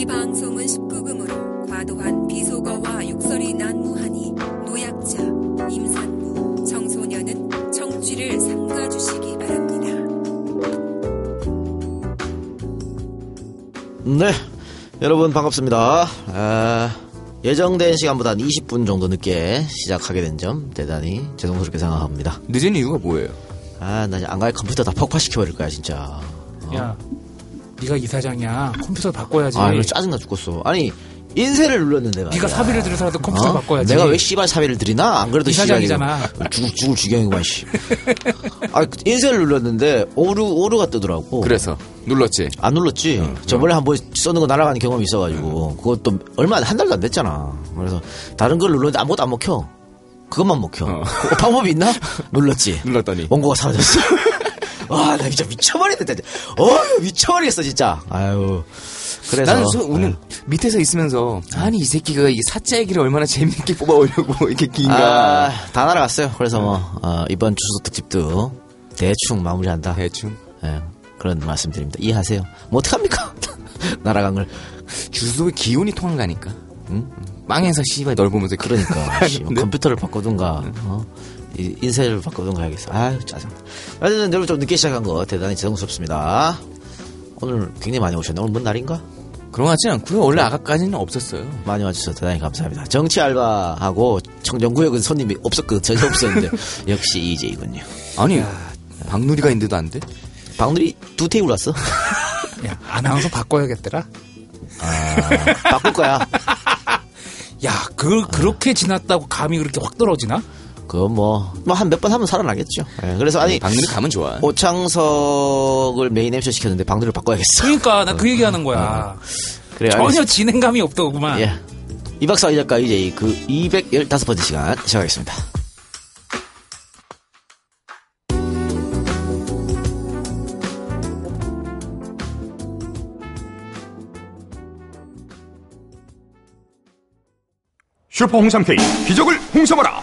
이 방송은 19금으로 과도한 비속어와 욕설이 난무하니 노약자, 임산부, 청소년은 청취를 삼가주시기 바랍니다. 네, 여러분 반갑습니다. 아, 예정된 시간보다 한 20분 정도 늦게 시작하게 된 점 대단히 죄송스럽게 생각합니다. 늦은 이유가 뭐예요? 아, 나 안가에 컴퓨터 다 폭파시켜버릴 거야 진짜. 야, 네가 이사장이야. 컴퓨터 바꿔야지. 아, 이거 짜증나 죽겠어. 아니 인쇄를 눌렀는데 말이야. 네가 사비를 들여서라도 컴퓨터 어? 바꿔야지. 내가 왜 씨발 사비를 들이나? 안 그래도 이사장이잖아. 씨발 죽을 죽을 지경이구만 씨. 아, 인쇄를 눌렀는데 오류 오류가 뜨더라고. 그래서 눌렀지. 안 눌렀지. 저번에 한번 써는 거 날아가는 경험이 있어가지고 그것도 얼마 한 달도 안 됐잖아. 그래서 다른 걸 눌렀는데 아무것도 안 먹혀. 그것만 먹혀. 어. 그 방법이 있나? 눌렀지. 눌렀더니. 원고가 사라졌어. 와, 나 진짜 미쳐버리겠다. 어, 미쳐버리겠어 진짜. 아유. 그래서 나는 소, 오늘 밑에서 있으면서 아니 이 새끼가 이 사자 얘기를 얼마나 재밌게 뽑아오려고 이렇게 긴가 아, 다 날아갔어요. 그래서 뭐 어, 이번 주소 특집도 대충 마무리한다. 대충 예, 그런 말씀드립니다. 이해하세요. 뭐 어떡합니까? 날아간 걸. 주소의 기운이 통한가니까 응? 빵에서 씨발 널 보면서 그러니까 씨, 뭐 근데 컴퓨터를 바꾸든가 어? 이- 인쇄를 바꾸든가 해야겠어. 아유 짜증. 하여튼 여러분 좀 늦게 시작한 거 대단히 죄송스럽습니다. 오늘 굉장히 많이 오셨네. 오늘 뭔 날인가? 그런 것 같진 않고요 원래 아까까지는 없었어요 많이 와주셔서 대단히 감사합니다. 정치 알바하고 청정구역은 손님이 없었거든. 전혀 없었는데 역시 이제이군요. 아니 박누리가 있는데도 안 돼? 방들이 두 테이블 왔어. 야, 아나운서 바꿔야겠더라. 바꿀 거야. 야, 그 그렇게 지났다고 감이 그렇게 확 떨어지나? 그건 뭐, 뭐 한 몇 번 하면 살아나겠죠. 예, 그래서 아니, 박누리 가면 좋아 오창석을 메인 MC 시켰는데 방들을 바꿔야겠어. 그러니까 나 그 얘기하는 거야. 그래, 전혀 알겠습니다. 진행감이 없더구만. 예. 이 박사 이 작가 이제 그 215번째 시간 시작하겠습니다. 슈퍼 홍삼 K 기적을 홍삼하라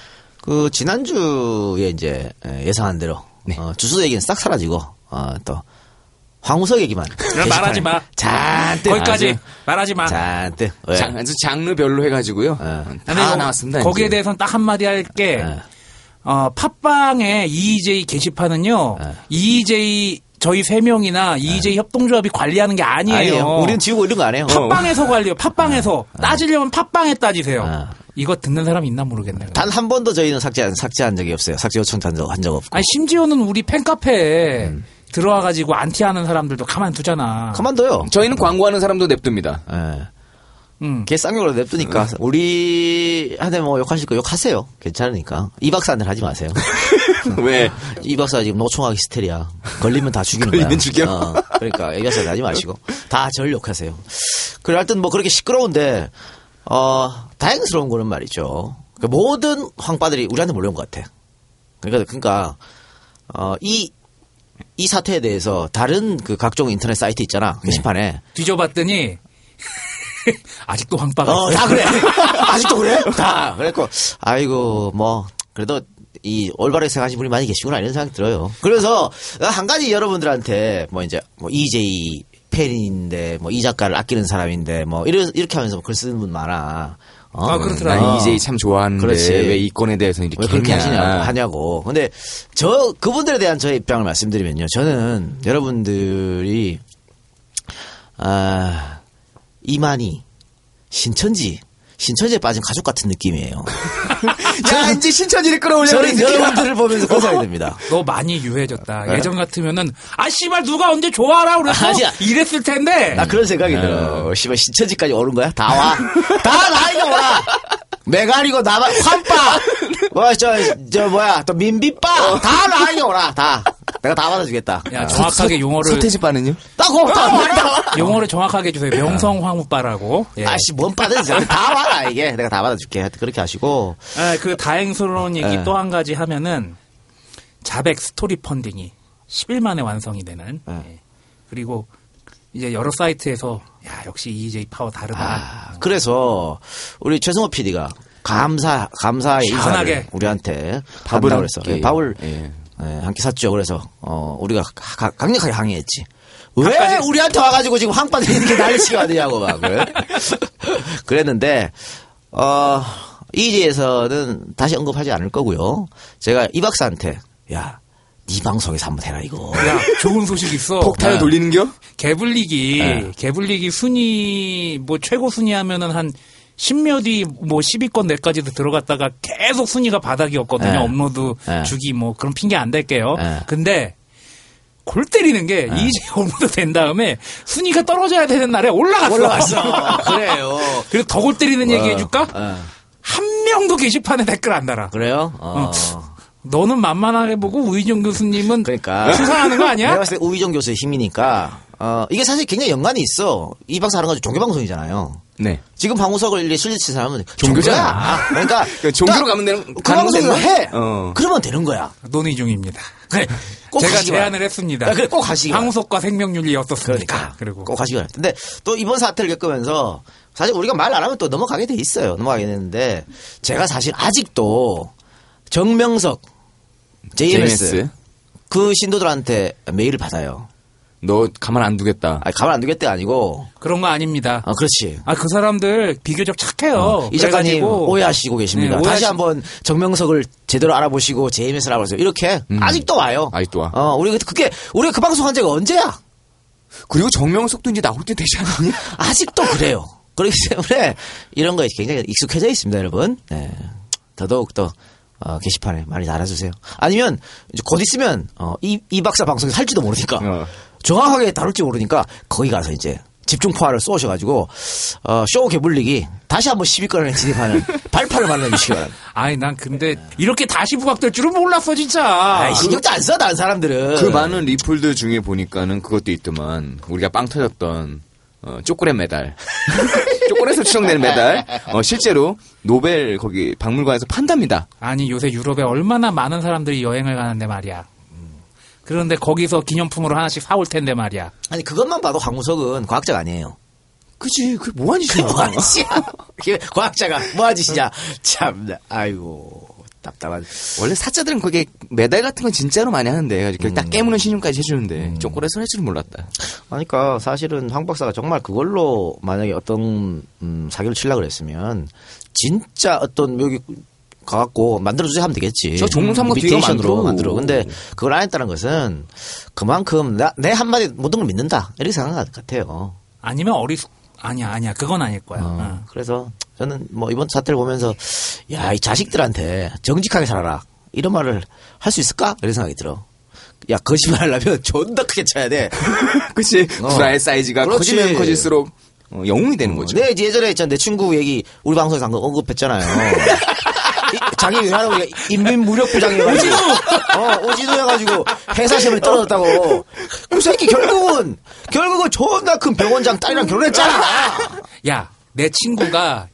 그, 지난주에 이제 예, 예상한 대로, 어, 주소 얘기는 싹 사라지고, 어, 또, 황우석 얘기만. 말하지 마. 잔뜩. 거기까지 아주- 말하지 마. 잔뜩. 왜? 장, 장르별로 해가지고요 예. 다 나왔습니다 거기에 이제. 대해서는 딱 한마디 할게. 예. 어, 팟빵에 EJ 게시판은요. 네. EJ 저희 세 명이나 EJ 협동조합이 관리하는 게 아니에요. 아니에요. 우리는 지우고 이런 거 안 해요. 팟빵에서 관리요. 팟빵에서 따지려면 팟빵에 따지세요. 아. 이거 듣는 사람 있나 모르겠네. 단한 번도 저희는 삭제한, 삭제한 적이 없어요. 삭제 요청도 한 적, 한 적 없고. 아니 심지어는 우리 팬카페에 음. 들어와 가지고 안티하는 사람들도 가만 두잖아. 가만둬요. 저희는 광고하는 사람도 냅둡니다 예. 응. 개 쌍욕으로 냅두니까 우리 한테 뭐 욕하실 거 욕하세요. 괜찮으니까 이 박사한테 하지 마세요. 왜? 이 박사 지금 노총하기 스텔이야. 걸리면 다 죽이는 거야. 걸리면 죽여? 어, 그러니까 이 박사 하지 마시고 다 절 욕하세요. 그래 하여튼 뭐 그렇게 시끄러운데 어 다행스러운 거는 말이죠. 그 모든 황빠들이 우리한테 몰려온 것 같아. 그러니까 그러니까 어 이 이 사태에 대해서 다른 그 각종 인터넷 사이트 있잖아 게시판에 뒤져봤더니 아직도 황빠가 어. 다 그래. 아직도 그래? 다. 그랬고, 아이고, 뭐, 그래도 이 올바르게 생각하시는 분이 많이 계시구나 이런 생각이 들어요. 그래서 한 가지 여러분들한테 뭐 이제 뭐 EJ 팬인데 뭐 이 작가를 아끼는 사람인데 뭐 이래, 이렇게 하면서 뭐 글 쓰는 분 많아. 어? 아, 그렇더라. 난 어. EJ 참 좋아하는데 그렇지. 왜 이 건에 대해서는 이렇게 왜 그렇게. 하시냐, 하냐고. 근데 저, 그분들에 대한 저의 입장을 말씀드리면요. 저는 여러분들이, 아, 이만희, 신천지, 신천지에 빠진 가족 같은 느낌이에요. 야, 이제 신천지를 끌어올려. 저는 여러분들을 보면서 그런 생각이 듭니다. 너 많이 유해졌다. 예전 같으면은 아 씨발 누가 언제 좋아하라 그랬어? 아니야. 이랬을 텐데. 나 그런 생각이 들어. 씨발 신천지까지 오는 거야? 다 와. 다 나이가 오라. 메가리고 나만 환빠. 뭐저저 뭐야 또 민비빠. 다 나이가 오라. 다. 내가 다 받아주겠다. 야 정확하게 용어를 서태지 빠는요? 나 고맙다. 말다. 용어를 정확하게 해주세요. 명성 황후빠라고. 예. 아씨 뭔 받은지 다 와라 이게 내가 다 받아줄게. 그렇게 하시고 아, 그 다행스러운 얘기 예. 또 한 가지 하면은 자백 스토리 펀딩이 10일 만에 완성이 되는. 예. 예. 그리고 이제 여러 사이트에서 야 역시 이이제이 파워 다르다. 아, 그래서 우리 최승호 PD가 감사 감사의. 인사를 우리한테 밥을 그랬어. 끼. 밥을 예. 예, 한끼 샀죠. 그래서 어 우리가 가- 강력하게 항의했지. 왜 밥까지- 우리한테 와가지고 지금 황빠들 이렇게 난리치게 하느냐고 막 그래. 그랬는데 어 이지에서는 다시 언급하지 않을 거고요. 제가 이 박사한테 야. 네 방송에서 한번 해라 이거. 야 좋은 소식 있어. 폭탄을 네. 돌리는겨? 개불리기 네. 개불리기 순위 뭐 최고 순위 하면은 한 십몇 위, 뭐 10위권 내까지도 들어갔다가 계속 순위가 바닥이었거든요. 네. 업로드 네. 주기 뭐 그런 핑계 안 댈게요. 네. 근데 골 때리는 게 이제 업로드 된 다음에 순위가 떨어져야 되는 날에 올라갔어. 올라갔어. 그래요. 그리고 더 골 때리는 얘기 해줄까? 어, 한 명도 게시판에 댓글 안 달아. 그래요? 어. 너는 만만하게 보고 우희정 교수님은 그러니까. 수상하는 거 아니야? 내가 봤을 때 우희정 교수의 힘이니까 어, 이게 사실 굉장히 연관이 있어. 이 방송 하는 건 종교 방송이잖아요. 네. 지금 방구석을 술리친 사람은 종교잖아. 종교야. 그러니까 그 종교로 가면 되는- 그 방송을? 해. 어. 그러면 되는 거야. 논의 중입니다. 그래. 꼭 제가 하시기 제안을. 했습니다. 야, 그래, 꼭 하시기 방송과 생명윤리였었으니까. 그러니까 그리고 꼭 하시기 바랍니다. 근데 또 이번 사태를 겪으면서 사실 우리가 말 안 하면 또 넘어가게 돼 있어요. 넘어가게 되는데 제가 사실 아직도 정명석 JMS, JMS. 그 신도들한테 메일을 받아요. 너 가만 안 두겠다. 아니, 가만 안 두겠대 아니고 그런 거 아닙니다. 아, 그렇지. 아, 그 사람들 비교적 착해요. 어, 이 작가님 그래가지고 오해하시고 계십니다. 네, 다시 오해하시- 한번 정명석을 제대로 알아보시고 JMS를 알아보세요. 이렇게 아직도 와요. 아직도 와. 어, 우리가 그게 우리가 그 방송 한 지가 언제야? 그리고 정명석도 이제 나올 때 되지 않았냐? 아직도 그래요. 그렇기 때문에 이런 거에 굉장히 익숙해져 있습니다, 여러분. 네. 더더욱 더 어, 게시판에 많이 달아주세요. 아니면 이제 곧 있으면 어, 이, 이 박사 방송에 살지도 모르니까 어. 정확하게 다룰지 모르니까 거기 가서 이제 집중 포화를 쏘셔가지고 어, 쇼 개불리기 다시 한번 10위권에 진입하는 발판을 마련해 주시기 바랍니다. 아니, 난 근데 이렇게 다시 부각될 줄은 몰랐어, 진짜. 아이, 신경도 안 써, 다른 사람들은. 그 많은 리플들 중에 보니까는 그것도 있더만 우리가 빵 터졌던 어, 초콜릿 메달 초콜릿으로 추정되는 메달 어, 실제로 노벨 거기 박물관에서 판답니다 아니, 요새 유럽에 얼마나 많은 사람들이 여행을 가는데 말이야. 그런데 거기서 기념품으로 하나씩 사올 텐데 말이야. 아니, 그것만 봐도 황무석은 과학자가 아니에요. 그치 그게 뭐하는 짓이야 뭐하는 짓이야. 이게 과학자가 뭐하는 짓이냐. 참, 아이고, 답답한. 원래 사자들은 그게 메달 같은 건 진짜로 많이 하는데 그걸 딱 깨무는 신용까지 해주는데 초콜릿을 할 줄은 몰랐다 그러니까 사실은 황 박사가 정말 그걸로 만약에 어떤 음, 사기를 치려고 그랬으면 진짜 어떤 여기 가갖고 만들어주세요 하면 되겠지. 저 뒤가 미테이션으로 만들어. 만들어. 근데 그걸 안 했다는 것은 그만큼 나, 내 한마디 모든 걸 믿는다. 이렇게 생각한 것 같아요. 아니면 어리숙, 아니야, 아니야. 그건 아닐 거야. 어, 어. 그래서 저는 뭐 이번 사태를 보면서 야, 이 자식들한테 정직하게 살아라. 이런 말을 할 수 있을까? 이런 생각이 들어. 야, 거짓말 하려면 존나 크게 쳐야 돼. 그치 어. 구라의 사이즈가 그렇지. 커지면 커질수록 어, 영웅이 되는 거죠 네, 이제 예전에 있잖아. 내 친구 얘기 우리 방송에서 언급했잖아요. 이- 자기 왜냐하고 인민무력부장이어가지고 어, 오지도 해가지고 회사 시험에 떨어졌다고. 그 새끼 결국은 결국은 존나 큰 병원장 딸이랑 결혼했잖아. 야, 내 친구가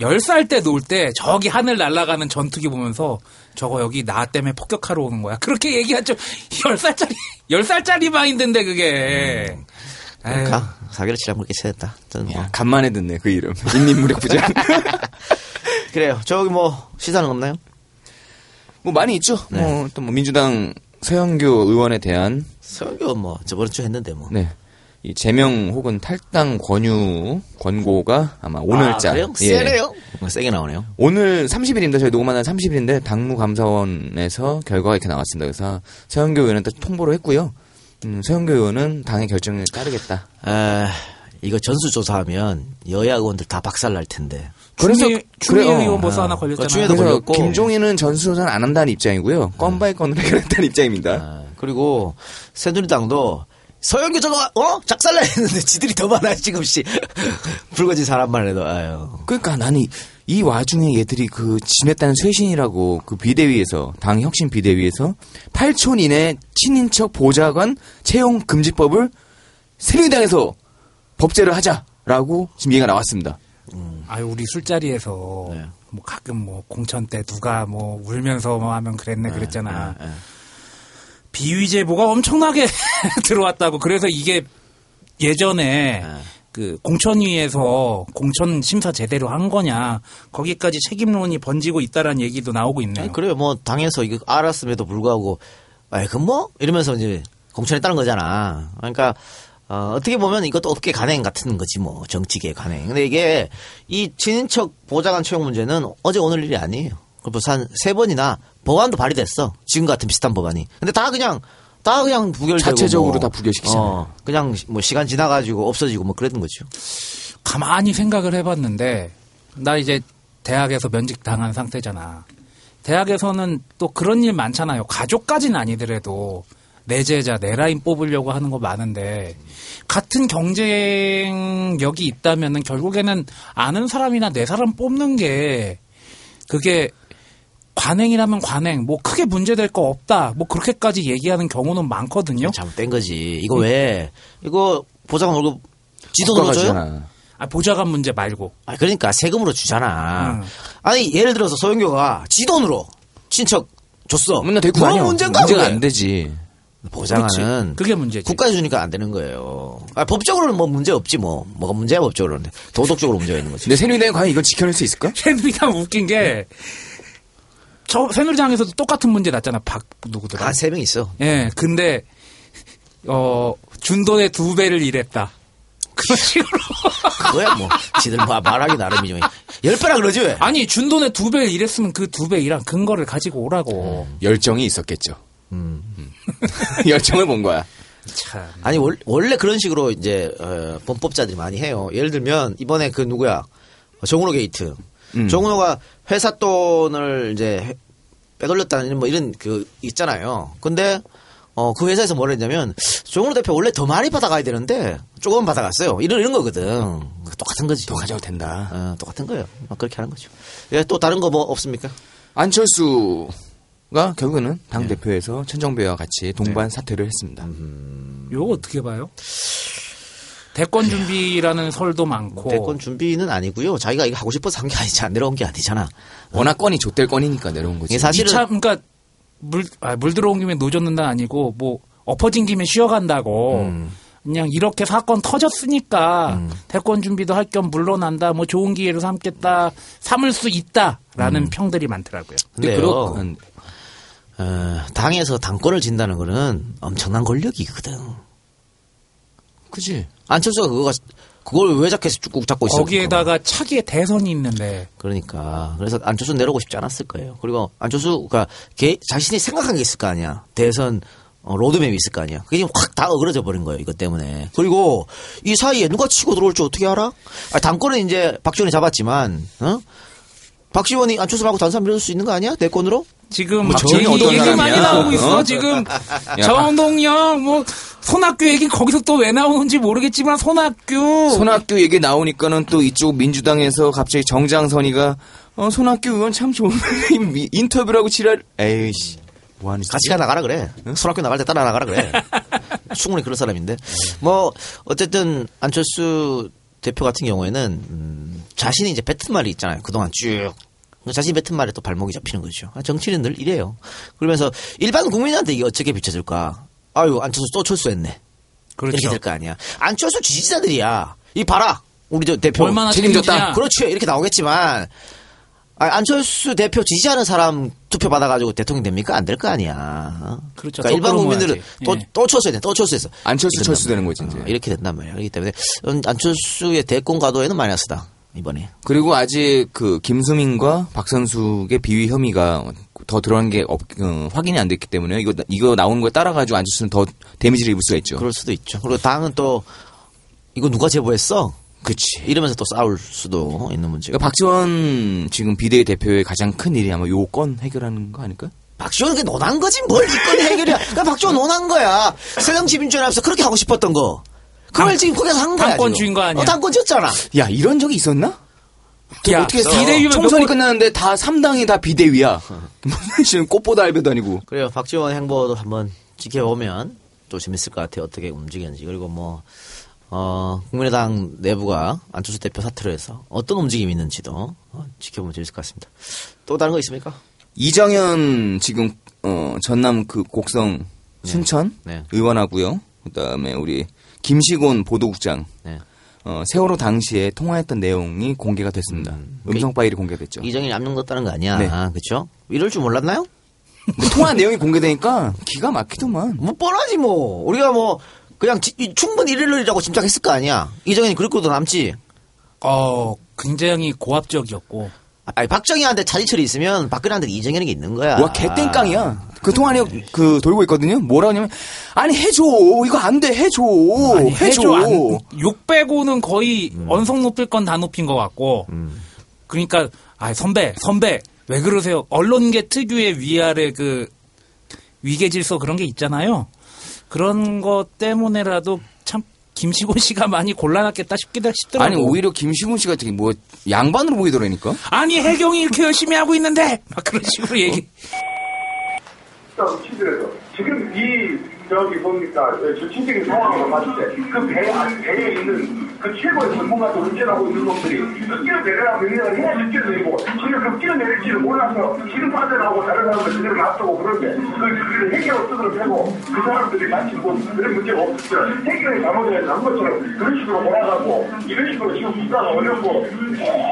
10살 때 놀 때 저기 하늘 날아가는 전투기 보면서 저거 여기 나 때문에 폭격하러 오는 거야. 그렇게 얘기하죠. 10살짜리, 10살짜리 마인드인데 그게. 에휴, 그러니까 사기를 치려면 그렇게 됐다. 저는 뭐. 야, 간만에 듣네 그 이름. 인민무력부장 그래요 저기 뭐 시사는 없나요? 뭐 많이 있죠 뭐, 또 뭐 민주당 서영교 의원에 대한 설교 뭐 저번 주 했는데 뭐 네. 이 제명 혹은 탈당 권유 권고가 아마 오늘자 아, 그래요? 예. 세네요? 뭐 세게 나오네요 오늘 30일입니다. 저희 녹음하는 30일인데 당무감사원에서 결과가 이렇게 나왔습니다. 그래서 서영교 의원은 또 통보를 했고요. 음, 서영교 의원은 당의 결정에 따르겠다. 에, 이거 전수조사하면 여야 의원들 다 박살 날 텐데. 그래서 추미애, 추미애 그래, 어. 의원 벌써 하나 걸렸잖아요. 추미애도 그래서 걸렸고. 김종인은 전수조사는 안 한다는 입장이고요. 건 by 건으로 해결했다는 입장입니다. 아, 그리고 새누리당도 서영교 저거 어 작살나 했는데 지들이 더 많아 지금 씨 불거진 사람만 해도 아유 그러니까 나는 이, 이 와중에 얘들이 그 지냈다는 쇄신이라고 그 비대위에서 당 혁신 비대위에서 8촌 이내 친인척 보좌관 채용 금지법을 새누리당에서 법제를 하자라고 지금 얘기가 나왔습니다. 아유 우리 술자리에서 네. 뭐 가끔 뭐 공천 때 누가 뭐 울면서 뭐 하면 그랬네 그랬잖아. 예, 예. 비위 제보가 엄청나게 들어왔다고. 그래서 이게 예전에 네. 그 공천위에서 공천 심사 제대로 한 거냐 거기까지 책임론이 번지고 있다라는 얘기도 나오고 있네요. 아니, 그래요 뭐 당에서 이거 알았음에도 불구하고 아이 그뭐 이러면서 이제 공천했다는 거잖아 그러니까 어, 떻게 보면 이것도 업계 간행 같은 거지 뭐 정치계 간행 근데 이게 이 친인척 보좌관 채용 문제는 어제 오늘 일이 아니에요 그한세 번이나 법안도 발의됐어 지금 같은 비슷한 법안이 근데 다 그냥 다 그냥 부결되고 자체적으로 뭐, 다 부결시키잖아요. 어, 그냥 뭐 시간 지나가지고 없어지고 뭐 그랬던 거죠 가만히 생각을 해봤는데 나 이제 대학에서 면직 당한 상태잖아. 대학에서는 또 그런 일 많잖아요. 가족까지는 아니더라도 내 제자 내 라인 뽑으려고 하는 거 많은데 같은 경쟁력이 있다면은 결국에는 아는 사람이나 내 사람 뽑는 게 그게 관행이라면 관행 뭐 크게 문제될 거 없다 뭐 그렇게까지 얘기하는 경우는 많거든요. 잘못 된 거지 이거 왜 이거 보좌관 월급 지돈으로 줘요? 아, 보좌관 문제 말고 아, 그러니까 세금으로 주잖아. 음. 아니 예를 들어서 소영교가 지돈으로 친척 줬어. 맨날 대꾸 아니야. 문제인가? 문제가? 안 되지. 보장은 그렇지. 그게 문제지. 국가에 주니까 안 되는 거예요. 아, 법적으로는 뭐 문제 없지 뭐. 뭐가 문제야 법적으로는. 도덕적으로 문제가 있는 거지. 근데 새누리당이 과연 이걸 지켜낼 수 있을까? 새누리당 웃긴 게, 저 새누리당에서도 똑같은 문제 났잖아. 박, 누구더라. 한세명 있어. 예, 근데, 어, 준돈의 두 배를 일했다. 그런 식으로. 그거야 뭐. 지들 뭐 말하기 나름이죠. 열 배라 그러지 왜? 아니, 준돈의 두 배를 일했으면 그 두 배 일한 근거를 가지고 오라고. 열정이 있었겠죠. 음. 열정을 본 거야. 참. 아니 월- 원래 그런 식으로 이제 어, 범법자들이 많이 해요. 예를 들면 이번에 그 누구야 정운호 게이트. 음. 정운호가 회사 돈을 이제 해- 빼돌렸다는 뭐 이런 그 있잖아요. 근데 어 그 회사에서 뭐라 했냐면 정은호 대표 원래 더 많이 받아가야 되는데 조금 받아갔어요. 이런 이런 거거든. 똑같은 거지. 더 가져도 된다. 어, 똑같은 거예요. 막 그렇게 하는 거죠. 예, 또 다른 거 뭐 없습니까? 안철수 가 결국에는 당 대표에서 천정배와 같이 동반 사퇴를 했습니다. 요거 어떻게 봐요? 대권 준비라는 설도 많고. 대권 준비는 아니고요. 자기가 이거 하고 싶어서 한 게 아니지, 안 내려온 게 아니잖아. 워낙 건이 좆될 건이니까 내려온 거지. 사실은 그러니까 물, 아, 물 들어온 김에 노젓는다 아니고 뭐 엎어진 김에 쉬어간다고 음. 그냥 이렇게 사건 터졌으니까 대권 준비도 할 겸 물러난다 뭐 좋은 기회로 삼겠다 삼을 수 있다라는 평들이 많더라고요. 근데. 그런 어, 당에서 당권을 진다는 거는 엄청난 권력이거든. 그지. 안철수가 그거가 그걸 왜 자켓 쭉 잡고 있어? 거기에다가 차기에 대선이 있는데 그러니까 그래서 안철수 내려오고 싶지 않았을 거예요. 그리고 안철수가 개, 자신이 생각한 게 있을 거 아니야. 대선 어, 로드맵이 있을 거 아니야. 그게 확 다 어그러져 버린 거예요. 이것 때문에. 그리고 이 사이에 누가 치고 들어올 줄 어떻게 알아? 아, 당권은 이제 박지원이 잡았지만, 어? 박지원이 안철수 말고 다른 사람 밀어줄 수 있는 거 아니야? 대권으로? 지금 뭐 얘기, 얘기 많이? 나오고 있어 어? 지금 야, 정동영 뭐 손학규 얘기 거기서 또 왜 나오는지 모르겠지만 손학규 손학규 얘기 나오니까는 또 이쪽 민주당에서 갑자기 정장선이가 어, 손학규 의원 참 좋은 미- 인터뷰라고 지랄. 에이씨. 뭐 하는 같이 가 나가라 그래. 손학규 나갈 때 따라 나가라 그래. 충분히 그럴 사람인데. 뭐 어쨌든 안철수 대표 같은 경우에는 음, 자신이 이제 뱉은 말이 있잖아요. 그동안 쭉. 자신이 뱉은 말에 또 발목이 잡히는 거죠. 아, 정치는 늘 이래요. 그러면서 일반 국민한테 이게 어떻게 비춰질까? 아유 안철수 또 철수했네. 그렇죠. 이렇게 될 거 아니야. 안철수 지지자들이야. 이 봐라. 우리 저 대표 책임졌다. 책임지냐. 그렇죠. 이렇게 나오겠지만 아, 안철수 대표 지지하는 사람 투표 받아가지고 대통령 됩니까? 안 될 거 아니야. 어? 그렇죠. 그러니까 일반 더 국민들은. 또, 예. 또 철수해야 돼. 또 철수했어. 안철수 철수 되는 거지. 이제. 어, 이렇게 된단 말이야. 그렇기 때문에 음, 안철수의 대권 가도에는 마이너스다. 이번에. 그리고 아직 그 김수민과 박선숙의 비위 혐의가 더 들어간 게 없, 어, 확인이 안 됐기 때문에 이거 이거 나오는 거에 따라 가지고 안철수는 더 데미지를 입을 수가 있죠. 그럴 수도 있죠. 그리고 당은 또 이거 누가 제보했어? 그치. 이러면서 또 싸울 수도 있는 문제가. 그러니까 박지원 지금 비대위 대표의 가장 큰 일이 아마 요 건 해결하는 거 아닐까? 박지원 그 논한 거지 뭘 이건 해결이야. 그러니까 박지원 논한 거야. 새정치민주연합에서 그렇게 하고 싶었던 거. 그걸 당- 지금 거기서 한 거야. 당권주의인 지금. 거 아니야? 어, 당권주였잖아. 야 이런 적이 있었나? 야, 어떻게 했어? 비대위면 총선이 몇 번- 끝났는데 다 3당이 다 비대위야. 지금 꽃보다 알배도 아니고. 그래요. 박지원 행보도 한번 지켜보면 또 재밌을 것 같아요. 어떻게 움직이는지. 그리고 뭐, 어, 국민의당 내부가 안철수 대표 사퇴로 해서 어떤 움직임이 있는지도 어, 지켜보면 재밌을 것 같습니다. 또 다른 거 있습니까? 이정현 지금 어, 전남 그 곡성 순천 네. 의원하고요. 그다음에 우리 김시곤 보도국장 네. 어, 세월호 당시에 통화했던 내용이 공개가 됐습니다. 음. 음, 성 파일이 공개됐죠. 이정현이 압력 넣었다는 거 아니야. 네. 그쵸? 이럴 줄 몰랐나요? 근데 통화 내용이 공개되니까 기가 막히더만. 뭐 뻔하지 뭐. 우리가 뭐 그냥 지- 이- 충분히 이럴리라고 짐작했을 거 아니야. 이정현이 그렇게도 남지. 어, 굉장히 고압적이었고. 아니 박정희한테 차지철이 있으면 박근혜한테 이정현이 있는 거야. 와 개땡깡이야. 그 통화 내용 그 돌고 있거든요. 뭐라고 하냐면 아니 해줘 이거 안 돼 해줘 아니, 해줘. 해줘. 안, 욕 빼고는 거의 언성 높일 건 다 높인 것 같고. 그러니까, 아, 선배, 선배, 왜 그러세요? 언론계 특유의 위아래 그 위계 질서 그런 게 있잖아요. 그런 것 때문에라도 참 김시곤 씨가 많이 곤란했겠다 싶기도 싶더라고. 아니 오히려 김시곤 씨가 되게 뭐 양반으로 보이더라니까. 아니 해경이 이렇게 열심히 하고 있는데 막 그런 식으로 얘기. 시들에서 지금 이 저기 뭡니까 저 정치적인 상황으로 봤을 때 그 배 배에 있는 그 최고의 전문가도 운전하고 있는 놈들이 그 뛰어내려라 명령을 해야지 뛰어내리고 지금 그 뛰어내릴지를 몰라서 지금 빠져나오고 다른 사람들 그대로 놔두고 그런데 그 해결을 뜯어 패고 그 사람들이 마치 뭐 그런 문제가 없었죠. 해결의 잘못을 한 것처럼 그런 식으로 몰아가고 이런 식으로 지금 국가가 어렵고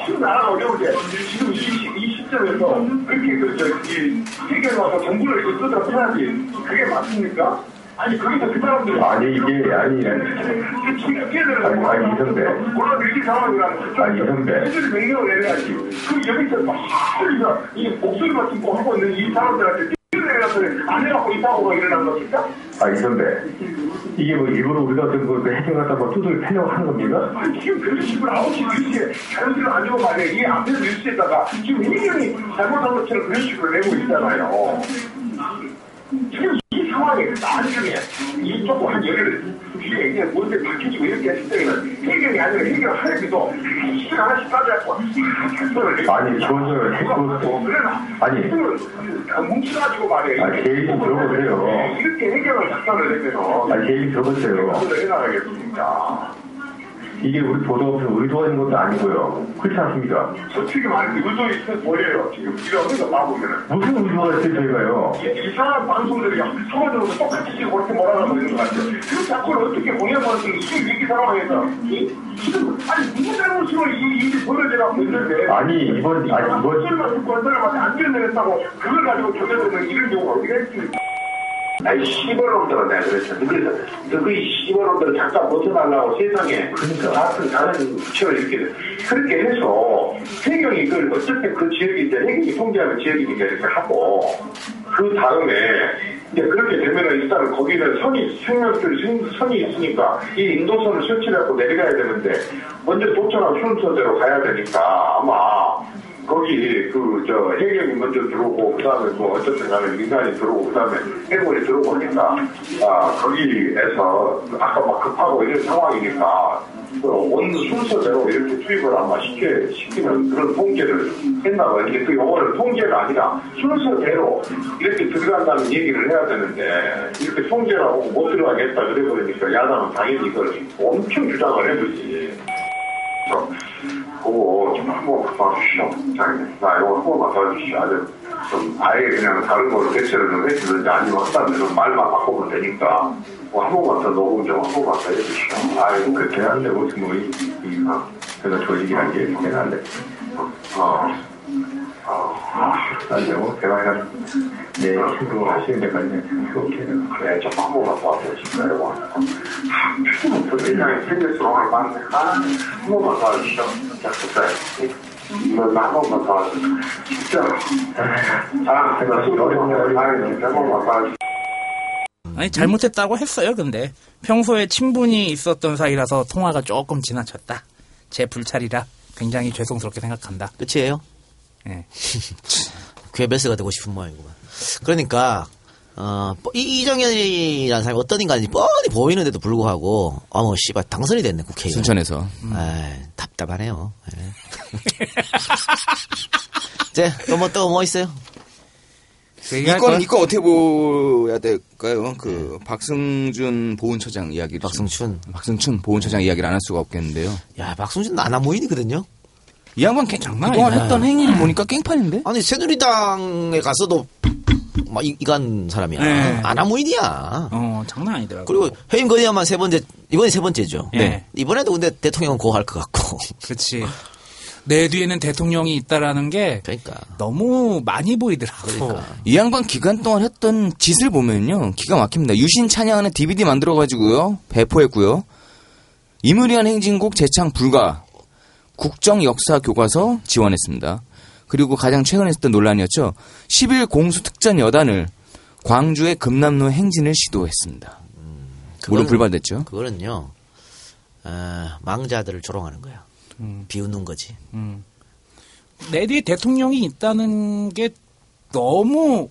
지금 나라가 어려운데 지금 이, 시- 이 시점에서 그렇게 그저 이 해결 와서 정부를 이거 뜯어 패야지 그게 맞습니까? 아니 거기서 그 사람들 아니, 이게, 아니, 뛰어내려 아니, 아니, 이 선배. 물론 위기 상황이라는 아니, 이 선배. 해결 명령을 내려야지 그 여기서 막 소리가 이 목소리만 듣고 하고 있는 이 사람들한테 안 해갖고 이 사고가 일어난 겁니까? 아, 이 선배. 이게 뭐 일부러 우리가 그 해경 갖다 뭐 두들 패려고 하는 겁니까? 아니, 지금 그런 식으로 9시 뉴스에 자연스레 안 좋은 말이야. 이 앞에 뉴스에다가 지금 해경이 잘못한 것처럼 그런 식으로 내고 있잖아요. 지금 이 상황에 나중에 이 조금 한 열흘 뒤에 이제 뭔데 바뀌고 이렇게 했을 때는 해경이 아니라 해경 하나님도 하나씩 하나씩 따져갖고. 아니, 해고 그러나 아니. 뭉쳐가지고 말이야. 아니, 제 얘기 좀 들어보세요. 이렇게 해경을 작성을 내면은 아니, 제 얘기 들어보세요. 어떻게 해나가겠습니까? 이게 우리 보도업체 의도하는 것도 아니고요. 그렇지 않습니까? 솔직히 말해서 의도 있어 보여요. 지금 이러면서 봐보면은. 무슨 의도가 있어요, 저희가요? 이- 이상한 방송들이 서머들도 똑같이 지금 그렇게 몰아가고 있는 것 같아요. 그 자꾸를 어떻게 공연하는 이 위기 상황에서 이, 지금 아니 무슨 잘못으로 이 일이 벌어져가고 있는데 아니, 이번, 아니, 이번, 설마 듣고 한 사람한테 안 뛰어내렸다고 그걸 가지고 조져되는 이런 경우가 어디가 있습니까? 아이 씨발놈들은 내가 그랬잖아. 그래서 너그 씨발놈들을 잠깐 벗어나려고 세상에 같은 다른 부처를 이렇게 그렇게 해서 해경이 그 어쨌든 그 지역이 이제 해경이 통제하는 지역이니까 이렇게 하고 그 다음에 이제 그렇게 되면은 일단은 거기는 선이 생명줄 선이 있으니까 이 인도선을 설치하고 내려가야 되는데 먼저 도착한 순서대로 가야 되니까 아마 거기 그 저 해경이 먼저 들어오고 그다음에 뭐 어쨌든 간에 민간이 들어오고 그다음에 해군이 들어오고 하니까 아 거기에서 아까 막 급하고 이런 상황이니까 그온 순서대로 이렇게 투입을 아마 시켜 시키는 그런 통제를 했나 봐요. 근데 그 요거는 통제가 아니라 순서대로 이렇게 들어간다는 얘기를 해야 되는데 이렇게 통제를 하고 못 들어가겠다 그래 버리니까 야당은 당연히 이걸 엄청 주장을 해주지. 그래서 그거 좀 한번 봐주시오. 장님, 나 이거 한 번만 봐주시오. 아주 좀 아예 그냥 다른 걸로 대체를 좀 해주든지 아니면 확단되는 말만 바꾸면 되니까 뭐 한 번만 더 녹음 좀 한 번만 더 해주시오. 아이고, 그렇게 하는데 무슨 뭐, 이, 이, 어, 제가 조직이란 게 있긴 한데. 어, 어, 나한테 뭐, 대화가 내 친구가 하시는 데까지 그렇게 그래, 좀한 번만 도와주실까요? 아, 세상에 생길수록. 아, 한 번만 도와주시오. 약속해. 이거 나한 번만 도와주세요. 진짜. 아, 내가 술 어려운 거 아니는데 한 번만 도와주세요. 아니 잘못했다고 했어요. 근데 평소에 친분이 있었던 사이라서 통화가 조금 지나쳤다. 제 불찰이라 굉장히 죄송스럽게 생각한다. 끝이에요? 예. 괴벨스가 되고 싶은 모양이구만. 그러니까 어, 이, 이정현이라는 사람이 어떤 인간인지 뻔히 보이는데도 불구하고 어머 씨발 당선이 됐네 국회의원. 순천에서. 에이, 답답하네요. 예. 이제 또 뭐 또 뭐 있어요? 얘기할 이건? 이건 어떻게 보야 될까요? 그 박승준 보훈처장 이야기를 박승춘. 좀- 박승춘 보훈처장 이야기를 안 할 수가 없겠는데요. 야 박승준 나나무인이거든요. 이 양반 개- 장난 그동안. 했던 행위를 보니까 깽판인데? 아니 새누리당에 가서도 막 이- 이간 사람이야. 네. 아나무인이야. 어 장난 아니더라고. 그리고 해임 건의안만 세 번째 이번이 세 번째죠. 네. 이번에도 근데 대통령은 고할 것 같고. 그렇지. 내 뒤에는 대통령이 있다라는 게 그러니까. 너무 많이 보이더라고. 그러니까. 이 양반 기간 동안 했던 짓을 보면요 기가 막힙니다. 유신 찬양하는 DVD 만들어 가지고요 배포했고요. 이무리한 행진곡 재창 불가, 국정 역사 교과서 지원했습니다. 그리고 가장 최근에 했던 논란이었죠. 10일 공수 특전 여단을 광주의 금남로 행진을 시도했습니다. 물론 그거는- 불발됐죠. 그거는요. 어, 망자들을 조롱하는 거야. 음. 비웃는 거지. 내 뒤에 대통령이 있다는 게 너무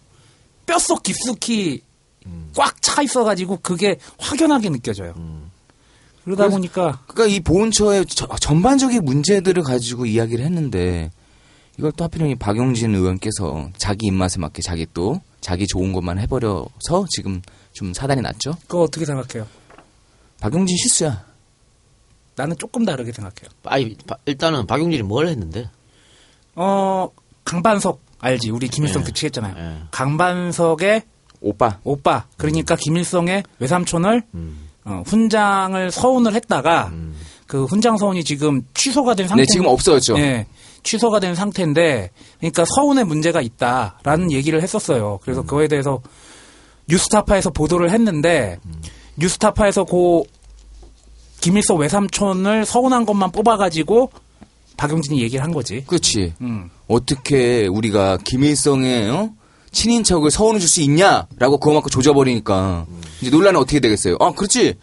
뼛속 깊숙이 꽉 차 있어가지고 그게 확연하게 느껴져요. 그러다 그래서- 보니까 그러니까 이 보훈처의 저- 전반적인 문제들을 가지고 이야기를 했는데 이걸 또 하필이면 이 박용진 의원께서 자기 입맛에 맞게 자기 또 자기 좋은 것만 해버려서 지금 좀 사단이 났죠. 그거 어떻게 생각해요? 박용진 실수야. 나는 조금 다르게 생각해요. 아니, 바- 일단은 박용진이 뭘 했는데? 어 강반석 알지? 우리 김일성 예. 특치했잖아요. 예. 강반석의 오빠. 오빠 그러니까 김일성의 외삼촌을 음. 어, 훈장을 서운을 했다가 그 훈장 서운이 지금 취소가 된 상태. 네, 지금 없어졌죠. 네, 취소가 된 상태인데, 그러니까 서운에 문제가 있다라는 얘기를 했었어요. 그래서 그거에 대해서 뉴스타파에서 보도를 했는데, 뉴스타파에서 고 김일성 외삼촌을 서운한 것만 뽑아가지고 박용진이 얘기를 한 거지. 그렇지. 음. 어떻게 우리가 김일성의 어? 친인척을 서운해 줄수 있냐라고 그거 갖고 조져버리니까 이제 논란은 어떻게 되겠어요? 아, 그렇지.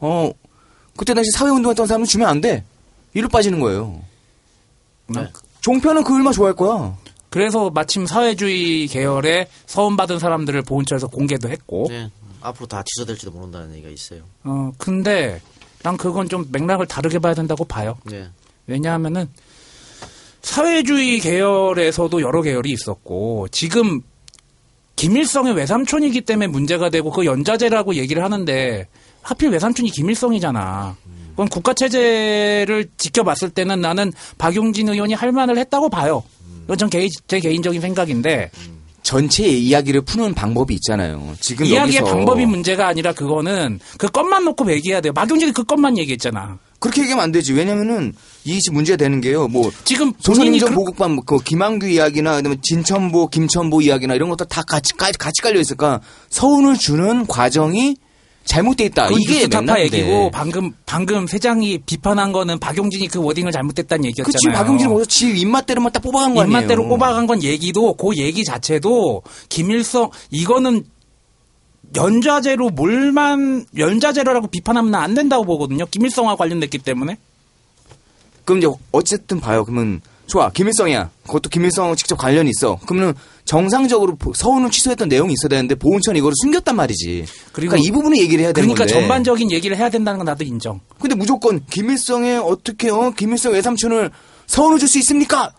어, 그때 당시 사회운동했던 사람은 주면 안 돼. 이로 빠지는 거예요. 네. 종편은 그 얼마 좋아할 거야. 그래서 마침 사회주의 계열에 서운받은 사람들을 보훈처에서 공개도 했고, 네. 앞으로 다 취소될지도 모른다는 얘기가 있어요. 어, 근데 난 그건 좀 맥락을 다르게 봐야 된다고 봐요. 네. 왜냐하면은 사회주의 계열에서도 여러 계열이 있었고 지금 김일성의 외삼촌이기 때문에 문제가 되고 그 연자제라고 얘기를 하는데 하필 외삼촌이 김일성이잖아. 그건 국가 체제를 지켜봤을 때는 나는 박용진 의원이 할 만을 했다고 봐요. 이건 전 개인, 제 개인적인 생각인데 전체 이야기를 푸는 방법이 있잖아요. 지금 이야기의 여기서 방법이 문제가 아니라 그거는 그 것만 놓고 얘기해야 돼요. 박용진이 그 것만 얘기했잖아. 그렇게 얘기하면 안 되지. 왜냐면은 이게 지금 문제가 되는 게요. 뭐 지금 조선인전 그- 보국반 그 김한규 이야기나 그다음에 진천보, 김천보 이야기나 이런 것도 다 같이 같이, 깔려 있을까 서운을 주는 과정이 잘못돼 있다. 그 이게 맥락인데. 얘기고 방금 방금 세장이 비판한 거는 박용진이 그 워딩을 잘못했다는 그치 얘기였잖아요. 박용진이 거기서 지 입맛대로만 딱 뽑아간 거 아니에요. 입맛대로 뽑아간 건 얘기도 그 얘기 자체도 김일성 이거는 연좌제로 뭘만 연좌제로라고 비판하면 안 된다고 보거든요. 김일성과 관련됐기 때문에. 그럼 이제 어쨌든 봐요. 그러면 좋아 김일성이야. 그것도 김일성 직접 관련이 있어. 그러면 정상적으로 보- 서운을 취소했던 내용이 있어야 되는데 보훈처는 이거를 숨겼단 말이지. 그러니까 이 부분을 얘기를 해야 되는 그러니까 건데. 전반적인 얘기를 해야 된다는 건 나도 인정. 근데 무조건 김일성의 어떻게 어 김일성 외삼촌을 서운을 줄 수 있습니까?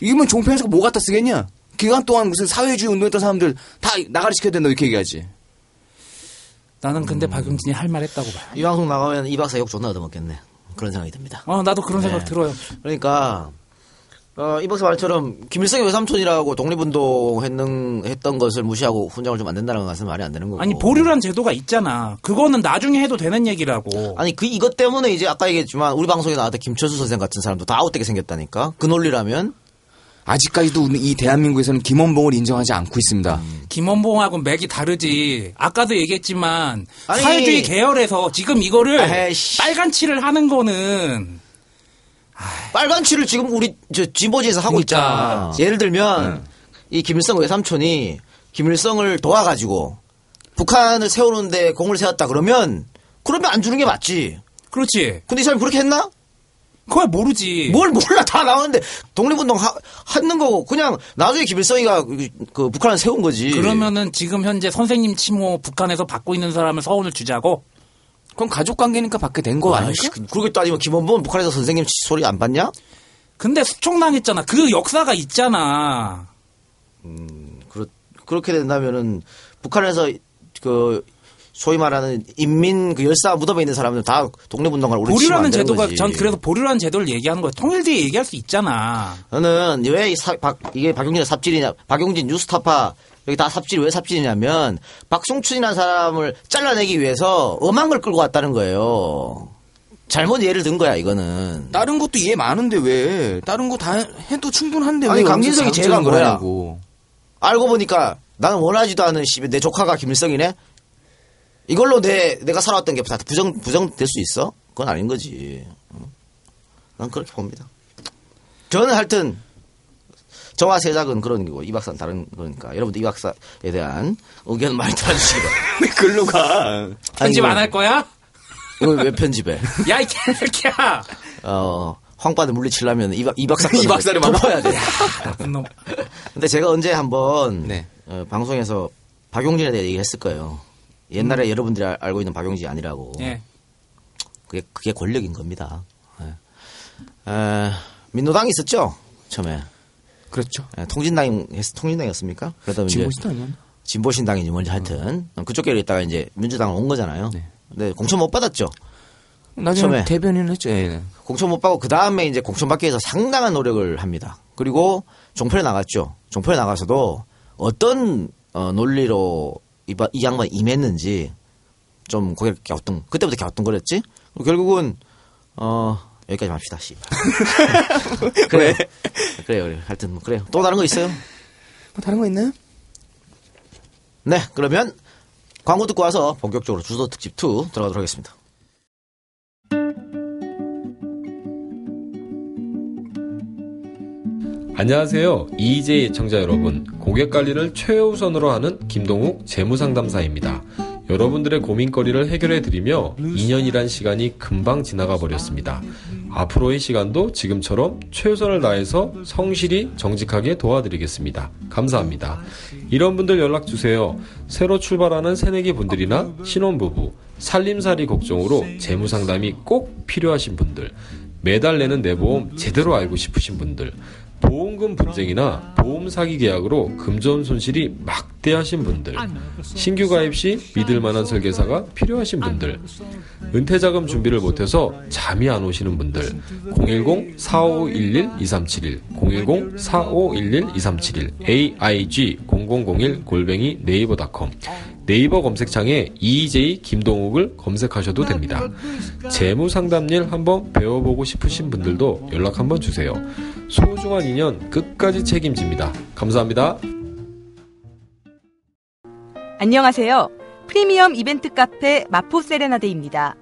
이러면 종편에서 뭐 갖다 쓰겠냐? 기간 동안 무슨 사회주의 운동했던 사람들 다 나가리 시켜야 된다 이렇게 얘기하지. 나는 음. 근데 박용진이 할 말 했다고 봐요. 이 방송 나가면 이 박사 욕 존나 얻어먹겠네. 그런 생각이 듭니다. 어, 나도 그런 생각 네. 들어요. 그러니까 어, 이 박사 말처럼 김일성이 외삼촌이라고 독립운동 했는 했던 것을 무시하고 훈장을 좀 안 된다는 것은 말이 안 되는 거고. 아니 보류란 제도가 있잖아. 그거는 나중에 해도 되는 얘기라고. 아니 그 이것 때문에 이제 아까 얘기했지만 우리 방송에 나왔던 김철수 선생 같은 사람도 다 아웃되게 생겼다니까. 그 논리라면 아직까지도 이 대한민국에서는 김원봉을 인정하지 않고 있습니다. 김원봉하고 맥이 다르지. 아까도 얘기했지만 아니. 사회주의 계열에서 지금 이거를 에이씨. 빨간 칠을 하는 거는 빨간 치를 지금 우리 저 진보지에서 하고 그러니까. 있잖아. 예를 들면 이 김일성 외삼촌이 김일성을 도와가지고 북한을 세우는데 공을 세웠다 그러면 그러면 안 주는 게 맞지. 그렇지. 근데 이 사람이 그렇게 했나? 그걸 모르지. 뭘 몰라 다 나오는데 독립운동 하, 하는 거고 그냥 나중에 김일성이가 그, 그 북한을 세운 거지. 그러면은 지금 현재 선생님 치모 북한에서 받고 있는 사람을 서운을 주자고? 그럼 가족 관계니까 받게 된 거 아이씨, 아닐까? 그- 그렇게 따지면 김원범 북한에서 선생님 소리 안 받냐? 근데 수총당했잖아. 그 역사가 있잖아. 그렇, 그렇게 된다면은 북한에서 그 소위 말하는 인민 그 열사 무덤에 있는 사람들 다 치면 안 보류라는 제도가 거지. 전 그래서 보류라는 제도를 얘기하는 거야. 통일 뒤에 얘기할 수 있잖아. 저는 왜이 사- 박- 이게 박용진의 삽질이냐, 박용진 뉴스타파 여기 다 삽질 왜 삽질이냐면 박송춘이라는 사람을 잘라내기 위해서 엄한 걸 끌고 왔다는 거예요. 잘못 예를 든 거야 이거는. 다른 것도 이해 많은데 왜? 다른 거 다 해도 충분한데 아니, 왜 강진석이 제가 뭐야? 알고 보니까 나는 원하지도 않은 씨내 조카가 김일성이네. 이걸로 내 내가 살아왔던 게 다 부정 부정될 수 있어? 그건 아닌 거지. 어? 난 그렇게 봅니다. 저는 하여튼 저와 세작은 그런 거고 이 박사는 다른 거니까 여러분들 이 박사에 대한 의견 많이 들어주시기 바랍니다. 글로 가. 편집 안 할 거야? 이걸 왜 편집해? 야, 이 개새끼야! 어 황빠들 물리치려면 이, 박- 이 박사 이 박사를 만나- 덮어야 돼. 나쁜 놈. 근데 제가 언제 한번 네. 어, 방송에서 박용진에 대해 얘기했을 거예요. 옛날에 여러분들이 알- 알고 있는 박용진이 아니라고. 예. 그게 그게 권력인 겁니다. 예. 에, 민노당이 있었죠 처음에 그렇죠. 예, 통진당이 했- 통진당이었습니까? 그러다 이제? 진보신당이지 뭔지 하여튼 그쪽 길에 있다가 이제 민주당을 온 거잖아요. 근데 공천 못 받았죠. 나중에 처음에. 대변인 했죠. 예. 공천 못 받고 그 다음에 이제 공천 받기 위해서 상당한 노력을 합니다. 그리고 종편에 나갔죠. 종편에 나가서도 어떤 어, 논리로 이, 바- 이 양반이 임했는지 좀 고개를 갸우뚱 그때부터 갸우뚱거렸지. 결국은 어 여기까지 합시다. 씨. 그래. 그래요. 그래. 하여튼 뭐 그래요. 또 다른 거 있어요? 뭐 다른 거 있나요? 네. 그러면 광고 듣고 와서 본격적으로 주소 특집 2 들어가도록 하겠습니다. 안녕하세요. EJ 청자 여러분. 고객 관리를 최우선으로 하는 김동욱 재무상담사입니다. 여러분들의 고민거리를 해결해드리며 2년이란 시간이 금방 지나가 버렸습니다. 앞으로의 시간도 지금처럼 최선을 다해서 성실히 정직하게 도와드리겠습니다. 감사합니다. 이런 분들 연락주세요. 새로 출발하는 새내기 분들이나 신혼부부, 살림살이 걱정으로 재무상담이 꼭 필요하신 분들, 매달 내는 내 보험 제대로 알고 싶으신 분들, 보험금 분쟁이나 보험 사기 계약으로 금전 손실이 막대하신 분들, 신규 가입 시 믿을 만한 설계사가 필요하신 분들, 은퇴 자금 준비를 못해서 잠이 안 오시는 분들, 010-4511-2371, 010-4511-2371, aig 0001 골뱅이 네이버닷컴, 네이버 검색창에 EJ 김동욱을 검색하셔도 됩니다. 재무 상담일 한번 배워보고 싶으신 분들도 연락 한번 주세요. 소중한 인연 끝까지 책임집니다. 감사합니다. 안녕하세요. 프리미엄 이벤트 카페 마포 세레나데입니다.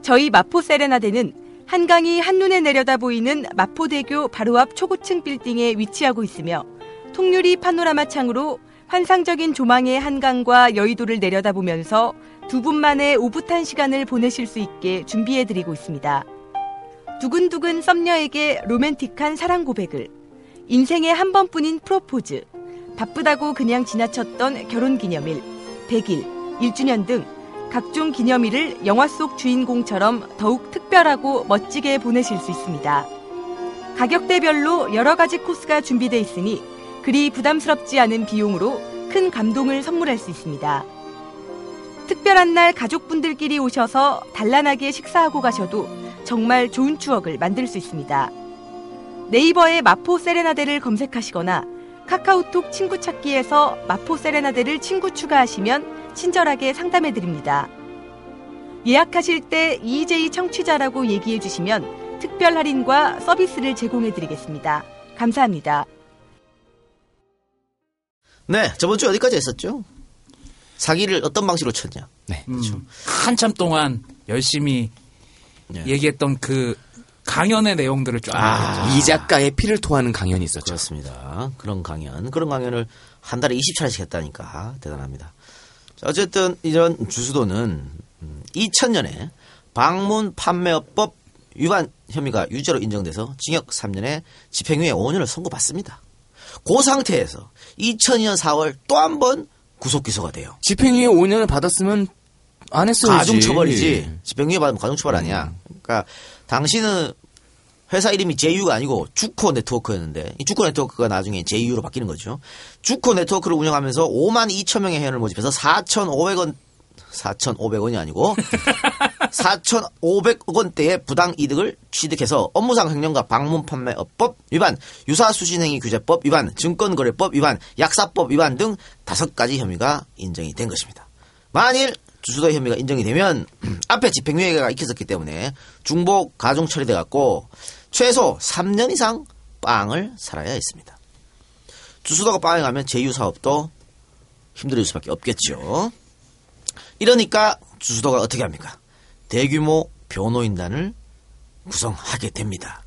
저희 마포 세레나데는 한강이 한눈에 내려다 보이는 마포대교 바로 앞 초고층 빌딩에 위치하고 있으며 통유리 파노라마 창으로 환상적인 조망의 한강과 여의도를 내려다보면서 두 분만의 오붓한 시간을 보내실 수 있게 준비해드리고 있습니다. 두근두근 썸녀에게 로맨틱한 사랑 고백을, 인생의 한 번뿐인 프로포즈, 바쁘다고 그냥 지나쳤던 결혼 기념일, 100일, 1주년 등 각종 기념일을 영화 속 주인공처럼 더욱 특별하고 멋지게 보내실 수 있습니다. 가격대별로 여러 가지 코스가 준비되어 있으니 그리 부담스럽지 않은 비용으로 큰 감동을 선물할 수 있습니다. 특별한 날 가족분들끼리 오셔서 단란하게 식사하고 가셔도 정말 좋은 추억을 만들 수 있습니다. 네이버에 마포 세레나데를 검색하시거나 카카오톡 친구 찾기에서 마포 세레나데를 친구 추가하시면 친절하게 상담해 드립니다. 예약하실 때 EJ 청취자라고 얘기해 주시면 특별 할인과 서비스를 제공해 드리겠습니다. 감사합니다. 네, 저번 주 어디까지 했었죠? 사기를 어떤 방식으로 쳤냐? 네. 음, 한참 동안 열심히 네. 얘기했던 그 강연의 내용들을 쫙. 아. 이 작가의 피를 토하는 강연이 있었죠. 그렇습니다. 그런 강연, 그런 강연을 한 달에 20차례씩 했다니까 대단합니다. 자, 어쨌든 이런 주수도는 2000년에 방문 판매업법 위반 혐의가 유죄로 인정돼서 징역 3년에 집행유예 5년을 선고받습니다. 그 상태에서 2002년 4월 또 한 번 구속 기소가 돼요. 집행유예 5년을 받았으면 안 했어야지. 가중처벌이지. 집행유예 받으면 가중처벌 아니야. 그러니까 당신은 회사 이름이 JU가 아니고 주코 네트워크였는데 이 주코 네트워크가 나중에 JU로 바뀌는 거죠. 주코 네트워크를 운영하면서 5만 2천 명의 회원을 모집해서 4,500원 4,500원이 아니고 4,500억 원대의 부당 이득을 취득해서 업무상 횡령과 방문 판매업법 위반, 유사 수신 행위 규제법 위반, 증권거래법 위반, 약사법 위반 등 다섯 가지 혐의가 인정이 된 것입니다. 만일 주수도 혐의가 인정이 되면 앞에 집행유예가 익혔었기 때문에 중복 가중 처리돼 갖고 최소 3년 이상 빵을 살아야 했습니다. 주수도가 빵에 가면 제휴 사업도 힘들어질 수밖에 없겠죠. 이러니까 주수도가 어떻게 합니까? 대규모 변호인단을 구성하게 됩니다.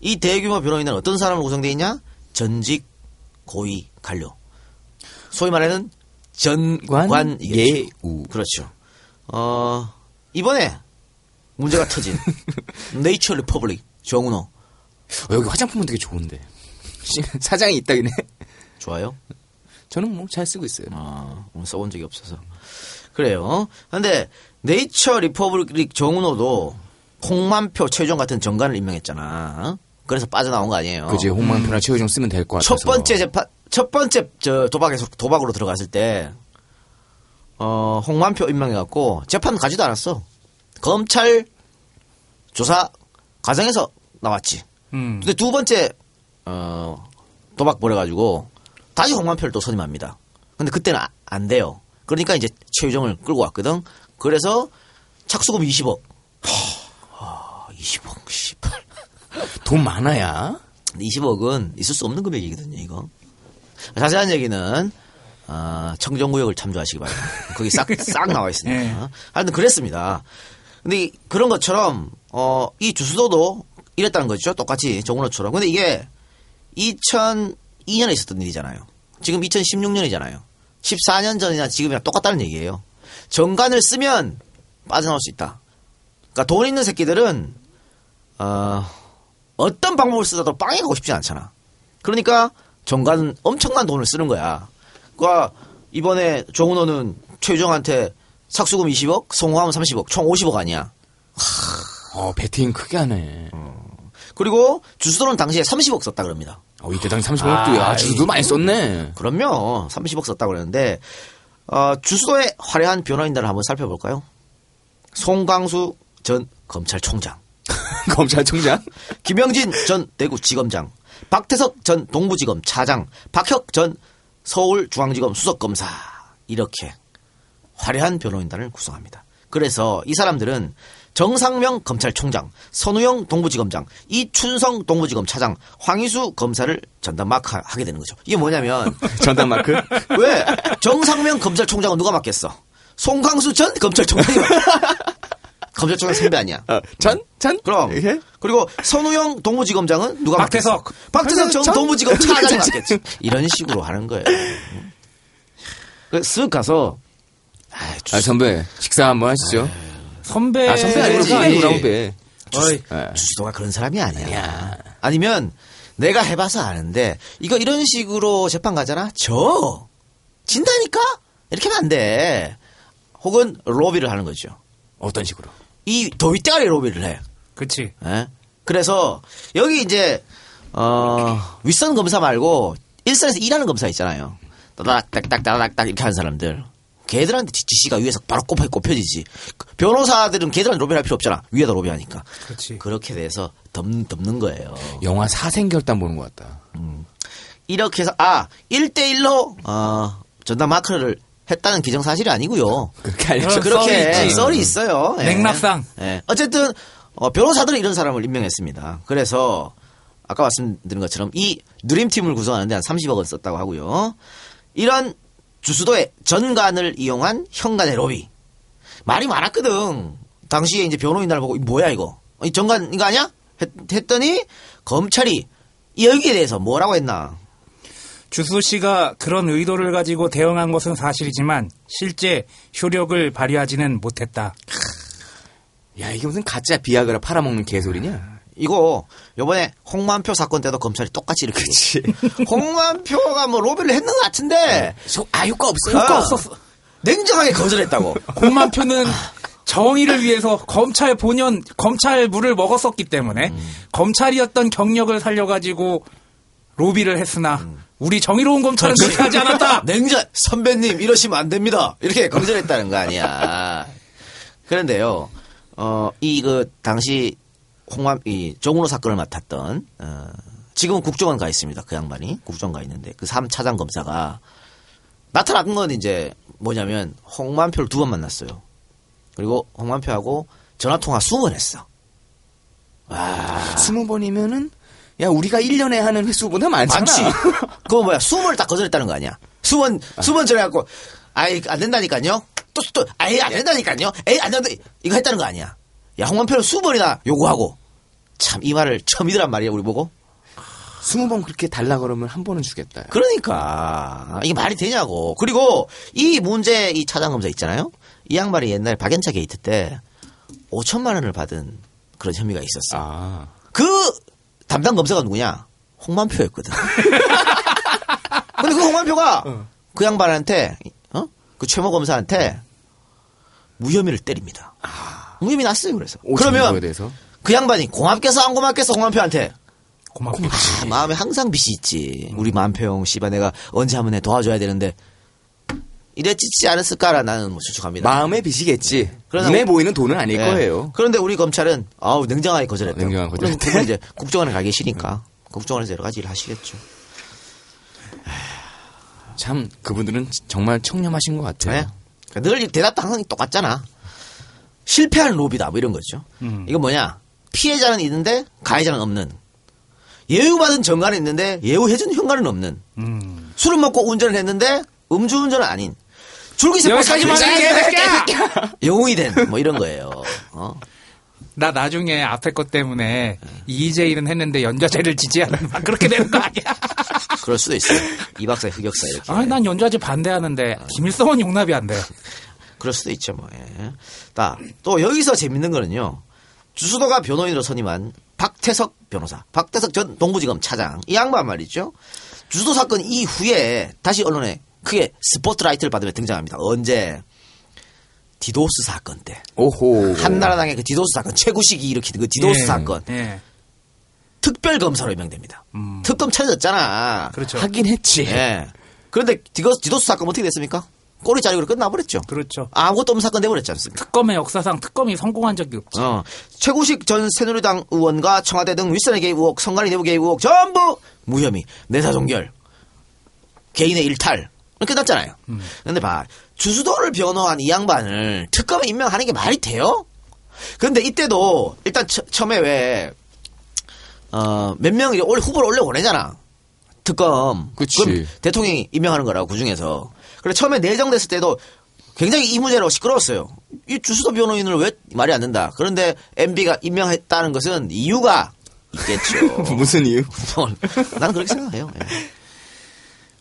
이 대규모 변호인단은 어떤 사람으로 구성되어 있냐? 전직 고위 관료. 소위 말하는 전관예우. 그렇죠. 어, 이번에 문제가 터진 네이처 리퍼블릭 정운호. 어, 여기 화장품은 되게 좋은데. 사장이 있다긴 해. 좋아요? 저는 뭐 잘 쓰고 있어요. 아, 오늘 써본 적이 없어서. 그래요. 근데 네이처 리퍼블릭 정운호도 홍만표, 최유정 같은 전관을 임명했잖아. 그래서 빠져나온 거 아니에요. 그지 홍만표나 최유정 쓰면 될 것 같아서. 첫 번째 재판, 첫 번째 저 도박에서 도박으로 들어갔을 때, 어, 홍만표 임명해갖고 재판 가지도 않았어. 검찰 조사 과정에서 나왔지. 음. 근데 두 번째 어, 도박 벌여가지고 다시 홍만표를 또 선임합니다. 근데 그때는 아- 안 돼요. 그러니까 이제 최유정을 끌고 왔거든. 그래서 착수금 20억. 하, 20억, 18. 돈 많아야. 20억은 있을 수 없는 금액이거든요, 이거. 자세한 얘기는 어, 청정구역을 참조하시기 바랍니다. 거기 싹, 싹 나와 있으니까. 예. 하여튼 그랬습니다. 근데 이- 그런 것처럼, 어, 이 주수도도 이랬다는 거죠. 똑같이 정은호처럼. 근데 이게 2002년에 있었던 일이잖아요. 지금 2016년이잖아요. 14년 전이나 지금이랑 똑같다는 얘기예요. 정관을 쓰면 빠져나올 수 있다. 그러니까 돈 있는 새끼들은, 어, 어떤 방법을 쓰더라도 빵에 가고 싶지 않잖아. 그러니까 정관은 엄청난 돈을 쓰는 거야. 그러니까 이번에 정은호는 최유정한테 삭수금 20억, 송호하면 30억, 총 50억 아니야. 어, 배팅 크게 하네. 그리고 주수도는 당시에 30억 썼다 그럽니다. 어, 이때 당시 30억도, 야, 주도 많이 썼네. 그럼요. 30억 썼다고 그러는데 어, 주수도의 화려한 변호인단을 한번 살펴볼까요? 송광수 전 검찰총장, 검찰총장? 김영진 전 대구지검장, 박태석 전 동부지검 차장, 박혁 전 서울중앙지검 수석검사 이렇게 화려한 변호인단을 구성합니다. 그래서 이 사람들은 정상명 검찰총장, 선우영 동부지검장, 이춘성 동부지검 차장, 황희수 검사를 전담 마크 하게 되는 거죠. 이게 뭐냐면 전담 마크? 왜 정상명 검찰총장은 누가 맡겠어? 송광수 전 검찰총장이 맡- 검찰총장 선배 아니야. 전? 전? 그럼 예? 그리고 선우영 동부지검장은 누가 박태석. 맡겠어? 박태석 전 전? 동부지검 차장이 맡겠지. 이런 식으로 하는 거예요. 그쓱 가서 아, 주, 아, 선배, 식사 한번 하시죠. 선배. 아, 선배 아니고. 선배. 주수, 예. 주수도가 그런 사람이 아니야. 아니면 내가 해봐서 아는데 이거 이런 식으로 재판 가잖아. 져 진다니까 이렇게 하면 안 돼. 혹은 로비를 하는 거죠. 어떤 식으로? 이 도윗대가리 로비를 해. 그치. 예? 그래서 여기 이제 어, 윗선 검사 말고 일선에서 일하는 검사 있잖아요. 따닥딱딱 따닥딱 이렇게 하는 사람들. 걔들한테 지- 지시가 위에서 바로 꼽혀 꼽혀지지. 그 변호사들은 걔들한테 로비할 필요 없잖아. 위에다 로비하니까. 그렇지. 그렇게 돼서 덮, 덮는 거예요. 영화 사생결단 보는 것 같다. 이렇게 해서 아 1대1로 어, 전담 마크를 했다는 기정사실이 아니고요. 그렇게. 그렇게 썰이. 썰이 있어요. 예. 맥락상. 예. 어쨌든 어, 변호사들은 이런 사람을 임명했습니다. 그래서 아까 말씀드린 것처럼 이 누림팀을 구성하는데 한 30억 원 썼다고 하고요. 이런 주수도의 전관을 이용한 현관의 로비. 말이 많았거든. 당시에 이제 변호인단을 보고 이 뭐야 이거? 이 전관 이거 아니야? 했, 더니 검찰이 이 여기에 대해서 뭐라고 했나? 주수 씨가 그런 의도를 가지고 대응한 것은 사실이지만 실제 효력을 발휘하지는 못했다. 야 이게 무슨 가짜 비아그라 팔아먹는 개소리냐? 이거 요번에 홍만표 사건 때도 검찰이 똑같이 이렇게 그치. 홍만표가 뭐 로비를 했는 것 같은데 아 효과 없어요. 효과 없었어. 냉정하게 거절했다고. 홍만표는 정의를 위해서 검찰 본연 검찰 물을 먹었었기 때문에 검찰이었던 경력을 살려가지고 로비를 했으나 우리 정의로운 검찰은 그렇게 하지 않았다. 냉정 선배님 이러시면 안 됩니다. 이렇게 거절했다는 거 아니야. 그런데요. 어, 이 그 당시 홍만 이 정은호 사건을 맡았던 어, 지금은 국정원 가 있습니다. 그 양반이 국정원 가 있는데 그 3차장 검사가 나타난 건 이제 뭐냐면 홍만표를 두 번 만났어요. 그리고 홍만표하고 전화 통화 20번 했어. 와. 스무 번이면은 야 우리가 1년에 하는 횟수보다 많잖아. 많지. 그거 뭐야? 20번을 딱 거절했다는 거 아니야? 수번 수번 전해갖고 아이 안 된다니까요. 또 또 아예 안 된다니까요. 에이 안 된다. 이거 했다는 거 아니야? 야 홍만표는 수번이나 요구하고 참 이 말을 처음 이더란 말이야 우리 보고. 스무 번 그렇게 달라 그러면 한 번은 주겠다. 그러니까 이게 말이 되냐고. 그리고 이 문제 이 차장 검사 있잖아요. 이 양반이 옛날 박연차 게이트 때 5천만 원을 받은 그런 혐의가 있었어. 아. 그 담당 검사가 누구냐? 홍만표였거든. 근데 그 홍만표가 그 양반한테 어? 그 최모 검사한테 무혐의를 때립니다. 무혐의 났어요. 그래서 아. 그러면 그 양반이 고맙겠어 안 고맙겠어 홍만표한테 고맙고 아, 마음에 항상 빚이 있지. 우리 만평 씨발 내가 언제 한번 내 도와줘야 되는데 이랬지 않았을까라 나는 뭐 추측합니다. 마음의 빚이겠지. 그러나 눈에 오- 보이는 돈은 아닐 네. 거예요. 그런데 우리 검찰은 아우 냉정하게 거절했다. 냉정하게 거절했다. 그럼 이제 국정원에 가 계시니까 국정원에서 여러 가지 일을 하시겠죠. 참 그분들은 정말 청렴하신 것 같아요. 네. 그러니까 늘 대답도 항상 똑같잖아. 실패한 로비다 뭐 이런 거죠. 이건 뭐냐? 피해자는 있는데 가해자는 없는. 예우받은 정관은 있는데 예우해준 현관은 없는. 음. 술을 먹고 운전을 했는데 음주운전은 아닌. 줄기세포 여기까지 사진 말해, 개새끼야! 영웅이 된 뭐 이런 거예요. 어? 나 나중에 앞에 것 때문에 이재일은 했는데 연좌제를 지지하는 막 그렇게 되는 거 아니야? 그럴 수도 있어요. 이 박사의 흑역사 이렇게. 아, 난 연좌제 반대하는데 김일성은 용납이 안 돼. 그럴 수도 있죠, 뭐. 예. 자, 또 여기서 재밌는 거는요. 주수도가 변호인으로 선임한 박태석 변호사, 박태석 전 동부지검 차장, 이 양반 말이죠. 주수도 사건 이후에 다시 언론에 크게 스포트라이트를 받으며 등장합니다. 언제? 디도스 사건 때. 오호. 한나라당의 그 디도스 사건, 최구식이 일으킨 그 디도스 예, 사건. 예. 특별검사로 임명됩니다. 음. 특검 차려졌잖아. 그렇죠. 하긴 했지. 예. 그런데 디도스, 디도스 사건 어떻게 됐습니까? 꼬리 자르기로 끝나버렸죠. 그렇죠. 아무것도 없는 사건 돼버렸지 않습니까? 특검의 역사상 특검이 성공한 적이 없지. 어, 최구식 전 새누리당 의원과 청와대 등 윗선의 개입 의혹, 선관위 내부 개입 의혹 전부 무혐의, 내사 종결, 개인의 일탈 끝났잖아요. 근데 봐 주수도를 변호한 이 양반을 특검에 임명하는 게 말이 돼요? 근데 이때도 일단 처, 처음에 왜 어, 몇 명이 올 후보를 올려 보내잖아. 특검. 그치. 그럼 대통령이 임명하는 거라고 그 중에서. 그래 처음에 내정됐을 때도 굉장히 이 문제로 시끄러웠어요. 이 주수도 변호인을 왜 말이 안 된다. 그런데 MB가 임명했다는 것은 이유가 있겠죠. 무슨 이유? 나는 그렇게 생각해요. 예.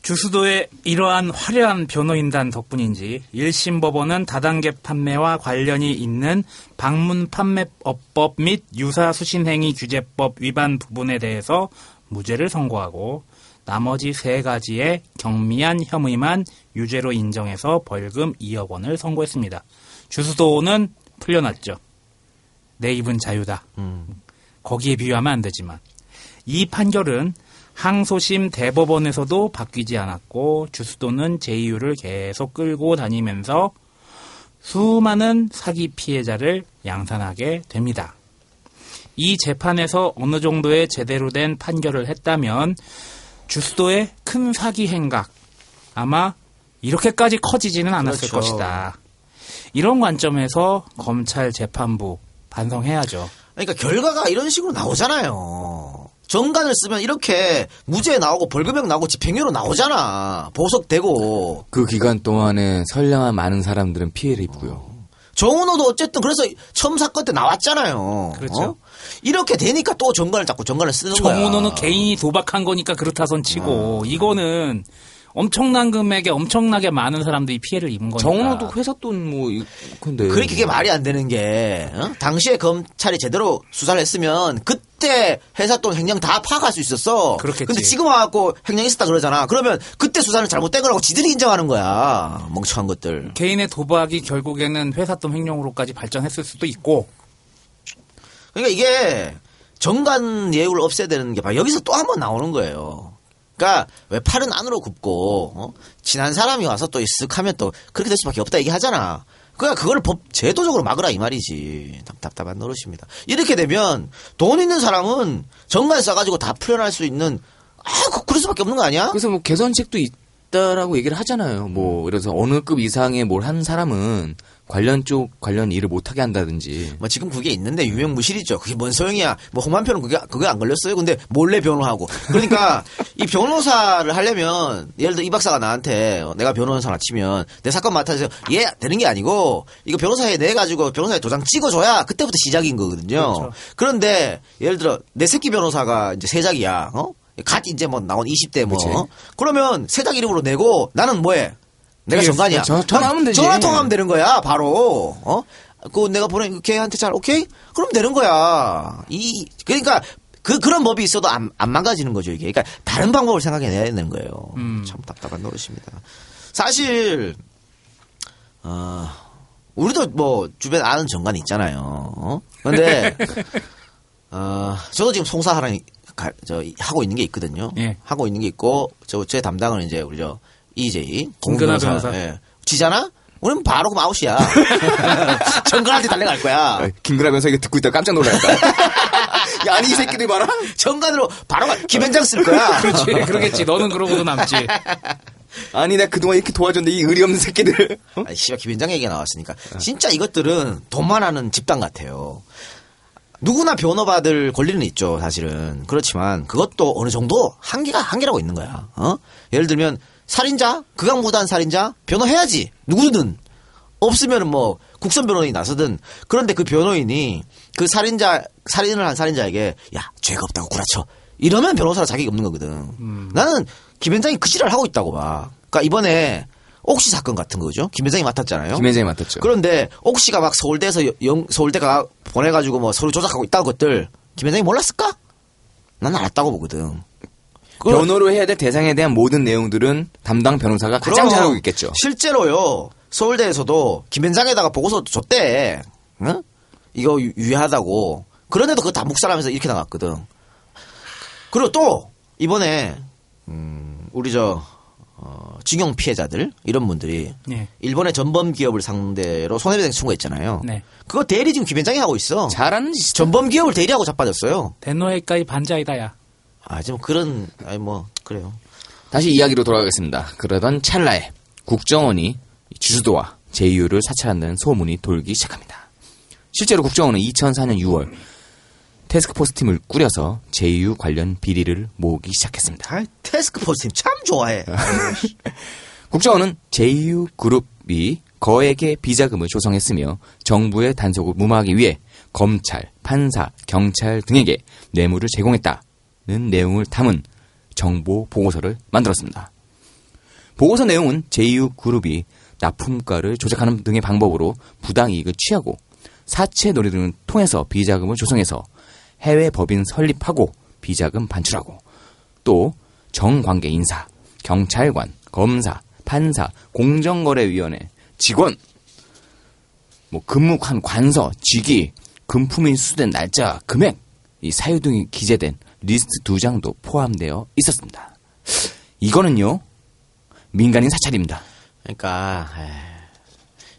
주수도의 이러한 화려한 변호인단 덕분인지 1심 법원은 다단계 판매와 관련이 있는 방문 판매업법 및 유사 수신행위 규제법 위반 부분에 대해서 무죄를 선고하고 나머지 세 가지의 경미한 혐의만 유죄로 인정해서 벌금 2억 원을 선고했습니다. 주수도는 풀려났죠. 내 입은 자유다. 거기에 비유하면 안 되지만 이 판결은 항소심 대법원에서도 바뀌지 않았고 주수도는 제 이유를 계속 끌고 다니면서 수많은 사기 피해자를 양산하게 됩니다. 이 재판에서 어느 정도의 제대로 된 판결을 했다면 주수도의 큰 사기 행각 아마 이렇게까지 커지지는 않았을 그렇죠. 것이다. 이런 관점에서 검찰 재판부 반성해야죠. 그러니까 결과가 이런 식으로 나오잖아요. 정관을 쓰면 이렇게 무죄 나오고 벌금형 나오고 집행유예로 나오잖아. 보석되고. 그 기간 동안에 선량한 많은 사람들은 피해를 입고요. 정은호도 어쨌든 그래서 처음 사건 때 나왔잖아요. 그렇죠. 어? 이렇게 되니까 또 정관을 잡고 정관을 쓰는 거야. 정은호는 개인이 도박한 거니까 그렇다선 치고 이거는 엄청난 금액에 엄청나게 많은 사람들이 피해를 입은 거니까. 정은호도 회사 돈 뭐 근데 그게 그게 말이 안 되는 게 어? 당시에 검찰이 제대로 수사를 했으면 그때 회사 돈 횡령 다 파악할 수 있었어. 그렇겠지. 근데 지금 와갖고 횡령 있었다 그러잖아. 그러면 그때 수사는 잘못된 거라고 지들이 인정하는 거야. 멍청한 것들. 개인의 도박이 결국에는 회사 돈 횡령으로까지 발전했을 수도 있고 그러니까 이게 정관 예우를 없애야 되는 게 바로 여기서 또 한 번 나오는 거예요. 그러니까 왜 팔은 안으로 굽고 어? 친한 사람이 와서 또 쓱하면 또 그렇게 될 수밖에 없다 얘기하잖아. 그러니까 그걸 법 제도적으로 막으라 이 말이지. 답- 답답한 노릇입니다. 이렇게 되면 돈 있는 사람은 정관 써가지고 다 풀려날 수 있는 아 그- 그럴 수밖에 없는 거 아니야? 그래서 뭐 개선책도 있다라고 얘기를 하잖아요. 뭐 그래서 어느 급 이상의 뭘 한 사람은 관련 쪽 관련 일을 못 하게 한다든지. 뭐 지금 그게 있는데 유명무실이죠. 그게 뭔 소용이야. 뭐 홍만표는 그게 그게 안 걸렸어요. 근데 몰래 변호하고. 그러니까 이 변호사를 하려면 예를 들어 이 박사가 나한테 어, 내가 변호사를 치면 내 사건 맡아서 얘 되는 게 아니고 이거 변호사에 내 가지고 변호사에 도장 찍어줘야 그때부터 시작인 거거든요. 그런데 예를 들어 내 새끼 변호사가 이제 세작이야. 어? 갓 이제 뭐 나온 20대 뭐. 그치. 어? 그러면 세작 이름으로 내고 나는 뭐해? 내가 정관이야. 전화- 전화하면 되지. 전화 통화하면 되는 거야, 바로. 어? 그 내가 보낸 걔한테 잘 오케이? 그럼 되는 거야. 이 그러니까 그 그런 법이 있어도 안, 안 망가지는 거죠 이게. 그러니까 다른 방법을 생각해내야 되는 거예요. 참 답답한 노릇입니다. 사실 어, 우리도 뭐 주변 아는 정관이 있잖아요. 어? 근데 어, 저도 지금 송사하랑 가- 저 하고 있는 게 있거든요. 예. 하고 있는 게 있고 저 제 담당은 이제 우리 저 EJ 김근하 변호사. 예. 지잖아? 우리는 바로 그럼 아웃이야. 정관한테 달려갈 거야. 아, 김그라면서 이거 듣고 있다 가 깜짝 놀랄까. 야, 아니 이 새끼들 봐라. 정관으로 바로 가- 김현장 쓸 거야. 그렇지 그러겠지 너는 그러고도 남지 아니 내가 그동안 이렇게 도와줬는데 이 의리 없는 새끼들. 어? 아, 씨발 김현장 얘기가 나왔으니까 진짜 이것들은 돈만 하는 집단 같아요. 누구나 변호받을 권리는 있죠, 사실은. 그렇지만 그것도 어느 정도 한계가 한계라고 있는 거야. 어? 예를 들면 살인자, 극악무도한 살인자 변호해야지. 누구든 없으면 뭐 국선 변호인이 나서든 그런데 그 변호인이 그 살인자 살인을 한 살인자에게 야 죄가 없다고 구라쳐 이러면 변호사로 자격이 없는 거거든. 나는 김현장이 그 지랄 하고 있다고 봐. 그러니까 이번에 옥시 사건 같은 거죠. 김현장이 맡았잖아요. 김현장이 맡았죠. 그런데 옥시가 막 서울대에서 영, 서울대가 보내가지고 뭐 서류 조작하고 있다는 것들 김현장이 몰랐을까? 난 알았다고 보거든. 변호를 해야 될 대상에 대한 모든 내용들은 담당 변호사가 가장 잘하고 있겠죠. 실제로요. 서울대에서도 김현장에다가 보고서 줬대. 응? 이거 유- 유해하다고. 그런데도 그거 다 묵살하면서 이렇게 나갔거든. 그리고 또 이번에 음, 우리 저 어, 징용 피해자들 이런 분들이 네. 일본의 전범 기업을 상대로 손해배상 청구했잖아요. 네. 그거 대리 지금 김현장이 하고 있어. 잘하는 짓. 전범 기업을 대리하고 자빠졌어요. 대노회까지 반자이다야 아, 좀 그런 아니 뭐 그래요. 다시 이야기로 돌아가겠습니다. 그러던 찰나에 국정원이 주주도와 제이유를 사찰한다는 소문이 돌기 시작합니다. 실제로 국정원은 2004년 6월 테스크포스 팀을 꾸려서 제이유 관련 비리를 모으기 시작했습니다. 아, 테스크포스 팀 참 좋아해. 국정원은 제이유 그룹이 거액의 비자금을 조성했으며 정부의 단속을 무마하기 위해 검찰, 판사, 경찰 등에게 뇌물을 제공했다는 내용을 담은 정보 보고서를 만들었습니다. 보고서 내용은 제이유 그룹이 납품가를 조작하는 등의 방법으로 부당이익을 취하고 사채 놀이 등을 통해서 비자금을 조성해서 해외 법인 설립하고 비자금 반출하고 또 정관계 인사, 경찰관, 검사, 판사, 공정거래위원회, 직원, 뭐 근무한 관서, 직위, 금품이 수수된 날짜, 금액, 이 사유 등이 기재된 리스트 두 장도 포함되어 있었습니다. 이거는요 민간인 사찰입니다. 그러니까 에이,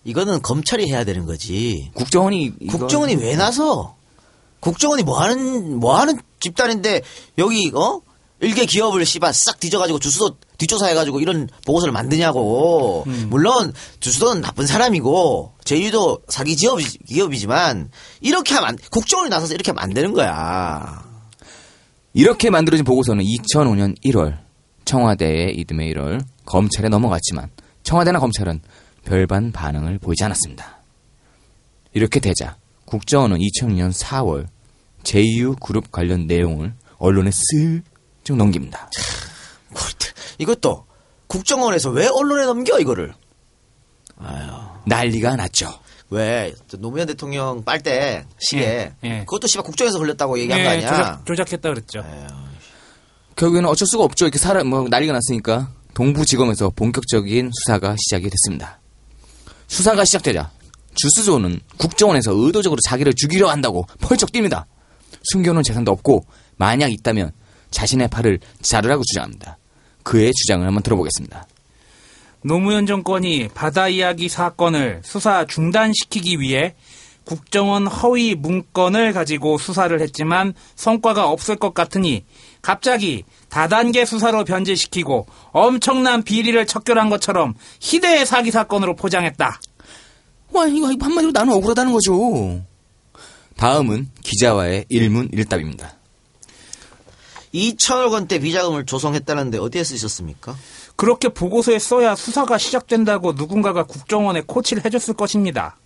이거는 검찰이 해야 되는 거지. 국정원이 국정원이 왜 나서? 국정원이 뭐 하는 뭐 하는 집단인데 여기 어 일개 기업을 씨발 싹 뒤져가지고 주수도 뒷조사해가지고 이런 보고서를 만드냐고. 물론 주수도는 나쁜 사람이고 제주도 사기 기업 기업이지만 이렇게 하면 안, 국정원이 나서서 이렇게 하면 안 되는 거야. 이렇게 만들어진 보고서는 2005년 1월 청와대의 이듬해 1월 검찰에 넘어갔지만 청와대나 검찰은 별반 반응을 보이지 않았습니다. 이렇게 되자 국정원은 2002년 4월 JU 그룹 관련 내용을 언론에 슬쩍 넘깁니다. 이것도 국정원에서 왜 언론에 넘겨 이거를? 난리가 났죠. 왜 노무현 대통령 빨대 시계 예, 예. 그것도 씨발 국정에서 걸렸다고 얘기한 예, 거 아니야? 조작, 조작했다 그랬죠. 결국에는 어쩔 수가 없죠. 이렇게 사람 뭐 난리가 났으니까 동부지검에서 본격적인 수사가 시작이 됐습니다. 수사가 시작되자 주스조는 국정원에서 의도적으로 자기를 죽이려 한다고 펄쩍 뜁니다. 숨겨놓은 재산도 없고 만약 있다면 자신의 팔을 자르라고 주장합니다. 그의 주장을 한번 들어보겠습니다. 노무현 정권이 바다 이야기 사건을 수사 중단시키기 위해 국정원 허위 문건을 가지고 수사를 했지만 성과가 없을 것 같으니 갑자기 다단계 수사로 변제시키고 엄청난 비리를 척결한 것처럼 희대의 사기 사건으로 포장했다. 와 이거 한마디로 나는 억울하다는 거죠. 다음은 기자와의 일문일답입니다. 2천억 원대 비자금을 조성했다는데 어디에 쓰셨습니까? 그렇게 보고서에 써야 수사가 시작된다고 누군가가 국정원에 코치를 해줬을 것입니다.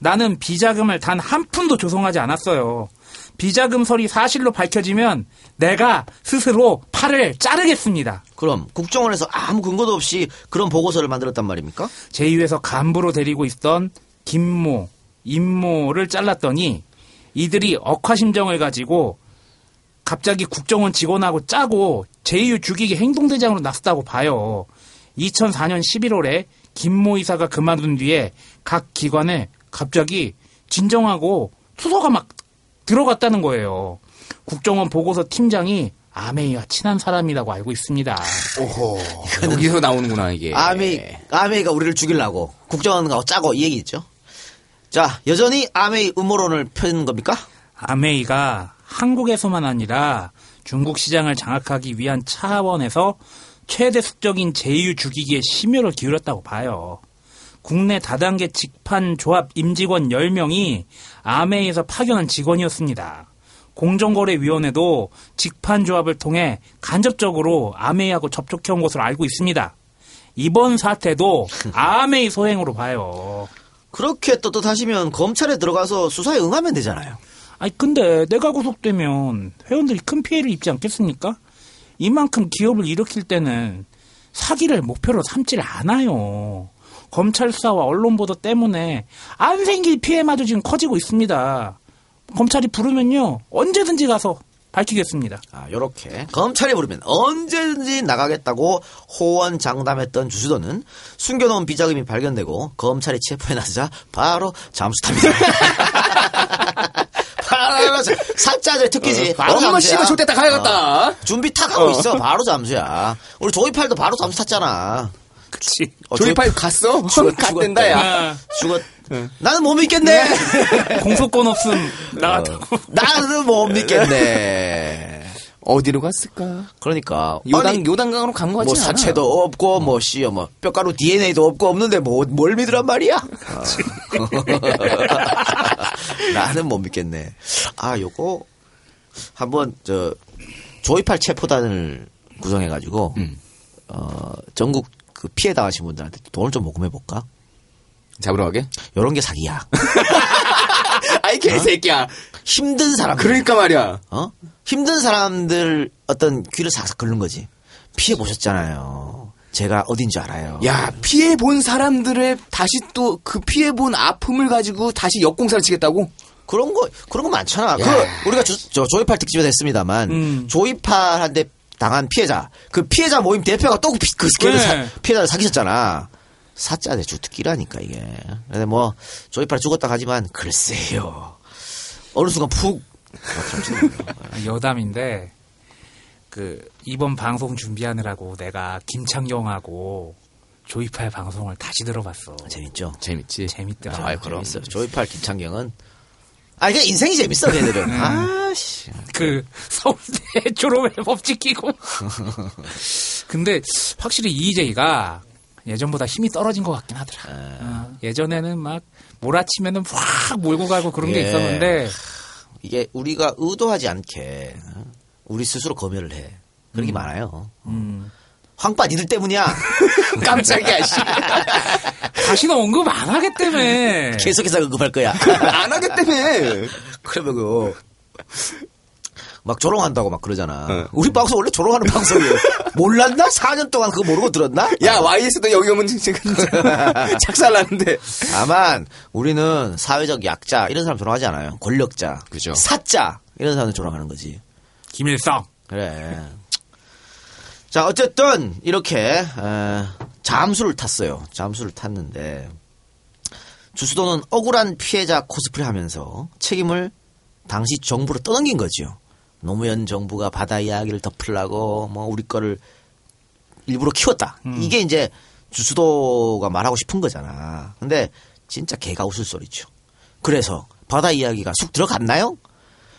나는 비자금을 단 한 푼도 조성하지 않았어요. 비자금설이 사실로 밝혀지면 내가 스스로 팔을 자르겠습니다. 그럼 국정원에서 아무 근거도 없이 그런 보고서를 만들었단 말입니까? 제2에서 간부로 데리고 있던 김모, 임모를 잘랐더니 이들이 억하심정을 가지고 갑자기 국정원 직원하고 짜고 제2유 죽이기 행동대장으로 나섰다고 봐요. 2004년 11월에 김모 이사가 그만둔 뒤에 각 기관에 갑자기 진정하고 수소가 막 들어갔다는 거예요. 국정원 보고서 팀장이 아메이와 친한 사람이라고 알고 있습니다. 오호. 여기서 나오는구나 이게. 아메이, 아메이가 우리를 죽이려고 국정원과 짜고 이 얘기 있죠. 자, 여전히 아메이 음모론을 펴는 겁니까? 아메이가 한국에서만 아니라 중국 시장을 장악하기 위한 차원에서 최대 숙적인 제휴 죽이기에 심혈을 기울였다고 봐요. 국내 다단계 직판 조합 임직원 10명이 아메이에서 파견한 직원이었습니다. 공정거래위원회도 직판 조합을 통해 간접적으로 아메이하고 접촉해온 것으로 알고 있습니다. 이번 사태도 아메이 소행으로 봐요. 그렇게 떳떳하시면 검찰에 들어가서 수사에 응하면 되잖아요. 아니 근데 내가 구속되면 회원들이 큰 피해를 입지 않겠습니까? 이만큼 기업을 일으킬 때는 사기를 목표로 삼질 않아요. 검찰 수사와 언론 보도 때문에 안 생길 피해마저 지금 커지고 있습니다. 검찰이 부르면요 언제든지 가서 밝히겠습니다. 아, 요렇게 검찰이 부르면 언제든지 나가겠다고 호언장담했던 주수도는 숨겨놓은 비자금이 발견되고 검찰이 체포해 나서자 바로 잠수탑니다. 자- 사자들 특기지. 어, 바로 엄마 잠수야. 씨발 좋댔다 가야겠다. 어, 준비 탁 하고 어. 있어. 바로 잠수야. 우리 조이팔도 바로 잠수 탔잖아. 그치. 어, 조이팔 갔어? 죽었, 갔댄다. 야. 죽었. 나는 못 믿겠네. 공소권 없음 나갔다고. 나는 못 믿겠네. 어디로 갔을까? 그러니까 요단 아니, 요단강으로 간거 같지 뭐 않아? 사체도 없고 뭐 씨요 뭐 뼈가루 DNA도 없고 없는데 뭐 뭘 믿으란 말이야? 어. 나는 못 믿겠네. 아 요거 한번 저 조이팔 체포단을 구성해 가지고 음. 어 전국 그 피해 당하신 분들한테 돈을 좀 모금해 볼까? 잡으러 가게? 요런 게 사기야. 아이 개새끼야. 힘든 사람 그러니까 말이야. 어? 힘든 사람들 어떤 귀를 싹싹 긁는 거지. 피해 보셨잖아요. 제가 어딘지 알아요. 야 피해 본 사람들의 다시 또 그 피해 본 아픔을 가지고 다시 역공사를 치겠다고? 그런 거 그런 거 많잖아. 그 우리가 조, 저 조이팔 특집에서 했습니다만 음. 조이팔한테 당한 피해자 그 피해자 모임 대표가 또그 스케일을 네. 피해자를 사귀셨잖아. 사자 대 주특기라니까 이게. 근데 뭐 조이팔 죽었다 하지만 글쎄요. 어느 순간 푹 여담인데 그 이번 방송 준비하느라고 내가 김창경하고 조이팔 방송을 다시 들어봤어. 재밌죠. 재밌지. 재밌더라. 아, 그럼 재밌어. 조이팔 김창경은 아 이게 인생이 재밌어 걔들은. 아 씨. 그 서울대 졸업에 법칙 끼고. 근데 확실히 이재희가 예전보다 힘이 떨어진 것 같긴 하더라. 어, 예전에는 막 몰아치면은 확 몰고 가고 그런 게 예. 있었는데 이게 우리가 의도하지 않게 어? 우리 스스로 검열을 해. 그런 게 많아요. 음, 황빠 니들 때문이야. 깜짝이야, 씨. 다시는 언급 안 하겠다며. 계속해서 언급할 거야. 안 하겠다며. 그러면 그, 막 조롱한다고 막 그러잖아. 어. 우리 방송 원래 조롱하는 방송이에요. 몰랐나? 4년 동안 그거 모르고 들었나? 야, YS도 여기 오면 지금 착살나는데. 다만 우리는 사회적 약자 이런 사람 조롱하지 않아요. 권력자, 그죠. 사자 이런 사람 조롱하는 거지. 김일성. 그래. 자 어쨌든 이렇게 에, 잠수를 탔어요. 잠수를 탔는데 주수도는 억울한 피해자 코스프레 하면서 책임을 당시 정부로 떠넘긴 거죠. 노무현 정부가 바다 이야기를 덮으려고 뭐 우리 거를 일부러 키웠다. 이게 이제 주수도가 말하고 싶은 거잖아. 근데 진짜 개가 웃을 소리죠. 그래서 바다 이야기가 쑥 들어갔나요?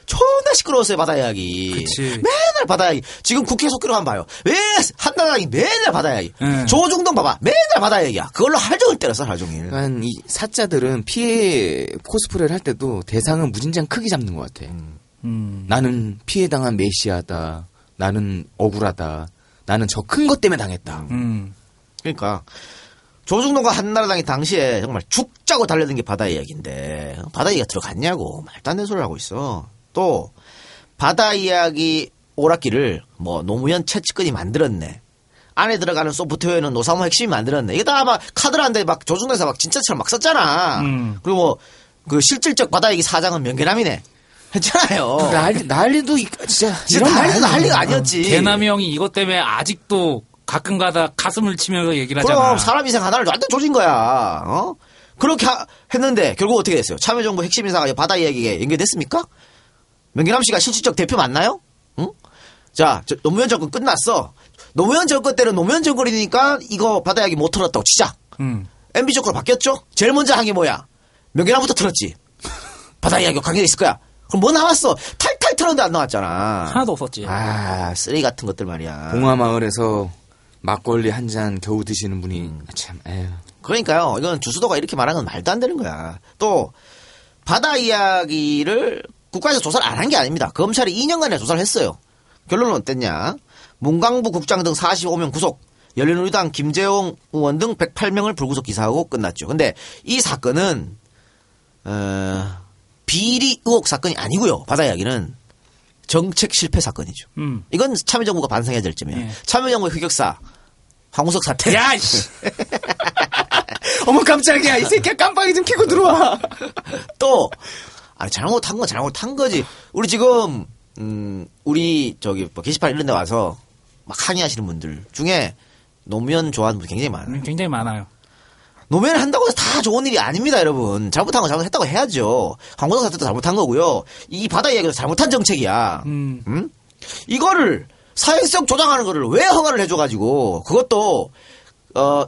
존나 시끄러웠어요 바다 이야기. 그치. 맨날 바다 이야기. 지금 국회 속기로 한번 봐요. 왜 한나라당이 맨날 바다 이야기. 응. 조중동 봐봐. 맨날 바다 이야기야. 그걸로 하루 종일 때렸어 하루 종일. 그러니까 이 사자들은 피해 코스프레를 할 때도 대상은 무진장 크게 잡는 것 같아. 음. 나는 피해 당한 메시아다. 나는 억울하다. 나는 저 큰 것 때문에 당했다. 음. 그러니까 조중동과 한나라당이 당시에 정말 죽자고 달려든 게 바다 이야기인데 바다 이야기가 들어갔냐고 말도 안 되는 소리를 하고 있어. 또 바다 이야기 오락기를 뭐 노무현 채찍근이 만들었네. 안에 들어가는 소프트웨어는 노사모 핵심이 만들었네. 이게 다 막 카드라는데 막 조중동에서 막 진짜처럼 막 썼잖아. 음. 그리고 뭐 그 실질적 바다 이야기 사장은 명계남이네. 했잖아요. 난리, 난리도 이- 진짜 진짜 이런 난리도 난리 난리가 아니었지. 대남이 형이 이것 때문에 아직도 가끔가다 가슴을 치면서 얘기를 하잖아. 그럼 사람 인생 하나를 완전 조진 거야. 어? 그렇게 하- 했는데 결국 어떻게 됐어요? 참여정부 핵심 인사가 바다 이야기에 연결됐습니까? 명기남 씨가 실질적 대표 맞나요? 응? 자, 저 노무현 정권 끝났어. 노무현 정권 때는 노무현 정권이니까 이거 바다 이야기 못 털었다고 치자. 음. MB 정권 바뀌었죠? 제일 먼저 한 게 뭐야? 명기남부터 털었지. 바다 이야기가 관계가 있을 거야. 그럼 뭐 나왔어? 탈탈 털었는데 안 나왔잖아. 하나도 없었지. 아, 쓰레기 같은 것들 말이야. 봉화마을에서 막걸리 한 잔 겨우 드시는 분이 음. 참 에휴. 그러니까요. 이건 주수도가 이렇게 말하는 건 말도 안 되는 거야. 또 바다 이야기를 국가에서 조사를 안 한 게 아닙니다. 검찰이 2년간에 조사를 했어요. 결론은 어땠냐? 문광부 국장 등 45명 구속, 열린우리당 김재용 의원 등 108명을 불구속 기사하고 끝났죠. 근데 이 사건은 어, 비리 의혹 사건이 아니고요. 바다 이야기는 정책 실패 사건이죠. 음. 이건 참여정부가 반성해야 될 점이에요. 예. 참여정부의 흑역사, 황우석 사태. 야, 씨. 어머 깜짝이야 이 새끼야 깜빡이 좀 켜고 들어와. 또 아니 잘못한 건 잘못한 거지. 우리 지금 음 우리 저기 뭐 게시판 이런 데 와서 막 항의하시는 분들 중에 노무현 좋아하는 분 굉장히 많아요. 음, 굉장히 많아요. 노무현 한다고 해서 다 좋은 일이 아닙니다, 여러분. 잘못한 거 잘못했다고 해야죠. 황고성 사태도 잘못한 거고요. 이 바다 이야기도 잘못한 정책이야. 음. 음? 이거를 사회성 조장하는 거를 왜 허가를 해줘가지고 그것도 어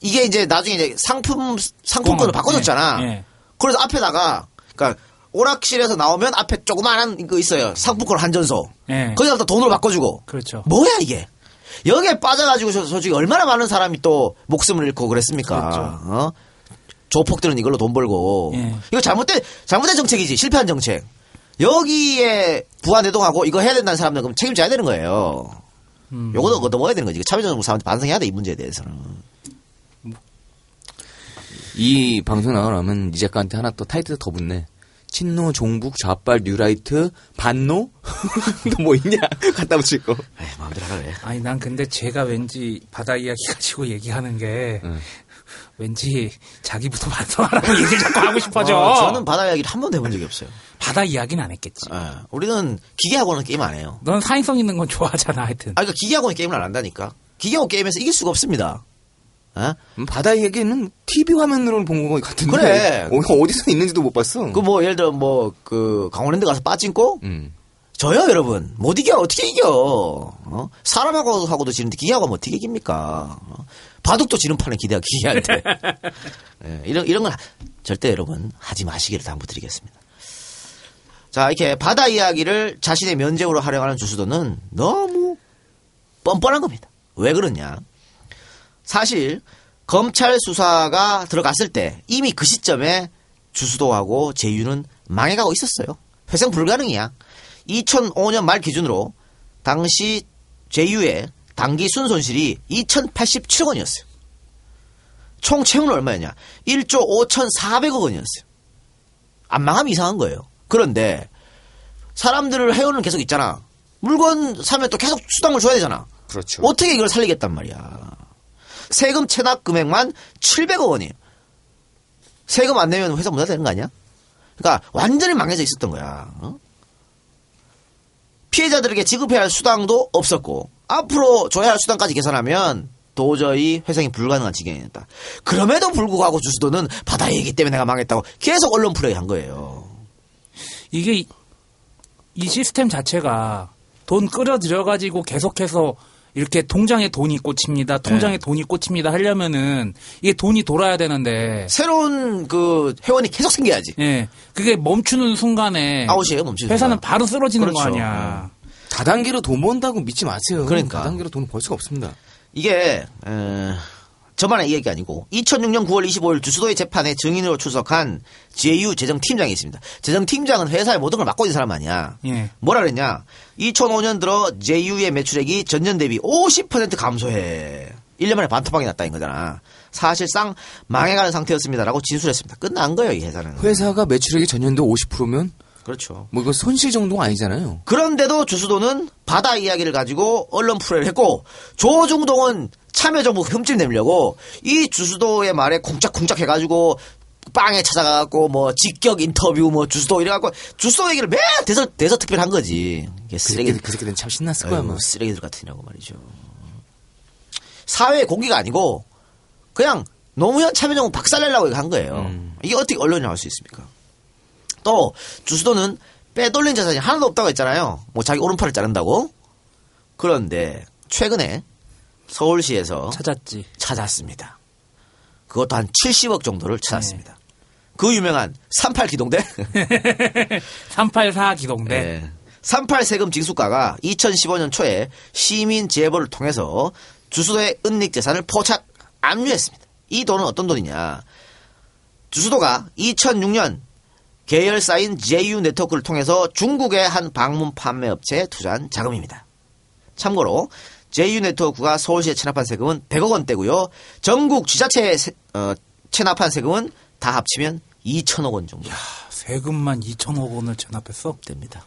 이게 이제 나중에 이제 상품 상품권을. 바꿔줬잖아. 예, 예. 그래서 앞에다가 그러니까 오락실에서 나오면 앞에 조그마한 거 있어요. 상품권 한전소. 예. 거기다 돈으로 바꿔주고. 그렇죠. 뭐야 이게? 여기에 빠져가지고 저- 솔직히 얼마나 많은 사람이 또 목숨을 잃고 그랬습니까? 어? 조폭들은 이걸로 돈 벌고 예. 이거 잘못된 잘못된 정책이지 실패한 정책. 여기에 부하 내동하고 이거 해야 된다는 사람들 그럼 책임져야 되는 거예요. 음. 요거도 얻어먹어야 되는 거지. 참여정부 사람한테 반성해야 돼 이 문제에 대해서는. 이 방송 나가려면 이 작가한테 하나 또 타이틀 더 붙네. 친노, 종북, 좌빨, 뉴라이트, 반노? 또 뭐 있냐? 갖다 붙일 거. 에이, 마음대로 하라 그래. 아니 난 근데 제가 왠지 바다 이야기 가지고 얘기하는 게 응. 왠지 자기부터 반성하라고 얘기를 자꾸 하고 싶어져. 어, 저는 바다 이야기를 한 번도 해본 적이 없어요. 바다 이야기는 안 했겠지. 예, 우리는 기계하고는 게임 안 해요. 넌 사행성 있는 건 좋아하잖아 하여튼. 아, 그러니까 기계하고는 게임을 안 한다니까. 기계하고 게임에서 이길 수가 없습니다. 어? 음, 바다 얘기는 TV 화면으로 본거 같은데. 그래. 어, 어디서 있는지도 못 봤어. 그 뭐 예를 들어 뭐 그 강원랜드 가서 빠진고 음. 저요 여러분 못 이겨 어떻게 이겨 어? 사람하고 하고도 지는데 기계하고 하면 어떻게 이깁니까 어? 바둑도 지는 판에 기대가 기계한테 예, 이런 이런 건 절대 여러분 하지 마시기를 당부드리겠습니다 자 이렇게 바다 이야기를 자신의 면제부로 활용하는 주수도는 너무 뻔뻔한 겁니다 왜 그러냐 사실 검찰 수사가 들어갔을 때 이미 그 시점에 주수도하고 제유는 망해가고 있었어요. 회생 불가능이야. 2005년 말 기준으로 당시 제유의 당기 순손실이 2,087억 원이었어요. 총 채용은 얼마였냐? 1조 5,400억 원이었어요. 안 망하면 이상한 거예요. 그런데 사람들을 해오는 계속 있잖아. 물건 사면 또 계속 수당을 줘야 되잖아. 그렇죠. 어떻게 이걸 살리겠단 말이야. 세금 체납 금액만 700억 원이에요. 세금 안 내면 회사 못 되는 거 아니야? 그러니까 완전히 망해져 있었던 거야. 어? 피해자들에게 지급해야 할 수당도 없었고 앞으로 줘야 할 수당까지 계산하면 도저히 회생이 불가능한 지경이었다. 그럼에도 불구하고 주수도는 바다의 얘기 때문에 내가 망했다고 계속 언론 플레이 한 거예요. 이게 이, 이 시스템 자체가 돈 끌어들여 가지고 계속해서 이렇게 통장에 돈이 꽂힙니다. 통장에 네. 돈이 꽂힙니다. 하려면은 이게 돈이 돌아야 되는데 새로운 그 회원이 계속 생겨야지. 예. 그게 멈추는 순간에 아웃이에요, 멈추는 회사는 순간. 바로 쓰러지는 거 그렇죠. 아니야. 다단계로 돈 번다고 믿지 마세요. 그러니까. 다단계로 돈을 벌 수가 없습니다. 이게 에, 저만의 얘기 아니고 2006년 9월 25일 주수도의 재판에 증인으로 출석한 JU 재정팀장이 있습니다. 재정팀장은 회사의 모든 걸 맡고 있는 사람 아니야. 예. 뭐라 그랬냐? 2005년 들어 JU의 매출액이 전년 대비 50% 감소해. 1년 만에 반토막이 났다는 거잖아. 사실상 망해가는 상태였습니다라고 진술했습니다. 끝난 거예요, 이 회사는. 회사가 매출액이 전년도 50%면 그렇죠. 뭐 이거 손실 정도가 아니잖아요. 그런데도 주수도는 바다 이야기를 가지고 언론 프레를 했고 조중동은 참여정부 흠집 내려고 이 주수도의 말에 쿵짝쿵짝 해가지고 빵에 찾아가갖고 뭐 직격 인터뷰 뭐 주수도 이래갖고 주수도 얘기를 매일 대서 대서 특별한 거지. 이게 그 쓰레기 그 새끼들은 참 신났을 거야, 아마. 쓰레기들 같으냐고 말이죠. 사회의 공기가 아니고 그냥 노무현 참여정부 박살내려고 한 거예요. 이게 어떻게 언론이 나올 수 있습니까? 또 주수도는 빼돌린 재산이 하나도 없다고 했잖아요. 뭐 자기 오른팔을 자른다고. 그런데 최근에 서울시에서 찾았지. 찾았습니다. 그것도 한 70억 정도를 찾았습니다. 그 유명한 38 기동대 384 기동대. 네. 38 세금 징수과가 2015년 초에 시민 제보를 통해서 주수도의 은닉 재산을 포착 압류했습니다. 이 돈은 어떤 돈이냐? 주수도가 2006년 계열사인 JU 네트워크를 통해서 중국의 한 방문 판매 업체에 투자한 자금입니다. 참고로 JU 네트워크가 서울시에 체납한 세금은 100억 원대고요. 전국 지자체에 세- 어, 체납한 세금은 다 합치면 2천억 원 정도 세금만 2천억 원을 체납했어? 됩니다.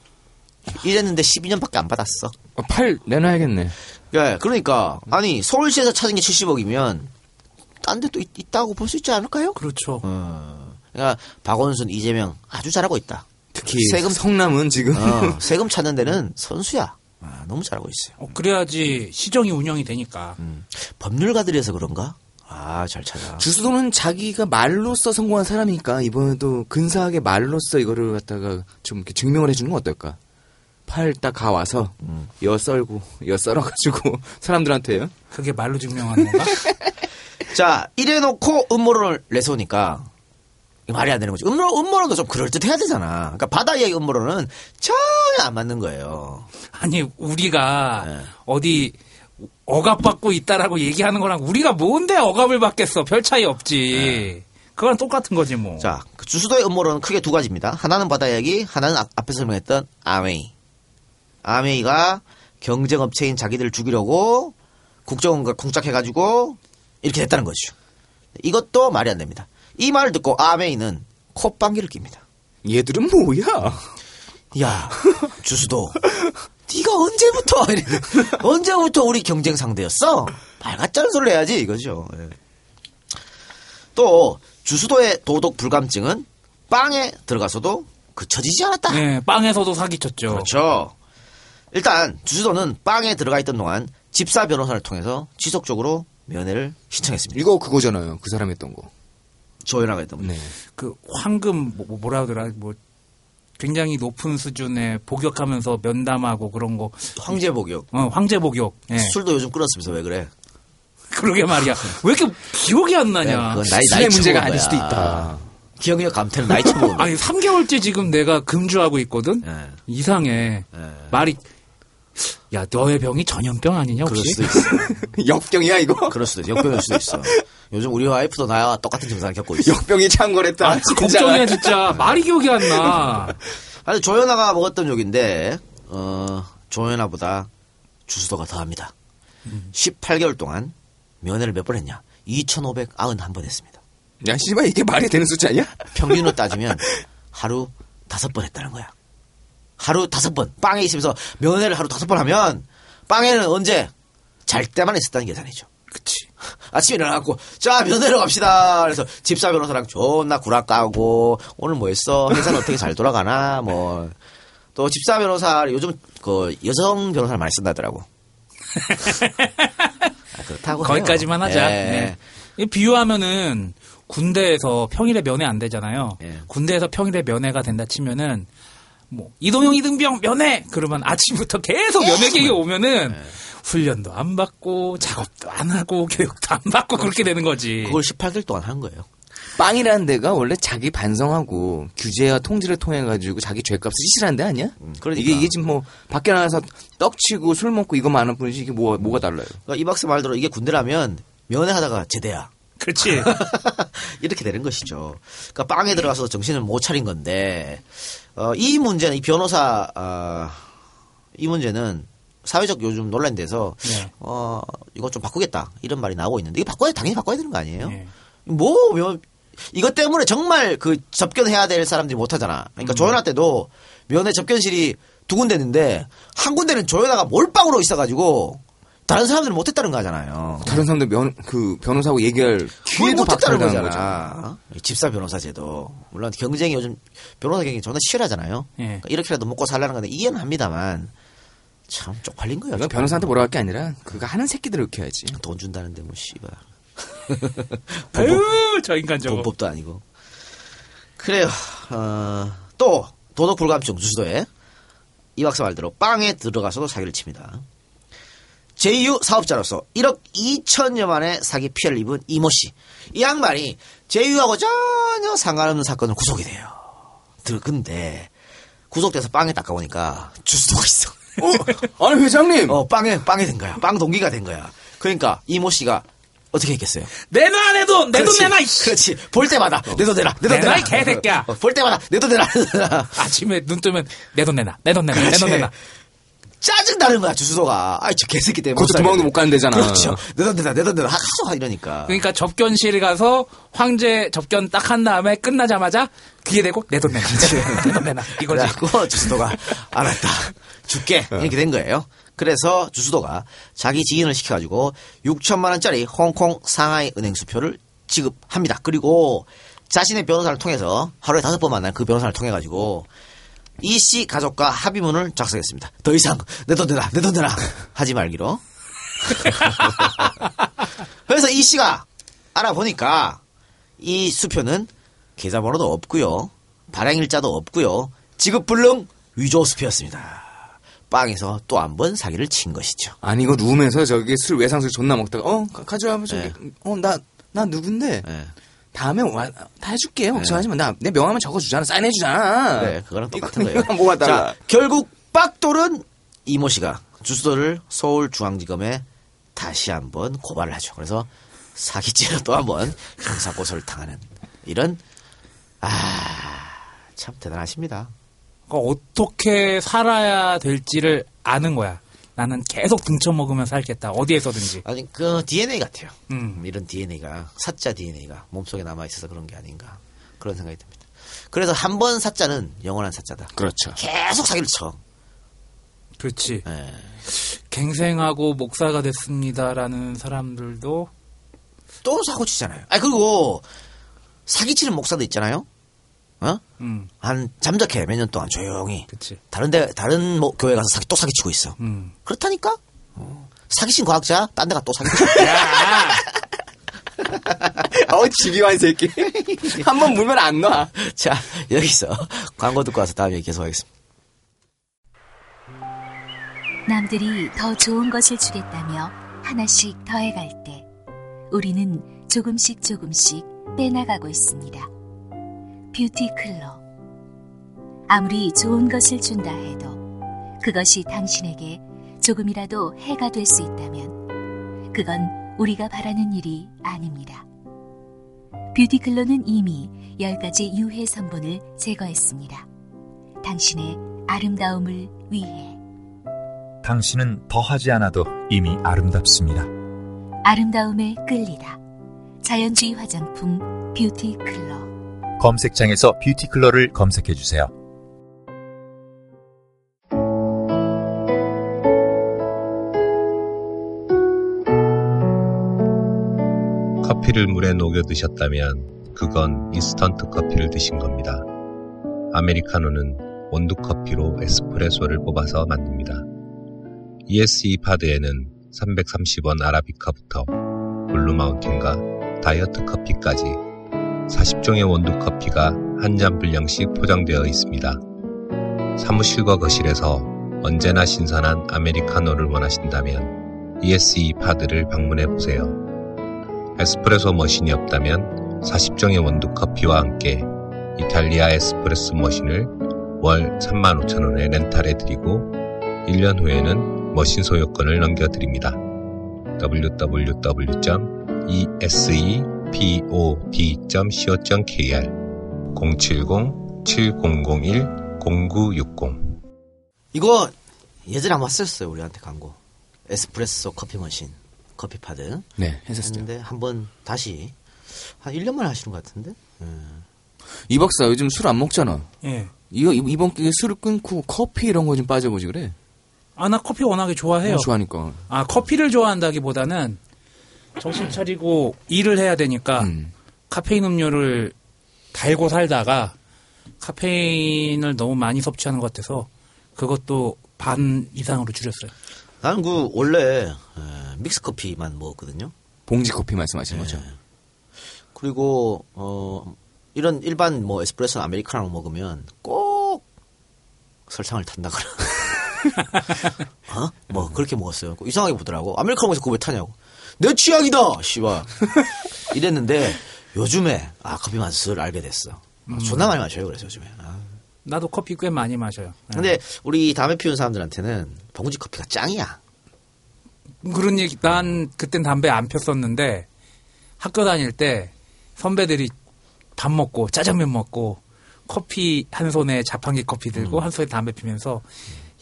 이랬는데 12년밖에 안 받았어. 어, 팔 내놔야겠네. 예, 그러니까 아니 서울시에서 찾은 게 70억이면 딴 데 또 있다고 볼 수 있지 않을까요? 그렇죠. 어, 그러니까 박원순, 이재명 아주 잘하고 있다. 특히 세금 성남은 지금 어, 세금 찾는 데는 선수야. 아, 너무 잘하고 있어요. 어, 그래야지 시정이 운영이 되니까. 음. 법률가들이어서 그런가? 아, 잘 찾아. 주수도는 자기가 말로써 성공한 사람이니까 이번에도 근사하게 말로써 이거를 갖다가 좀 이렇게 증명을 해주는 건 어떨까? 팔 딱 가와서 음. 여 썰고 여 썰어가지고 사람들한테요. 그게 말로 증명하는 건가? 자, 이래놓고 음모론을 내세우니까 말이 안 되는 거죠. 음모, 음모론도 좀 그럴듯 해야 되잖아. 그러니까 바다 이야기 음모론은 전혀 안 맞는 거예요. 아니 우리가 네. 어디 억압받고 있다라고 얘기하는 거랑 우리가 뭔데 억압을 받겠어? 별 차이 없지. 그건 똑같은 거지 뭐. 자, 그 주수도의 음모론은 크게 두 가지입니다. 하나는 바다 이야기, 하나는 아- 앞에서 설명했던 아메이. 아메이가 경쟁업체인 자기들을 죽이려고 국정원과 쿵짝해가지고 이렇게 됐다는 거죠. 이것도 말이 안 됩니다. 이 말을 듣고 아메이는 콧방귀를 낍니다. 얘들은 뭐야? 야, 주수도. 네가 언제부터. 언제부터 우리 경쟁 상대였어? 말같자는 소리를 해야지 이거죠. 예. 또 주수도의 도덕 불감증은 빵에 들어가서도 그쳐지지 않았다. 네, 빵에서도 사기쳤죠. 그렇죠. 일단 주수도는 빵에 들어가 있던 동안 집사 변호사를 통해서 지속적으로 면회를 신청했습니다. 이거 그거잖아요. 그 사람 했던 거. 조연아가 했던 분. 네. 그 황금 뭐, 뭐라 하더라 뭐 굉장히 높은 수준의 복역하면서 면담하고 그런 거. 황제 복역. 어, 황제 복역. 예. 술도 요즘 끊었으면서 왜 그래? 그러게 말이야. 왜 이렇게 기억이 안 나냐? 네, 그건 나이 나이 문제가 아닐. 수도 있다. 기억력 감퇴는 나이 처먹은 거야. 아니 3개월째 지금 내가 금주하고 있거든. 예. 이상해. 예. 말이 야 너의 병이 전염병 아니냐 그럴 혹시? 수도 있어. 역병이야 이거? 그럴 수도 있어. 역병일 수도 있어. 요즘 우리 와이프도 나와 똑같은 증상을 겪고 있어. 역병이 창궐했다. 아, 걱정이야 진짜. 말이 기억이 안 나. 아니 조연아가 먹었던 욕인데 어, 조연아보다 주수도가 더합니다. 18개월 동안 면회를 몇 번 했냐? 2,591번 했습니다. 야, 씨발, 이게 말이 되는 숫자 아니야? 평균으로 따지면 하루 다섯 번 했다는 거야. 하루 다섯 번. 빵에 있으면서 면회를 하루 다섯 번 하면 빵에는 언제? 잘 때만 있었다는 계산이죠. 그치. 아침에 일어나갖고 자 면회로 갑시다. 그래서 집사 변호사랑 존나 구락 까고 오늘 뭐 했어? 회사는 어떻게 잘 돌아가나? 뭐 또 집사 변호사 요즘 그 여성 변호사를 많이 쓴다더라고. 아, 그렇다고 거기까지만 해요. 하자. 예. 네. 이 비유하면은 군대에서 평일에 면회 안 되잖아요. 예. 군대에서 평일에 면회가 된다 치면은 뭐 이동영 이등병 면회 그러면 아침부터 계속 면회 계획이 오면은 훈련도 안 받고 작업도 안 하고 교육도 안 받고 그렇게 되는 거지. 그걸 18개월 동안 한 거예요. 빵이라는 데가 원래 자기 반성하고 규제와 통지를 통해 가지고 자기 죄값을 씻으라는 데 아니야? 그러니까. 이게 이게 지금 뭐 밖에 나가서 떡치고 술 먹고 이거 많은 뿐이지 이게 뭐 뭐가 달라요? 그러니까 이 박사 말대로 이게 군대라면 면회하다가 제대야. 그렇지. 이렇게 되는 것이죠. 그러니까 빵에 들어가서 정신을 못 차린 건데 어, 이 문제는 이 변호사 어, 이 문제는 사회적 요즘 논란이 돼서 네. 어 이거 좀 바꾸겠다 이런 말이 나오고 있는데 이거 바꿔야 당연히 바꿔야 되는 거 아니에요? 네. 뭐 면- 이것 때문에 정말 그 접견해야 될 사람들이 못 하잖아. 그러니까 조연아 때도 면회 접견실이 두 군데인데 한 군데는 조연아가 몰빵으로 있어가지고 다른 사람들은 못했다는 거잖아요. 다른 사람들 면, 그 변호사하고 얘기할 기회도 못했다는 거잖아. 거죠. 집사 변호사 제도. 물론 경쟁이 요즘 변호사 경쟁이 존나 치열하잖아요. 예. 그러니까 이렇게라도 먹고 살라는 건데 이해는 합니다만 참 쪽팔린 거예요. 이건 변호사한테 뭐라 할게 아니라 그거 하는 새끼들 이렇게 해야지. 돈 준다는데 뭐 씨발. 아유 저 인간 저거. 범법도 아니고. 그래요. 어, 또 도덕 불감증 주수도에 이 박사 말대로 빵에 들어가서도 사기를 칩니다. 제2유 사업자로서 1억 2천여만의 사기 피해를 입은 이모 씨. 이 양반이 제2유하고 전혀 상관없는 사건을 구속이 돼요. 들- 근데 구속돼서 빵에 닦아보니까 주수도가 있어. 어? 아니 회장님. 어, 빵에 빵에 된 거야. 빵 동기가 된 거야. 그러니까 이모 씨가 어떻게 했겠어요? 내놔 내돈내돈 그렇지. 내놔. 그렇지. 볼 때마다 내돈 내라. 내돈 내놔, 내라. 이 개새끼야. 어, 볼 때마다 내돈 내라. 아침에 눈 뜨면 내돈 내놔 내돈 내놔 내 그렇지. 돈 내놔. 짜증 나는 거야 주수도가. 아이 저 개새끼 때문에. 살겠네. 도망도 못 가는 데잖아. 그렇죠. 내돈 내라. 내돈 내라. 하소 이러니까. 그러니까 접견실 가서 황제 접견 딱 한 다음에 끝나자마자 귀에 대고 내돈 내놔 내돈 내놔 이거지. 그래갖고 주수도가 알았다. 줄게. 이렇게 된 거예요. 그래서 주수도가 자기 지인을 시켜가지고 6천만 원짜리 홍콩 상하이 은행 수표를 지급합니다. 그리고 자신의 변호사를 통해서 하루에 다섯 번 만난 그 변호사를 통해 가지고 이 씨 가족과 합의문을 작성했습니다. 더 이상 내 돈 내라, 내 돈 내라 하지 말기로. 그래서 이 씨가 알아보니까 이 수표는 계좌번호도 없고요. 발행일자도 없고요. 지급 불능 위조 수표였습니다. 빵에서 또 한 번 사기를 친 것이죠. 아니 이거 누우면서 저기 술 외상술 존나 먹다가 어 가- 가져와 저기 어나 나 누군데 네. 다음에 와, 다 해줄게요 걱정하지 마 나 내 명함을 적어주잖아 사인해주잖아 네, 그거랑 똑같은 거예요. 뭐가 달라 자, 결국 빡돌은 이모 씨가 주수도를 서울중앙지검에 다시 한번 고발을 하죠. 그래서 사기죄로 또 한번 형사고소를 당하는 이런 아 참 대단하십니다. 그러니까 어떻게 살아야 될지를 아는 거야. 나는 계속 등쳐 먹으면 살겠다. 어디에서든지. 아니 그 DNA 같아요. 음. 이런 DNA가 사자 DNA가 몸속에 남아 있어서 그런 게 아닌가 그런 생각이 듭니다. 그래서 한 번 사자는 영원한 사자다. 그렇죠 계속 사기를 쳐. 그렇지. 예. 갱생하고 목사가 됐습니다라는 사람들도 또 사고 치잖아요. 아 그리고 사기치는 목사도 있잖아요. 어? 음, 한 잠적해 몇 년 동안 조용히. 그치. 다른 데 다른 뭐 교회 가서 사기 또 사기 치고 있어. 음. 그렇다니까. 어. 사기친 과학자 딴 데가 또 사기쳐. 어 집요한 새끼 한 번 물면 안 놔 자 여기서 광고 듣고 와서 다음 얘기 계속하겠습니다. 남들이 더 좋은 것을 주겠다며 하나씩 더해갈 때 우리는 조금씩 조금씩 빼나가고 있습니다. 뷰티 클러. 아무리 좋은 것을 준다 해도 그것이 당신에게 조금이라도 해가 될 수 있다면 그건 우리가 바라는 일이 아닙니다. 뷰티 클러는 이미 10가지 유해 성분을 제거했습니다. 당신의 아름다움을 위해. 당신은 더 하지 않아도 이미 아름답습니다. 아름다움에 끌리다. 자연주의 화장품 뷰티 클러. 검색창에서 뷰티 컬러를 검색해 주세요. 커피를 물에 녹여 드셨다면 그건 인스턴트 커피를 드신 겁니다. 아메리카노는 원두 커피로 에스프레소를 뽑아서 만듭니다. ESE 파드에는 330원 아라비카부터 블루마운틴과 다이어트 커피까지 40종의 원두 커피가 한 잔 분량씩 포장되어 있습니다. 사무실과 거실에서 언제나 신선한 아메리카노를 원하신다면 ESE 파드를 방문해 보세요. 에스프레소 머신이 없다면 40종의 원두 커피와 함께 이탈리아 에스프레소 머신을 월 35,000원에 렌탈해 드리고 1년 후에는 머신 소유권을 넘겨 드립니다. www.esepod.co.kr 070-7001-0960 이거 예전에 한번 했었어요 우리한테 광고 에스프레소 커피 머신 커피 파드 네, 했었어요. 했는데 한번 다시 한 1년 만에 하시는 것 같은데 예. 이 박사 요즘 술 안 먹잖아. 예. 이거 이- 이번 기회에 술을 끊고 커피 이런 거 좀 빠져보지 그래. 아, 나 커피 워낙에 좋아해요. 어, 좋아하니까. 아, 커피를 좋아한다기보다는 정신 차리고 일을 해야 되니까 음. 카페인 음료를 달고 살다가 카페인을 너무 많이 섭취하는 것 같아서 그것도 반 이상으로 줄였어요. 나는 그 원래 에, 믹스 커피만 먹었거든요. 봉지 커피 말씀하시는 거죠. 그리고 어 이런 일반 뭐 에스프레소 아메리카노 먹으면 꼭 설탕을 탄다거나 어? 뭐 그렇게 먹었어요. 이상하게 보더라고. 아메리카노 먹어서 그거 왜 타냐고. 내 취향이다. 씨발. 이랬는데 요즘에 아 커피 맛을 알게 됐어. 음. 존나 많이 마셔요. 그래서 요즘에. 아. 나도 커피 꽤 많이 마셔요. 예. 근데 우리 담배 피우는 사람들한테는 봉지 커피가 짱이야. 그런 얘기, 난 그땐 담배 안 폈었는데 학교 다닐 때 선배들이 밥 먹고 짜장면 먹고 커피 한 손에 자판기 커피 들고 한 손에 담배 피면서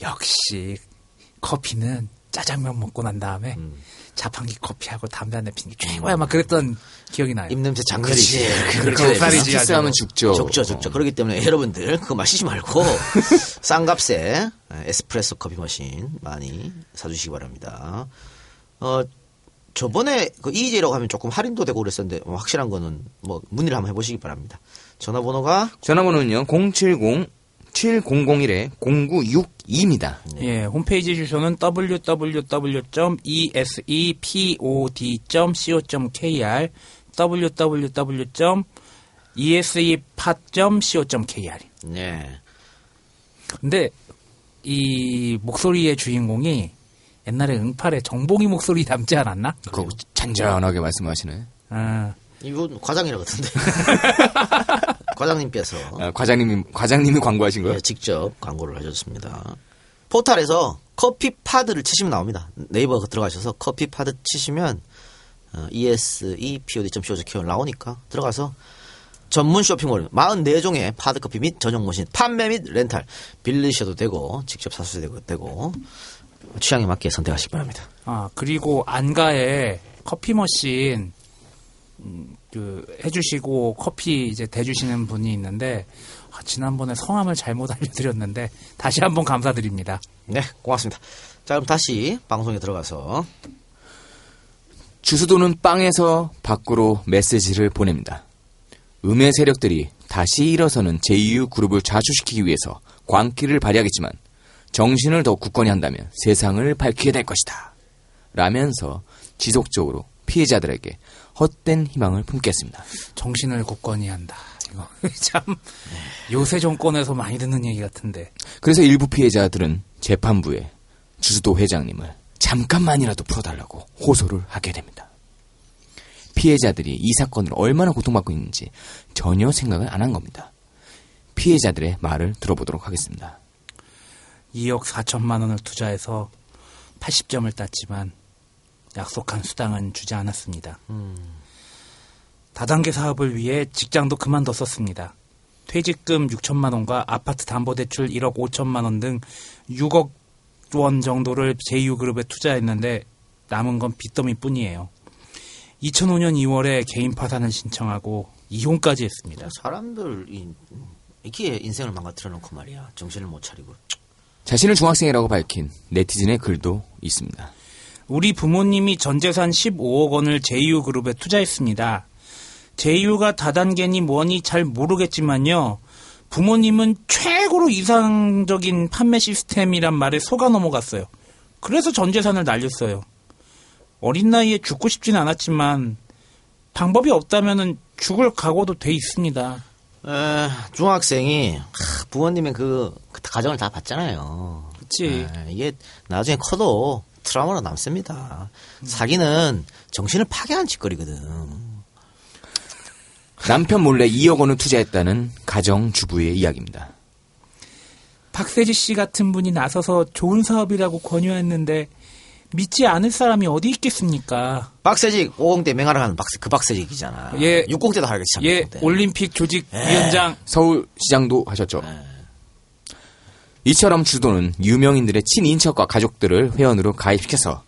역시 커피는 짜장면 먹고 난 다음에 자판기 커피하고 담배 한 대 피는 게 최고야 막 그랬던 기억이 나요. 입냄새 장렬이지. 그렇지. 키스하면 죽죠. 죽죠, 죽죠. 그렇기 때문에 여러분들 그거 마시지 말고 싼 값에 에스프레소 커피 머신 많이 사주시기 바랍니다. 어, 저번에 그 EJ라고 하면 조금 할인도 되고 그랬었는데 뭐 확실한 거는 뭐 문의를 한번 해보시기 바랍니다. 전화번호가 전화번호는요 070 7001에 0962입니다. 예, 홈페이지 주소는 www.esepod.co.kr www.esepod.co.kr 네. 근데 이 목소리의 주인공이 옛날에 응팔의 정봉이 목소리 닮지 않았나? 그거 잔잔하게 말씀하시네. 아, 이분 과장이라 같은데. 과장님께서 아, 과장님이 과장님이 광고하신 거예요? 예, 직접 광고를 해줬습니다. 포탈에서 커피 파드를 치시면 나옵니다. 네이버 들어가셔서 커피 파드 치시면 어, esepod.co.kr 나오니까 들어가서 전문 쇼핑몰 44종의 파드 커피 및 전용 머신 판매 및 렌탈 빌리셔도 되고 직접 사셔도 되고 취향에 맞게 선택하시기 바랍니다. 아 그리고 안가에 커피 머신 음, 그 해주시고 커피 이제 대주시는 분이 있는데 아, 지난번에 성함을 잘못 알려드렸는데 다시 한번 감사드립니다. 네, 고맙습니다. 자, 그럼 다시 방송에 들어가서 주수도는 빵에서 밖으로 메시지를 보냅니다. 음의 세력들이 다시 일어서는 제2유 그룹을 좌초시키기 위해서 광기를 발휘하겠지만 정신을 더 굳건히 한다면 세상을 밝히게 될 것이다. 라면서 지속적으로 피해자들에게 헛된 희망을 품겠습니다. 정신을 굳건히 한다. 이거 참 요새 정권에서 많이 듣는 얘기 같은데. 그래서 일부 피해자들은 재판부에 주수도 회장님을 잠깐만이라도 풀어달라고 호소를 하게 됩니다. 피해자들이 이 사건으로 얼마나 고통받고 있는지 전혀 생각을 안 한 겁니다. 피해자들의 말을 들어보도록 하겠습니다. 2억 4천만 원을 투자해서 80점을 땄지만 약속한 수당은 주지 않았습니다. 다단계 사업을 위해 직장도 그만뒀었습니다. 퇴직금 6천만 원과 아파트 담보대출 1억 5천만 원 등 6억 원 정도를 제이유그룹에 투자했는데 남은 건 빚더미 뿐이에요. 2005년 2월에 개인 파산을 신청하고 이혼까지 했습니다. 사람들이 이렇게 인생을 망가뜨려 놓고 말이야. 정신을 못 차리고. 자신을 중학생이라고 밝힌 네티즌의 글도 있습니다. 우리 부모님이 전 재산 15억 원을 제이유그룹에 투자했습니다. 제이유가 다단계니 뭐니 잘 모르겠지만요. 부모님은 최고로 이상적인 판매 시스템이란 말에 속아 넘어갔어요. 그래서 전 재산을 날렸어요. 어린 나이에 죽고 싶진 않았지만 방법이 없다면 죽을 각오도 돼 있습니다. 에, 중학생이 하, 부모님의 그, 그 가정을 다 봤잖아요. 그치. 에, 이게 나중에 커도 트라우마로 남습니다. 사기는 정신을 파괴한 짓거리거든. 남편 몰래 2억 원을 투자했다는 가정 주부의 이야기입니다. 박세지 씨 같은 분이 나서서 좋은 사업이라고 권유했는데 믿지 않을 사람이 어디 있겠습니까? 박세직 50대 맹하러 가는 박세, 그 박세직이잖아. 예. 60대도 하겠지. 참. 예, 올림픽 조직 위원장 서울시장도 하셨죠. 이처럼 주도는 유명인들의 친인척과 가족들을 회원으로 가입시켜서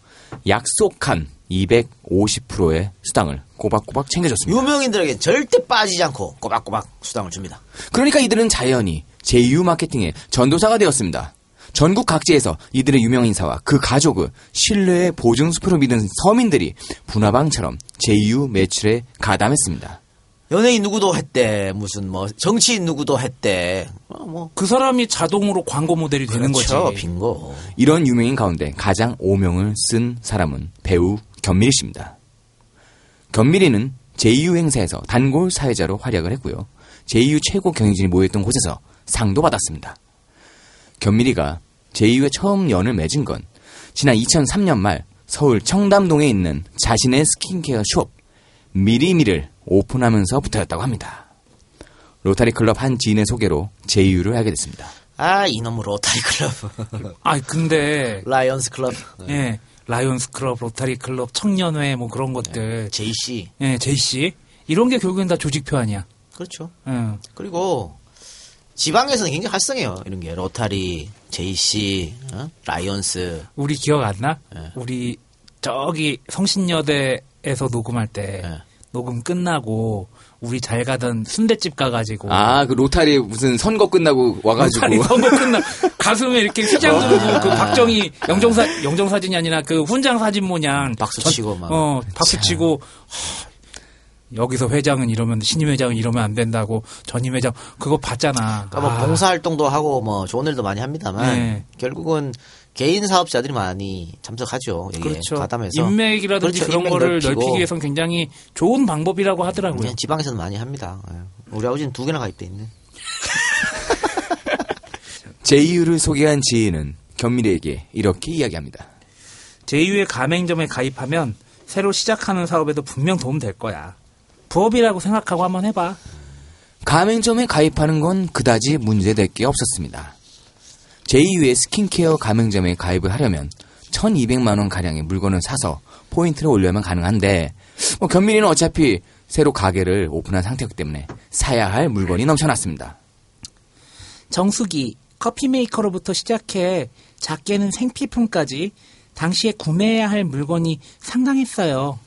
약속한 250%의 수당을 꼬박꼬박 챙겨줬습니다. 유명인들에게 절대 빠지지 않고 꼬박꼬박 수당을 줍니다. 그러니까 이들은 자연히 제2유 마케팅의 전도사가 되었습니다. 전국 각지에서 이들의 유명 인사와 그 가족을 신뢰의 보증수표로 믿은 서민들이 분화방처럼 제2유 매출에 가담했습니다. 연예인 누구도 했대. 무슨 뭐 정치인 누구도 했대. 어, 뭐그 사람이 자동으로 광고 모델이 되는 그렇죠. 거지. 빙고. 이런 유명인 가운데 가장 오명을 쓴 사람은 배우 견미리 씨입니다. 견미리는 제2유 행사에서 단골 사회자로 활약을 했고요. 제2유 최고 경영진이 모였던 곳에서 상도 받았습니다. 견미리가 제2유에 처음 연을 맺은 건 지난 2003년 말 서울 청담동에 있는 자신의 스킨케어 숍 미리미를 오픈하면서부터였다고 합니다. 로타리 클럽 한 지인의 소개로 제이유를 하게 됐습니다. 아 이놈 로타리 클럽. 아 근데 라이언스 클럽. 예, 라이온스 클럽, 로타리 클럽, 청년회 뭐 그런 것들. JC. 예, JC. 이런 게 결국엔 다 조직표 아니야. 그렇죠. 예. 그리고 지방에서는 굉장히 활성해요. 이런 게 로타리, JC, 어? 라이언스. 우리 기억 안 나? 예. 우리 저기 성신여대에서 녹음할 때 예. 녹음 끝나고 우리 잘 가던 순대집 가가지고 아, 그 로타리 무슨 선거 끝나고 와가지고. 로타리 선거 끝나 가슴에 이렇게 휘장 두르고 그 박정희 영정사 영정사진이 아니라 그 훈장 사진 모양 박수 전- 치고 막. 어 박수 치고 하, 여기서 회장은 이러면 신임 회장은 이러면 안 된다고 전임 회장 그거 봤잖아. 그러니까 뭐 아, 봉사활동도 하고 뭐 좋은 일도 많이 합니다만 네. 결국은 개인 사업자들이 많이 참석하죠. 여기에 그렇죠. 가담해서 인맥이라든지 그렇죠. 그런 인맥 거를 넓히고. 넓히기 위해서는 굉장히 좋은 방법이라고 하더라고요. 네, 지방에서는 많이 합니다. 예. 우리 아버지는 두 개나 가입돼 있네. 제2유를 소개한 지인은 견미리에게 이렇게 이야기합니다. 제2의 가맹점에 가입하면 새로 시작하는 사업에도 분명 도움 될 거야. 부업이라고 생각하고 한번 해봐. 가맹점에 가입하는 건 그다지 문제될 게 없었습니다. 제이유의 스킨케어 가맹점에 가입을 하려면 1200만 원 가량의 물건을 사서 포인트를 올려야만 가능한데 뭐 견민이는 어차피 새로 가게를 오픈한 상태였기 때문에 사야 할 물건이 넘쳐났습니다. 정수기, 커피 메이커로부터 시작해 작게는 생필품까지 당시에 구매해야 할 물건이 상당했어요.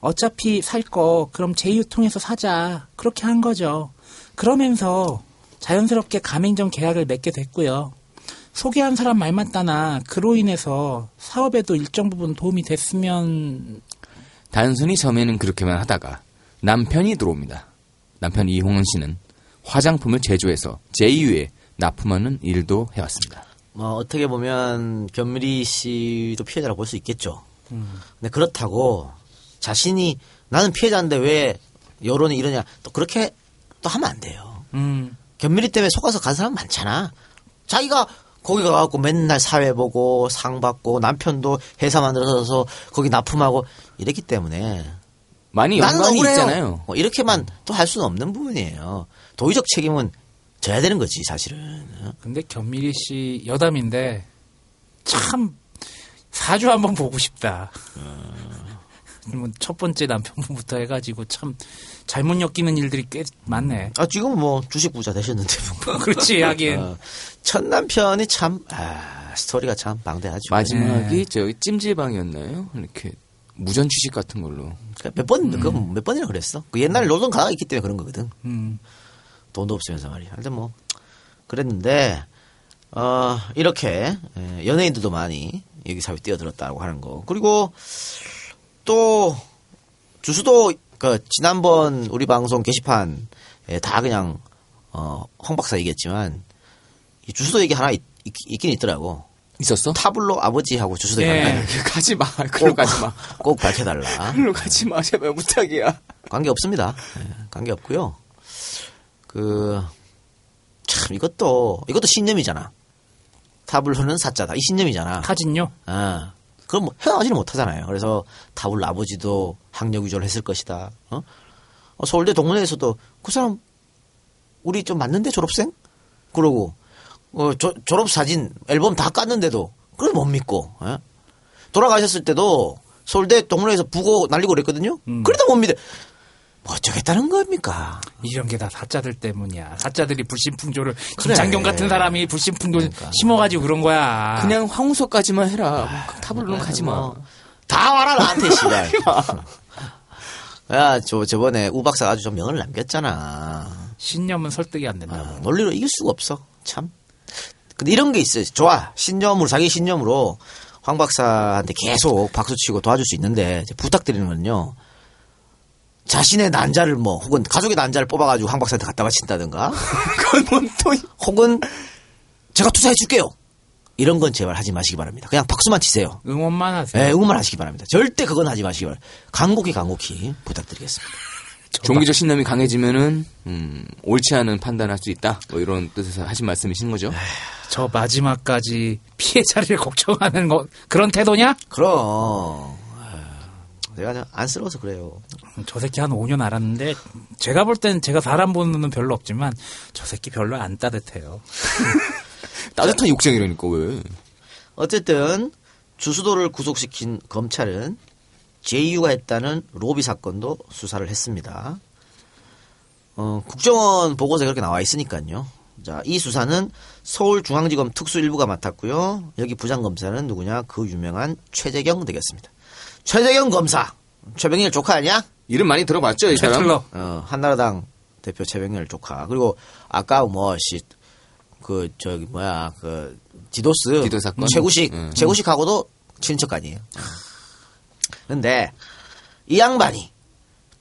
어차피 살 거 그럼 제이유 통해서 사자 그렇게 한 거죠. 그러면서 자연스럽게 가맹점 계약을 맺게 됐고요. 소개한 사람 말 맞다나 그로 인해서 사업에도 일정 부분 도움이 됐으면 단순히 처음에는 그렇게만 하다가 남편이 들어옵니다. 남편 이홍은 씨는 화장품을 제조해서 제2유에 납품하는 일도 해왔습니다. 뭐 어떻게 보면 변미리 씨도 피해자라고 볼 수 있겠죠. 근데 그렇다고 자신이 나는 피해자인데 왜 여론이 이러냐 또 그렇게 또 하면 안 돼요. 음, 견미리 때문에 속아서 간 사람 많잖아. 자기가 거기 가갖고 맨날 사회 보고 상 받고 남편도 회사 만들어서 거기 납품하고 이랬기 때문에 많이 연관이. 있잖아요. 뭐 이렇게만 또 할 수는 없는 부분이에요. 도의적 책임은 져야 되는 거지 사실은. 어? 근데 견미리 씨 여담인데 참 사주 한번 보고 싶다. 뭐 첫 번째 남편분부터 해가지고 참 잘못 엮이는 일들이 꽤 많네. 아 지금 뭐 주식 부자 되셨는데 뭐. 그렇지 하긴. 어, 첫 남편이 참 아, 스토리가 참 방대하죠. 마지막이 네. 저기 찜질방이었나요? 이렇게 무전 취식 같은 걸로. 몇 번, 그몇 번이나 그랬어. 그 옛날에 노동 가다가 있기 때문에 그런 거거든. 음. 돈도 없으면서 말이야. 하여튼 뭐, 그랬는데, 어, 이렇게, 예, 연예인들도 많이 여기 사회 뛰어들었다고 하는 거. 그리고 또, 주수도, 그, 지난번 우리 방송 게시판에 다 그냥, 어, 황 박사 얘기했지만, 이 주수도 얘기 하나 있, 긴 있더라고. 있었어? 타블로 아버지하고 주수도 예. 얘기 하나. 가지 마. 그걸로 가지 마. 꼭 밝혀달라. 그걸로 가지 마. 제발 부탁이야. 관계 없습니다. 예, 관계 없고요. 그, 참, 이것도, 이것도 신념이잖아. 타블로는 사자다. 이 신념이잖아. 타진요? 아. 그럼 뭐 헤어나지는 못하잖아요. 그래서 타블로 아버지도 학력 위조를 했을 것이다. 어? 어, 서울대 동문회에서도 그 사람, 우리 좀 맞는데 졸업생? 그러고, 어, 조- 졸업 사진 앨범 다 깠는데도 그걸 못 믿고, 예? 돌아가셨을 때도 서울대 동문회에서 부고 날리고 그랬거든요? 그래도 못 믿어. 뭐 어쩌겠다는 겁니까? 이런 게 다 사자들 때문이야. 사자들이 불신풍조를 그래. 김창경 같은 사람이 불신풍조 심어가지고 그런 거야. 그냥 황우석까지만 해라. 타블로는 가지 마. 뭐, 다 와라 나한테 씨발. 야, 저 저번에 우 박사 아주 좀 명을 남겼잖아. 신념은 설득이 안 된다. 아, 논리로 이길 수가 없어. 참. 근데 이런 게 있어요. 좋아. 신념으로 자기 신념으로 황 박사한테 계속 박수 치고 도와줄 수 있는데 부탁드리는 건요. 자신의 난자를 뭐 혹은 가족의 난자를 뽑아가지고 황 박사한테 갖다 바친다든가. 그건 뭔또 혹은 제가 투자해 줄게요. 이런 건 제발 하지 마시기 바랍니다. 그냥 박수만 치세요. 응원만 하세요. 네, 응원만 하시기 바랍니다. 절대 그건 하지 마시기 바랍니다. 간곡히 간곡히 부탁드리겠습니다. 종교적 신념이 강해지면은 음, 옳지 않은 판단할 수 있다. 뭐 이런 뜻에서 하신 말씀이신 거죠? 저 마지막까지 피해자를 걱정하는 거 그런 태도냐? 그럼 내가 좀 안쓰러워서 그래요. 저 새끼 한 5년 알았는데 제가 볼 땐 제가 사람 보는 눈은 별로 없지만 저 새끼 별로 안 따뜻해요. 따뜻한 욕쟁이라니까 왜? 어쨌든 주수도를 구속시킨 검찰은 제이유가 했다는 로비 사건도 수사를 했습니다. 어, 국정원 보고서에 그렇게 나와 있으니까요. 자, 이 수사는 서울중앙지검 특수일부가 맡았고요. 여기 부장검사는 누구냐? 그 유명한 최재경 되겠습니다. 최재경 검사. 최병렬 조카 아니야? 이름 많이 들어봤죠, 이 사람? 최틀러. 어, 한나라당 대표 최병렬 조카. 그리고 아까 뭐, 씨, 그, 저기, 뭐야, 그, 디도스. 디도스 사건? 최구식. 음. 최구식하고도 친척 아니에요. 근데, 이 양반이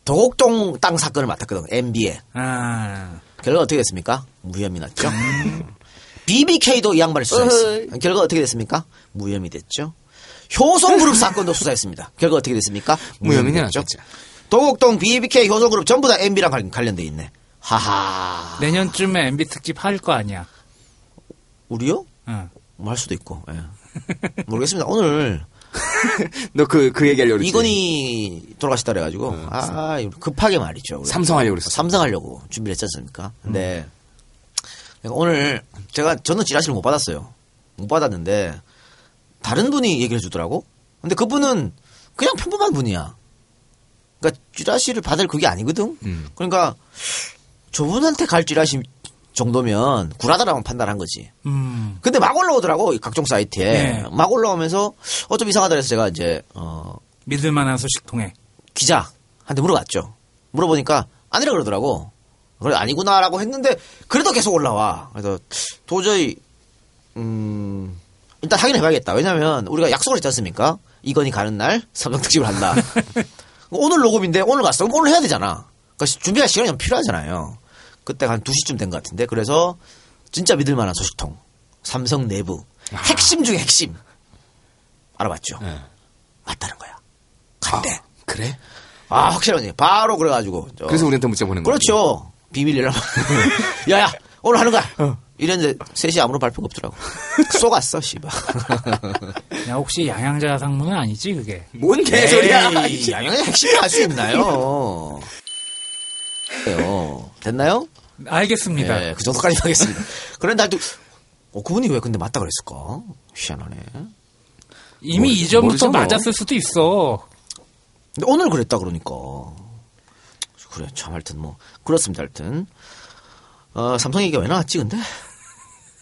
도곡동 땅 사건을 맡았거든, MB에. 아, 결과 어떻게 됐습니까? 무혐의 났죠. BBK도 이 양반을 수사했어요. 결과 어떻게 됐습니까? 무혐의 됐죠. 효성그룹 사건도 수사했습니다. 결과 어떻게 됐습니까? 무혐의 됐죠. 났겠죠. 도곡동 BBK 효성그룹 전부 다 MB랑 관- 관련돼 있네. 하하. 내년쯤에 MB 특집 할 거 아니야. 우리요? 응. 뭐 할 수도 있고. 예. 모르겠습니다. 오늘 너 그, 그 얘기하려고 그랬지? 이건희 돌아가셨다 그래가지고 아 급하게 말이죠. 우리. 삼성 하려고 그랬어. 삼성 하려고 준비를 했지 않습니까? 근데 내가 오늘 제가 저는 지라시를 못 받았어요. 못 받았는데 다른 분이 얘기를 해주더라고. 근데 그분은 그냥 평범한 분이야. 그러니까 쥐라시를 받을 그게 아니거든. 음. 그러니까 저분한테 갈 쥐라시 정도면 굴하다라고 판단한 거지. 음. 근데 막 올라오더라고 이 각종 사이트에 네. 막 올라오면서 어 좀 이상하다 그래서 제가 이제 어 믿을 만한 소식 통해. 기자한테 물어봤죠. 물어보니까 아니라 그러더라고. 그래 아니구나라고 했는데 그래도 계속 올라와. 그래서 도저히 음 일단 확인해 봐야겠다. 왜냐면 우리가 약속을 했지 않습니까? 이건이 가는 날 삼성 특집을 한다. 오늘 녹음인데 오늘 갔어. 그럼 오늘 해야 되잖아. 그러니까 준비할 시간이 좀 필요하잖아요. 그때 한 2시쯤 된 것 같은데 그래서 진짜 믿을 만한 소식통 삼성 내부 핵심 중에 핵심 알아봤죠. 맞다는 거야. 간대. 그래? 아, 확실하니. 바로 그래가지고. 저- 그래서 우리한테 문자 보낸 거야. 그렇죠. 비밀이라. 야야, 오늘 하는 거야. 이랬는데 셋이 아무런 발표가 없더라고. 쏘갔어, 씨발. 야, 혹시 양양자 상무는 아니지, 그게? 뭔 에이, 양양의 핵심이 할수 있나요? 요 됐나요? 알겠습니다. 예, 그 정도까지 하겠습니다. 그런데 하여튼, 어, 그분이 왜 근데 맞다 그랬을까? 희한하네. 이미 모르- 이전부터 뭐. 맞았을 수도 있어. 근데 오늘 그랬다 그러니까. 그래, 참, 하여튼 뭐. 그렇습니다, 하여튼. 어, 삼성 얘기가 왜 나왔지, 근데?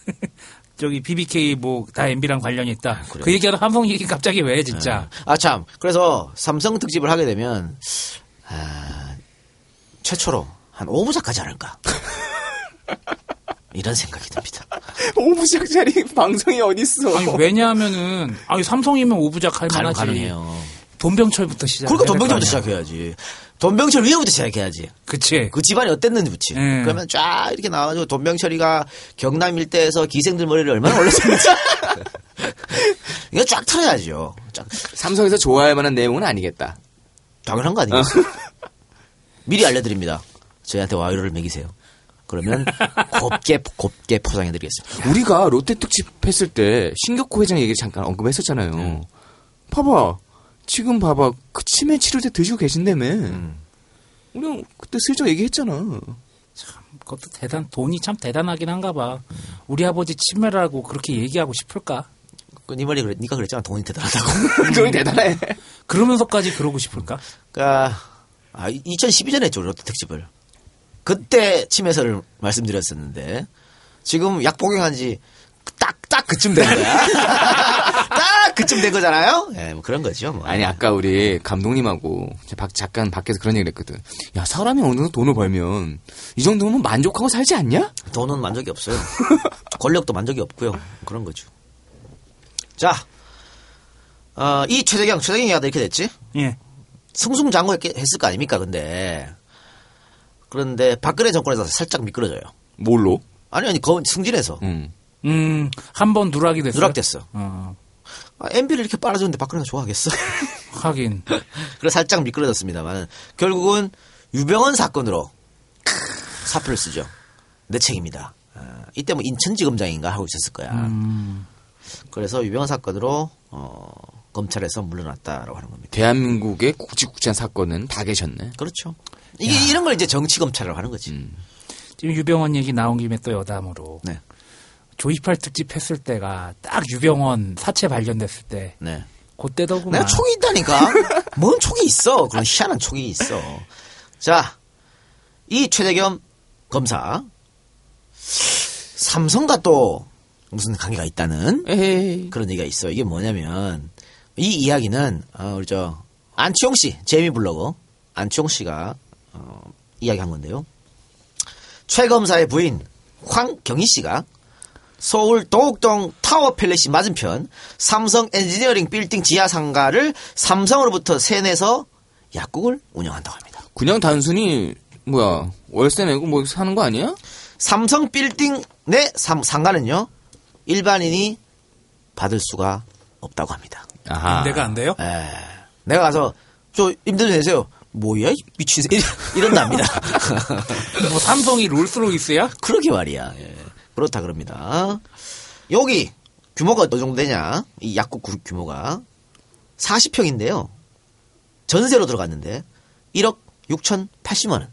저기 BBK 뭐 다 MB랑 관련이 있다. 그 얘기하다 삼성 얘기 갑자기 왜 진짜? 아, 참. 그래서 삼성 특집을 하게 되면, 아, 최초로 한 5부작 하지 않을까. 이런 생각이 듭니다. 오부작짜리 방송이 어딨어. 아니 왜냐하면은 아니 삼성이면 오부작 할 가능, 만하지. 가능해요. 돈병철부터 시작. 그러니까 돈병철부터 시작해야지. 돈병철 위에부터 시작해야지. 그치. 그 집안이 어땠는지 붙지. 음. 그러면 쫙 이렇게 나와가지고 돈병철이가 경남 일대에서 기생들 머리를 얼마나 올렸었는지. 이거 쫙 털어야죠. 쫙. 삼성에서 좋아할 만한 내용은 아니겠다. 당연한 거 아니겠어요? 미리 알려드립니다. 저희한테 와이로를 먹이세요. 그러면 곱게 곱게 포장해드리겠습니다. 우리가 롯데 특집 했을 때 신격호 회장 얘기 잠깐 언급했었잖아요. 네. 봐봐. 지금 봐봐. 그 치매 치료제 드시고 계신다며. 음. 우리 그때 슬쩍 얘기했잖아. 그것도 대단 돈이 참 대단하긴 한가 봐. 우리 아버지 치매라고 그렇게 얘기하고 싶을까? 그네 말이 그래, 니가 그랬잖아. 돈이 대단하다고. 돈이 대단해. 그러면서까지 그러고 싶을까? 그러니까 아, 2012년에 했죠 롯데 특집을. 그때 치매설을 말씀드렸었는데 지금 약 복용한 지 딱 딱 그쯤 된 거야. 딱 그쯤 된 거잖아요. 예, 뭐 그런 거죠. 뭐. 아니 아까 우리 감독님하고 박 잠깐 밖에서 그런 얘기를 했거든. 야 사람이 어느 정도 돈을 벌면 이 정도면 만족하고 살지 않냐? 돈은 만족이 없어요. 권력도 만족이 없고요. 그런 거죠. 자, 어, 이 최재경, 최재경이 하다 이렇게 됐지? 예. 승승장구 했을 거 아닙니까, 근데. 그런데 박근혜 정권에서 살짝 미끄러져요. 뭘로? 아니, 아니, 거, 승진해서. 음. 음, 한 번 누락이 됐어. 누락됐어. 어, 아, MB를 이렇게 빨아주는데 박근혜가 좋아하겠어? 하긴. 그래서 살짝 미끄러졌습니다만, 결국은 유병헌 사건으로 사표를 쓰죠. 내 책입니다. 아, 이때 뭐 인천지검장인가 하고 있었을 거야. 음, 그래서 유병헌 사건으로 어, 검찰에서 물러났다라고 하는 겁니다. 대한민국의 굵직굵직한 사건은 다 계셨네. 그렇죠. 이게 이런 걸 이제 정치 검찰이라고 하는 거지. 음. 지금 유병헌 얘기 나온 김에 또 여담으로. 네. 조이팔 특집 했을 때가 딱 유병헌 사체 발견됐을 때. 네. 그때 더구만. 내가 촉이 있다니까. 뭔 촉이 있어. 그런 희한한 촉이 있어. 자, 이 최대겸 검사 삼성과 또 무슨 관계가 있다는 에헤이. 그런 얘기가 있어. 이게 뭐냐면 이 이야기는 어, 우리 저 안치홍 씨 재미 블로거 안치홍 씨가 어, 이야기한 건데요. 최 검사의 부인 황경희 씨가 서울 도곡동 타워 팰리스 맞은편 삼성 엔지니어링 빌딩 지하 상가를 삼성으로부터 세내서 약국을 운영한다고 합니다. 그냥 단순히 뭐야 월세 내고 뭐 사는 거 아니야? 삼성 빌딩 내 삼- 상가는요 일반인이 받을 수가 없다고 합니다. 아하. 내가 안 돼요? 에, 내가 가서 저 임대료 내세요. 뭐야 이 미친 새 이런답니다. 뭐 삼성이 롤스로이스야? 그러게 말이야. 예. 그렇다 그럽니다. 여기 규모가 어느 정도 되냐? 이 약국 구- 규모가 40평인데요. 전세로 들어갔는데 1억 6,080만 원.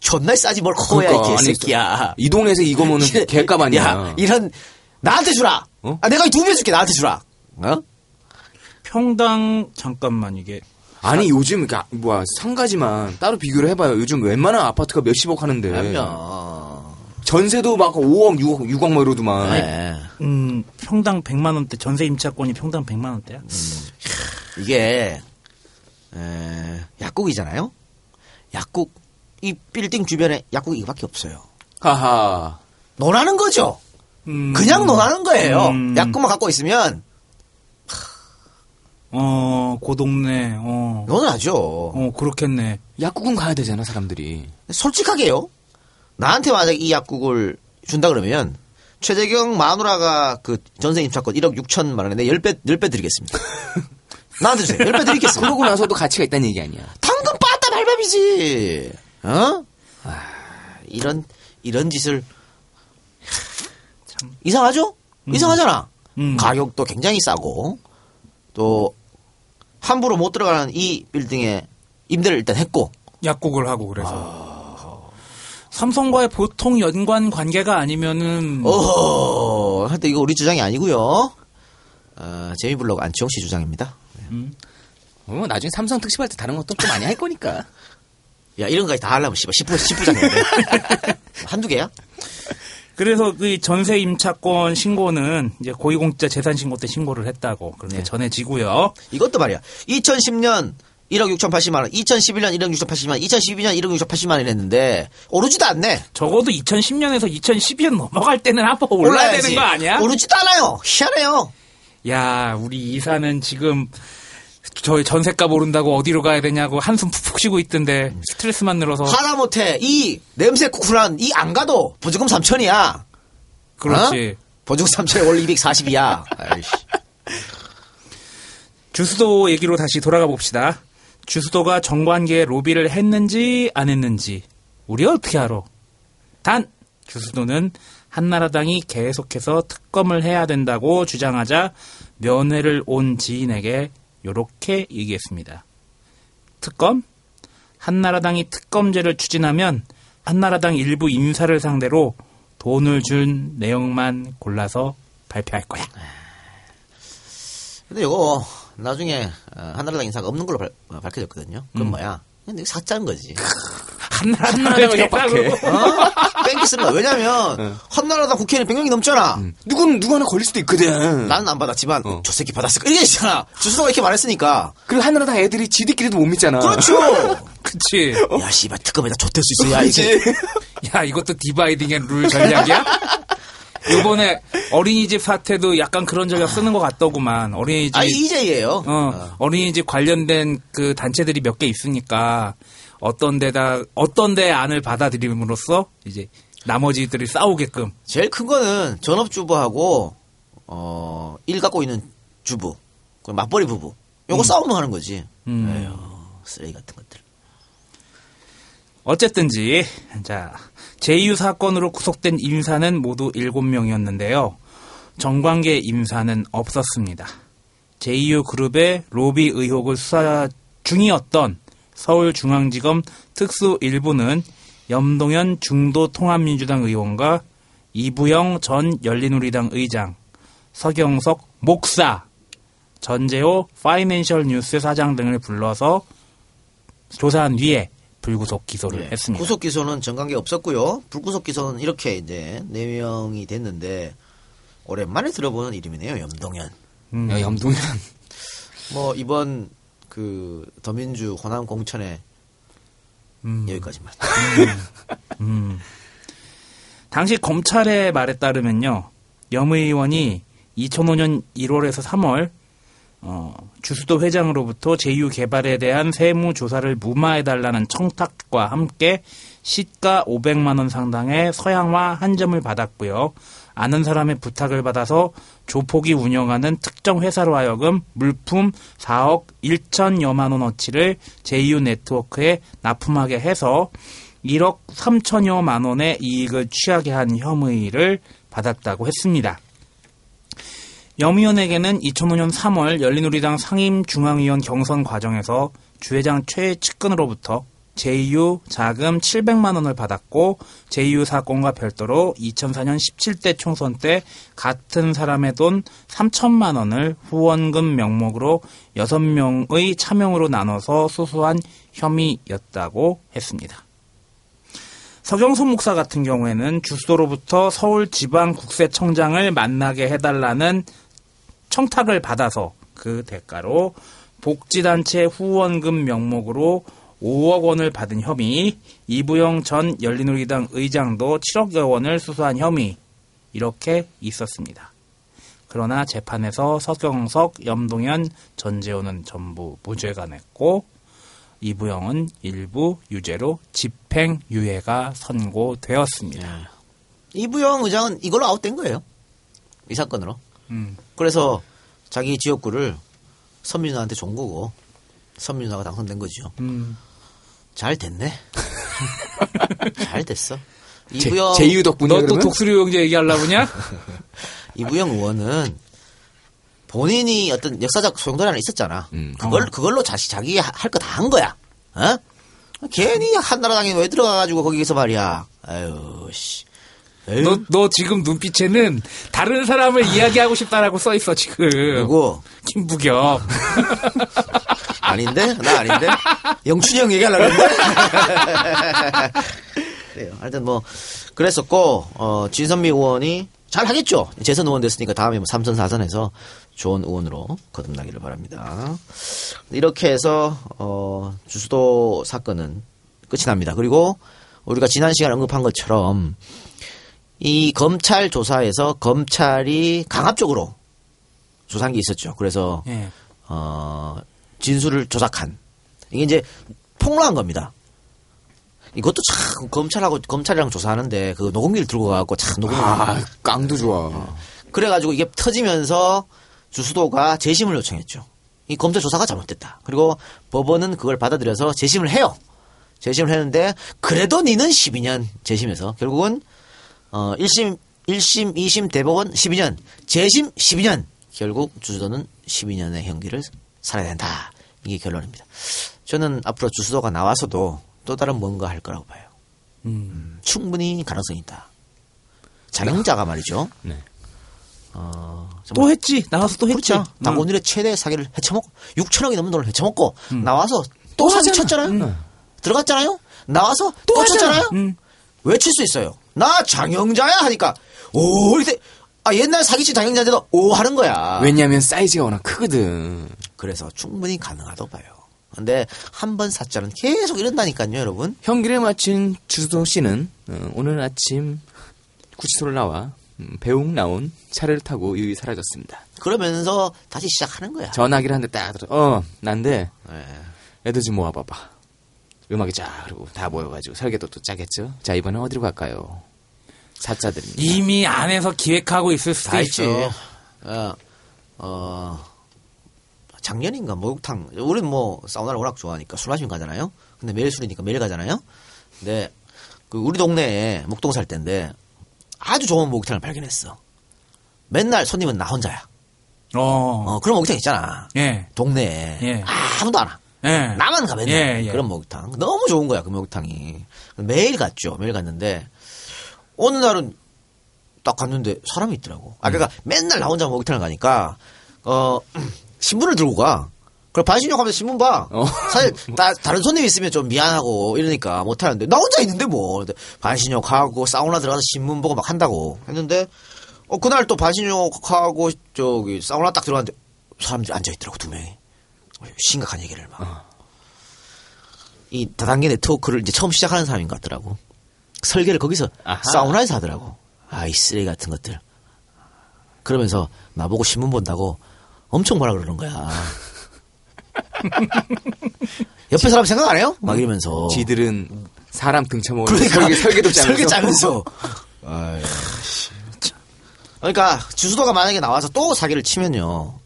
존나 싸지 뭘 커야 그러니까, 이 아니, 개새끼야. 이 동네에서 이거면은 이래- 개값 아니야. 야, 이런 나한테 주라. 어? 아, 내가 두 배 줄게. 나한테 주라. 어? 평당 잠깐만 이게 아니 요즘 그 아- 뭐야 상가지만 따로 비교를 해봐요. 요즘 웬만한 아파트가 몇십억 하는데 그럼요. 전세도 막 5억, 6억, 6억 뭐 이러더만. 네. 음, 평당 100만 원대 전세 임차권이 평당 100만 원대야. 이게 에, 약국이잖아요. 약국 이 빌딩 주변에 약국이 이거밖에 없어요. 하하. 논하는 거죠. 음, 그냥 논하는 거예요. 음. 약국만 갖고 있으면 어, 그 동네. 어. 논하죠. 어, 그렇겠네. 약국은 가야 되잖아 사람들이. 솔직하게요. 나한테 만약 이 약국을 준다 그러면 최재경 마누라가 그 전세 임차권 1억 6천만 원에 내 10배 10배 드리겠습니다. 나한테 주세요. 10배 드리겠습니다. 그러고 나서도 가치가 있다는 얘기 아니야. 당근 빠따 발밥이지. 어? 아, 이런 이런 짓을 참. 이상하죠? 이상하잖아. 음. 가격도 굉장히 싸고 또 함부로 못 들어가는 이 빌딩에 임대를 일단 했고 약국을 하고 그래서. 삼성과의 보통 연관 관계가 아니면은 어허, 하여튼 이거 우리 주장이 아니고요. 어, 재미블로그 안치홍 씨 주장입니다. 어, 나중에 삼성 특집할 때 다른 것도 좀 많이 할 거니까. 야 이런 거까지 다 하려면 씨발 10부 10부장 해야 돼. 한두 개야? 그래서 그 전세 임차권 신고는 이제 고위공직자 재산 신고 때 신고를 했다고 그렇게 전해지고요. 이것도 말이야. 2010년 1억 6,080만 원, 2011년 1억 6,080만 원, 2012년 1억 6,080만 원 이랬는데 오르지도 않네. 적어도 2010년에서 2012년 넘어갈 때는 한번 올라야 올라야지. 되는 거 아니야? 오르지도 않아요. 희한해요. 야, 우리 이사는 지금 저희 전세값 오른다고 어디로 가야 되냐고 한숨 푹푹 쉬고 있던데 스트레스만 늘어서 하다못해 이 냄새 쿠쿠란 이안 가도 보조금 3천이야. 그렇지. 보조금 3천에 원래 240이야. 아이씨. 주수도 얘기로 다시 돌아가 봅시다. 주수도가 정관계에 로비를 했는지 안 했는지 우리 어떻게 알아? 단 주수도는 한나라당이 계속해서 특검을 해야 된다고 주장하자 면회를 온 지인에게 요렇게 얘기했습니다. 특검? 한나라당이 특검제를 추진하면 한나라당 일부 인사를 상대로 돈을 준 내용만 골라서 발표할 거야. 근데 이거 나중에 어, 한나라당 인사가 없는 걸로 발, 어, 밝혀졌거든요. 그럼 음. 뭐야? 그냥 이거 사짜인 거지. 한나라당을 협박해. 어? 뺑기스는 한나라당 한나라당 국회의원 100명이 넘잖아. 누군 누구 하나 걸릴 수도 있거든. 나는 안 받았지만 저 새끼 받았을 거 이게 있잖아. 주수도가 이렇게 말했으니까. 그리고 한나라당 애들이 지들끼리도 못 믿잖아. 그렇죠. 그치. 야 씨발 특검에다 좆될 수 있어. 야 이게. 야, 이것도 dividing and rule 전략이야? 요번에 어린이집 사태도 약간 그런 전략 쓰는 것 같더구만. 어린이집. 아 EJ예요. 어, 어 린이집 관련된 그 단체들이 몇 개 있으니까 어떤 데다, 어떤 데 안을 받아들임으로써 이제 나머지들이 싸우게끔. 제일 큰 거는 전업주부하고 어, 일 갖고 있는 주부, 그 맞벌이 부부. 요거 음. 싸움을 하는 거지. 음. 에휴, 쓰레기 같은 것들. 어쨌든지, 자, 제이유 사건으로 구속된 인사는 모두 7명이었는데요. 정관계 인사는 없었습니다. 제이유 그룹의 로비 의혹을 수사 중이었던 서울중앙지검 특수 일부는 염동현 중도 통합민주당 의원과 이부영 전 열린우리당 의장, 서경석 목사, 전재호 파이낸셜 뉴스 사장 등을 불러서 조사한 뒤에 불구속 기소를 했습니다. 구속 기소는 정관계 없었고요. 불구속 기소는 이렇게 이제 네 명이 됐는데 오랜만에 들어보는 이름이네요. 염동현. 음. 야, 염동현. 뭐 이번 그 더민주 호남 공천에 여기까지만. 음. 당시 검찰의 말에 따르면요, 염 의원이 2005년 1월에서 3월 어, 주수도 회장으로부터 제휴 개발에 대한 세무 조사를 무마해달라는 청탁과 함께 시가 500만 원 상당의 서양화 한 점을 받았고요. 아는 사람의 부탁을 받아서 조폭이 운영하는 특정 회사로 하여금 물품 4억 1천여만 원어치를 제휴 네트워크에 납품하게 해서 1억 3천여만 원의 이익을 취하게 한 혐의를 받았다고 했습니다. 염 의원에게는 2005년 3월 열린우리당 상임중앙위원 경선 과정에서 주회장 최 측근으로부터 제이유 자금 700만 원을 받았고 제이유 사건과 별도로 2004년 17대 총선 때 같은 사람의 돈 3천만 원을 후원금 명목으로 6명의 차명으로 나눠서 수수한 혐의였다고 했습니다. 서경선 목사 같은 경우에는 주수도로부터 서울지방국세청장을 만나게 해달라는 청탁을 받아서 그 대가로 복지단체 후원금 명목으로 5억 원을 받은 혐의, 이부영 전 열린우리당 의장도 7억 원을 수수한 혐의, 이렇게 있었습니다. 그러나 재판에서 서경석, 염동현, 전재호는 전부 무죄가 냈고, 이부영은 일부 유죄로 집행유예가 선고되었습니다. 이부영 의장은 이걸로 아웃된 거예요. 이 사건으로. 음. 그래서 자기 지역구를 선민우한테 준 거고 선민우가 당선된 거죠. 음. 잘 됐네. 잘 됐어. 제- 이부영 제이유 덕분이야, 너또 독수리 용제 얘기하려고 그냐? 이부영 의원은 본인이 어떤 역사적 소용돌이 하나 있었잖아. 음. 그걸 어. 그걸로 자시 자기 할 거 다 한 거야. 어? 괜히 한나라당에 왜 들어가가지고 거기서 말이야. 아유 씨. 에휴. 너, 너 지금 눈빛에는 다른 사람을 이야기하고 싶다라고 써 있어, 지금. 누구? 김부겸. 아닌데? 나 아닌데? 영춘이 형 얘기하려고 했는데? 그래요. 하여튼 뭐, 그랬었고 어, 진선미 의원이 잘 하겠죠. 재선 의원 됐으니까 다음에 뭐 3선 4선에서 좋은 의원으로 거듭나기를 바랍니다. 이렇게 해서 어, 주수도 사건은 끝이 납니다. 그리고 우리가 지난 시간에 언급한 것처럼 이 검찰 조사에서 검찰이 강압적으로 조사한 게 있었죠. 그래서 예. 어, 진술을 조작한 이게 이제 폭로한 겁니다. 이것도 참 검찰하고 검찰이랑 조사하는데 그 녹음기를 들고 가갖고 참 녹음 아, 깡도 좋아. 그래가지고 이게 터지면서 주수도가 재심을 요청했죠. 이 검찰 조사가 잘못됐다. 그리고 법원은 그걸 받아들여서 재심을 해요. 재심을 했는데 그래도 니는 12년 재심에서 결국은 어 1심 1심 2심 대법원 12년 재심 12년 결국 주수도는 12년의 형기를 살아야 된다. 이게 결론입니다. 저는 앞으로 주수도가 나와서도 또 다른 뭔가 할 거라고 봐요. 음, 충분히 가능성이 있다. 장영자가 말이죠. 네. 어, 또 했지. 나와서 또 했지. 그렇죠. 음. 당원들의 최대 사기를 헤쳐먹고 6천억이 넘는 돈을 헤쳐먹고 나와서 또 사기 쳤잖아요. 들어갔잖아요. 나와서 또, 쳤잖아요. 외칠 수 있어요. 나 장영자야 하니까 오 이렇게 아 옛날 사기친 장영자인데도 오 하는 거야. 왜냐면 사이즈가 워낙 크거든. 그래서 충분히 가능하다고 봐요. 근데 한 번 사자는 계속 이런다니까요, 여러분. 형기를 마친 주수도 씨는 어, 오늘 아침 구치소를 나와 음, 배웅 나온 차를 타고 유유 사라졌습니다. 그러면서 다시 시작하는 거야. 전화기를 한 대 딱 들어. 어, 난데 네. 애들 좀 모아봐봐. 음악이 쫙 그리고 다 모여가지고 설계도 또 짜겠죠. 자 이번엔 어디로 갈까요? 사자들입니다. 이미 안에서 기획하고 있을 수도 다 있지. 어, 어, 작년인가 목욕탕. 우리는 뭐 사우나를 워낙 좋아하니까 술 마시면 가잖아요. 근데 매일 술이니까 매일 가잖아요. 근데 그 우리 동네에 목동 살 때인데 아주 좋은 목욕탕을 발견했어. 맨날 손님은 나 혼자야. 어. 어, 그런 목욕탕 있잖아. 예. 동네에 예. 아무도 안 와. 예. 나만 가면 예, 예. 그런 목욕탕. 너무 좋은 거야 그 목욕탕이. 매일 갔죠. 매일 갔는데 어느 날은 딱 갔는데 사람이 있더라고. 아 그러니까 맨날 나 혼자 목욕탕을 가니까 어 신문을 들고 가. 그래 반신욕 하면서 신문 봐. 사실 다, 다른 손님 있으면 좀 미안하고 이러니까 못 하는데 나 혼자 있는데 뭐. 근데 반신욕 하고 사우나 들어가서 신문 보고 막 한다고 했는데 어 그날 또 반신욕 하고 저기 사우나 딱 들어갔는데 사람들이 앉아 있더라고 두 명이 심각한 얘기를 막. 이 다단계 네트워크를 이제 처음 시작하는 사람인 것 같더라고. 설계를 거기서 사우나에서 하더라고. 아이 쓰레기 같은 것들. 그러면서 나보고 신문 본다고 엄청 뭐라 그러는 거야. 옆에 사람 생각 안 해요? 막 이러면서. 지들은 사람 등쳐먹는 그러니까 설계, 설계도 짜면서. 설계 짜면서. 아이, 씨. 그러니까 주수도가 만약에 나와서 또 사기를 치면요.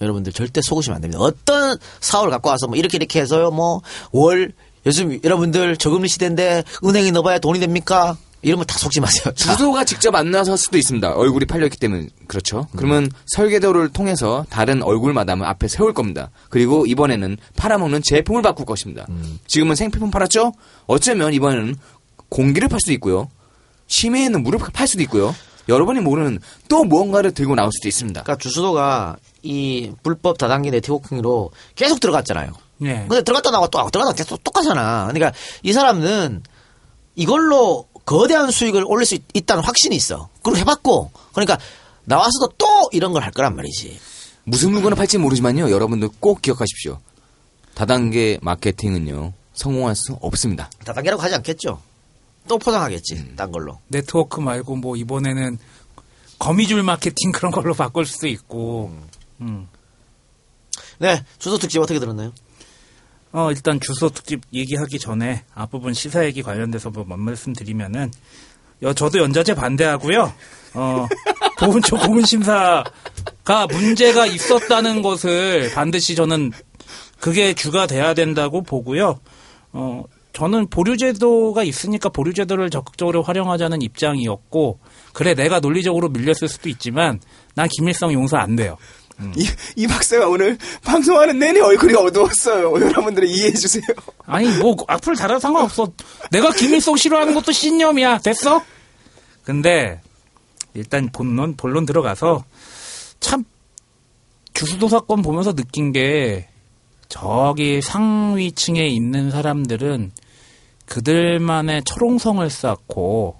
여러분들 절대 속으시면 안 됩니다. 어떤 사업을 갖고 와서 뭐 이렇게 이렇게 해서요. 뭐 월 요즘 여러분들 저금리 시대인데 은행에 넣어봐야 돈이 됩니까? 이러면 다 속지 마세요. 다. 주소가 직접 안 나설 수도 있습니다. 얼굴이 팔렸기 때문에 그렇죠. 그러면 설계도를 통해서 다른 얼굴 마담을 앞에 세울 겁니다. 그리고 이번에는 팔아먹는 제품을 바꿀 것입니다. 지금은 생필품 팔았죠? 어쩌면 이번에는 공기를 팔 수도 있고요. 심해에는 물을 팔 수도 있고요. 여러분이 모르는 또 무언가를 들고 나올 수도 있습니다. 그러니까 주수도가 이 불법 다단계 네트워킹으로 계속 들어갔잖아요. 예. 근데 들어갔다 나와 또 들어갔다 계속 똑같잖아. 그러니까 이 사람은 이걸로 거대한 수익을 올릴 수 있, 있다는 확신이 있어. 그리고 해봤고 그러니까 나와서도 또 이런 걸 할 거란 말이지. 무슨 물건을 팔지 모르지만요. 여러분들 꼭 기억하십시오. 다단계 마케팅은요. 성공할 수 없습니다. 다단계라고 하지 않겠죠. 또 포장하겠지. 딴 걸로. 네트워크 말고 뭐 이번에는 거미줄 마케팅 그런 걸로 바꿀 수도 있고. 음. 네, 주소 특집 어떻게 들었나요? 어, 일단 주소 특집 얘기하기 전에 앞부분 시사 얘기 관련돼서 뭐 말씀 드리면은, 여, 저도 연자제 반대하고요. 어, 보훈처 공은심사가 문제가 있었다는 것을 반드시 저는 그게 주가 돼야 된다고 보고요. 어, 저는 보류제도가 있으니까 보류제도를 적극적으로 활용하자는 입장이었고, 그래, 내가 논리적으로 밀렸을 수도 있지만, 난 김일성 용서 안 돼요. 이, 이 박사가 오늘 방송하는 내내 얼굴이 어두웠어요. 여러분들 이해해 주세요. 아니 뭐 악플 달아도 상관없어. 내가 김일성 싫어하는 것도 신념이야. 됐어? 근데 일단 본론 본론 들어가서 참 주수도 사건 보면서 느낀 게 저기 상위층에 있는 사람들은 그들만의 철옹성을 쌓고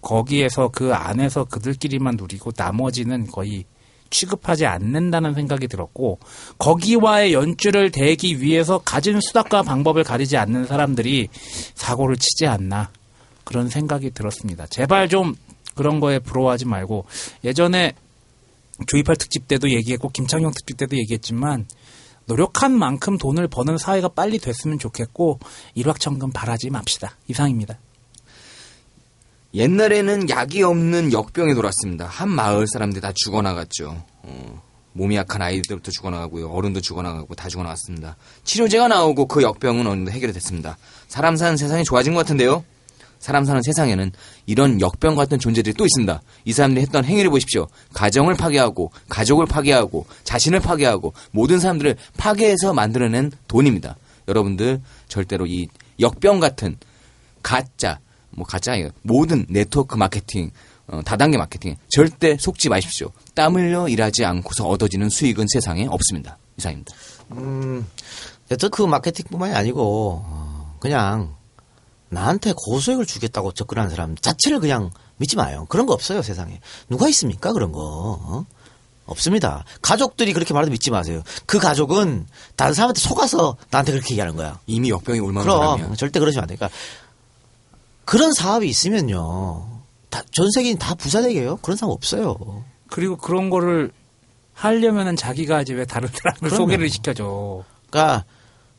거기에서 그 안에서 그들끼리만 누리고 나머지는 거의 취급하지 않는다는 생각이 들었고 거기와의 연주를 대기 위해서 가진 수단과 방법을 가리지 않는 사람들이 사고를 치지 않나 그런 생각이 들었습니다. 제발 좀 그런 거에 부러워하지 말고 예전에 조이팔 특집 때도 얘기했고 김창용 특집 때도 얘기했지만 노력한 만큼 돈을 버는 사회가 빨리 됐으면 좋겠고 일확천금 바라지 맙시다. 이상입니다. 옛날에는 약이 없는 역병이 돌았습니다. 한 마을 사람들이 다 죽어나갔죠. 어, 몸이 약한 아이들부터 죽어나가고요. 어른도 죽어나가고 다 죽어나갔습니다. 치료제가 나오고 그 역병은 어느 정도 해결이 됐습니다. 사람 사는 세상이 좋아진 것 같은데요. 사람 사는 세상에는 이런 역병 같은 존재들이 또 있습니다. 이 사람들이 했던 행위를 보십시오. 가정을 파괴하고 가족을 파괴하고 자신을 파괴하고 모든 사람들을 파괴해서 만들어낸 돈입니다. 여러분들 절대로 이 역병 같은 가짜 뭐 가짜 아니에요. 모든 네트워크 마케팅 어, 다단계 마케팅 절대 속지 마십시오. 땀 흘려 일하지 않고서 얻어지는 수익은 세상에 없습니다. 이상입니다. 음, 네트워크 마케팅뿐만이 아니고 어, 그냥 나한테 고소액을 주겠다고 접근하는 사람 자체를 그냥 믿지 마요. 그런 거 없어요 세상에. 누가 있습니까 그런 거? 어? 없습니다. 가족들이 그렇게 말해도 믿지 마세요. 그 가족은 다른 사람한테 속아서 나한테 그렇게 얘기하는 거야. 이미 역병이 올만한 그럼 사람이야. 절대 그러시면 안 되니까 그런 사업이 있으면요. 다, 전 세계인 다 부자 되게요. 그런 사람 없어요. 그리고 그런 거를 하려면은 자기가 이제 왜 다른 사람을 그럼요. 소개를 시켜줘. 그러니까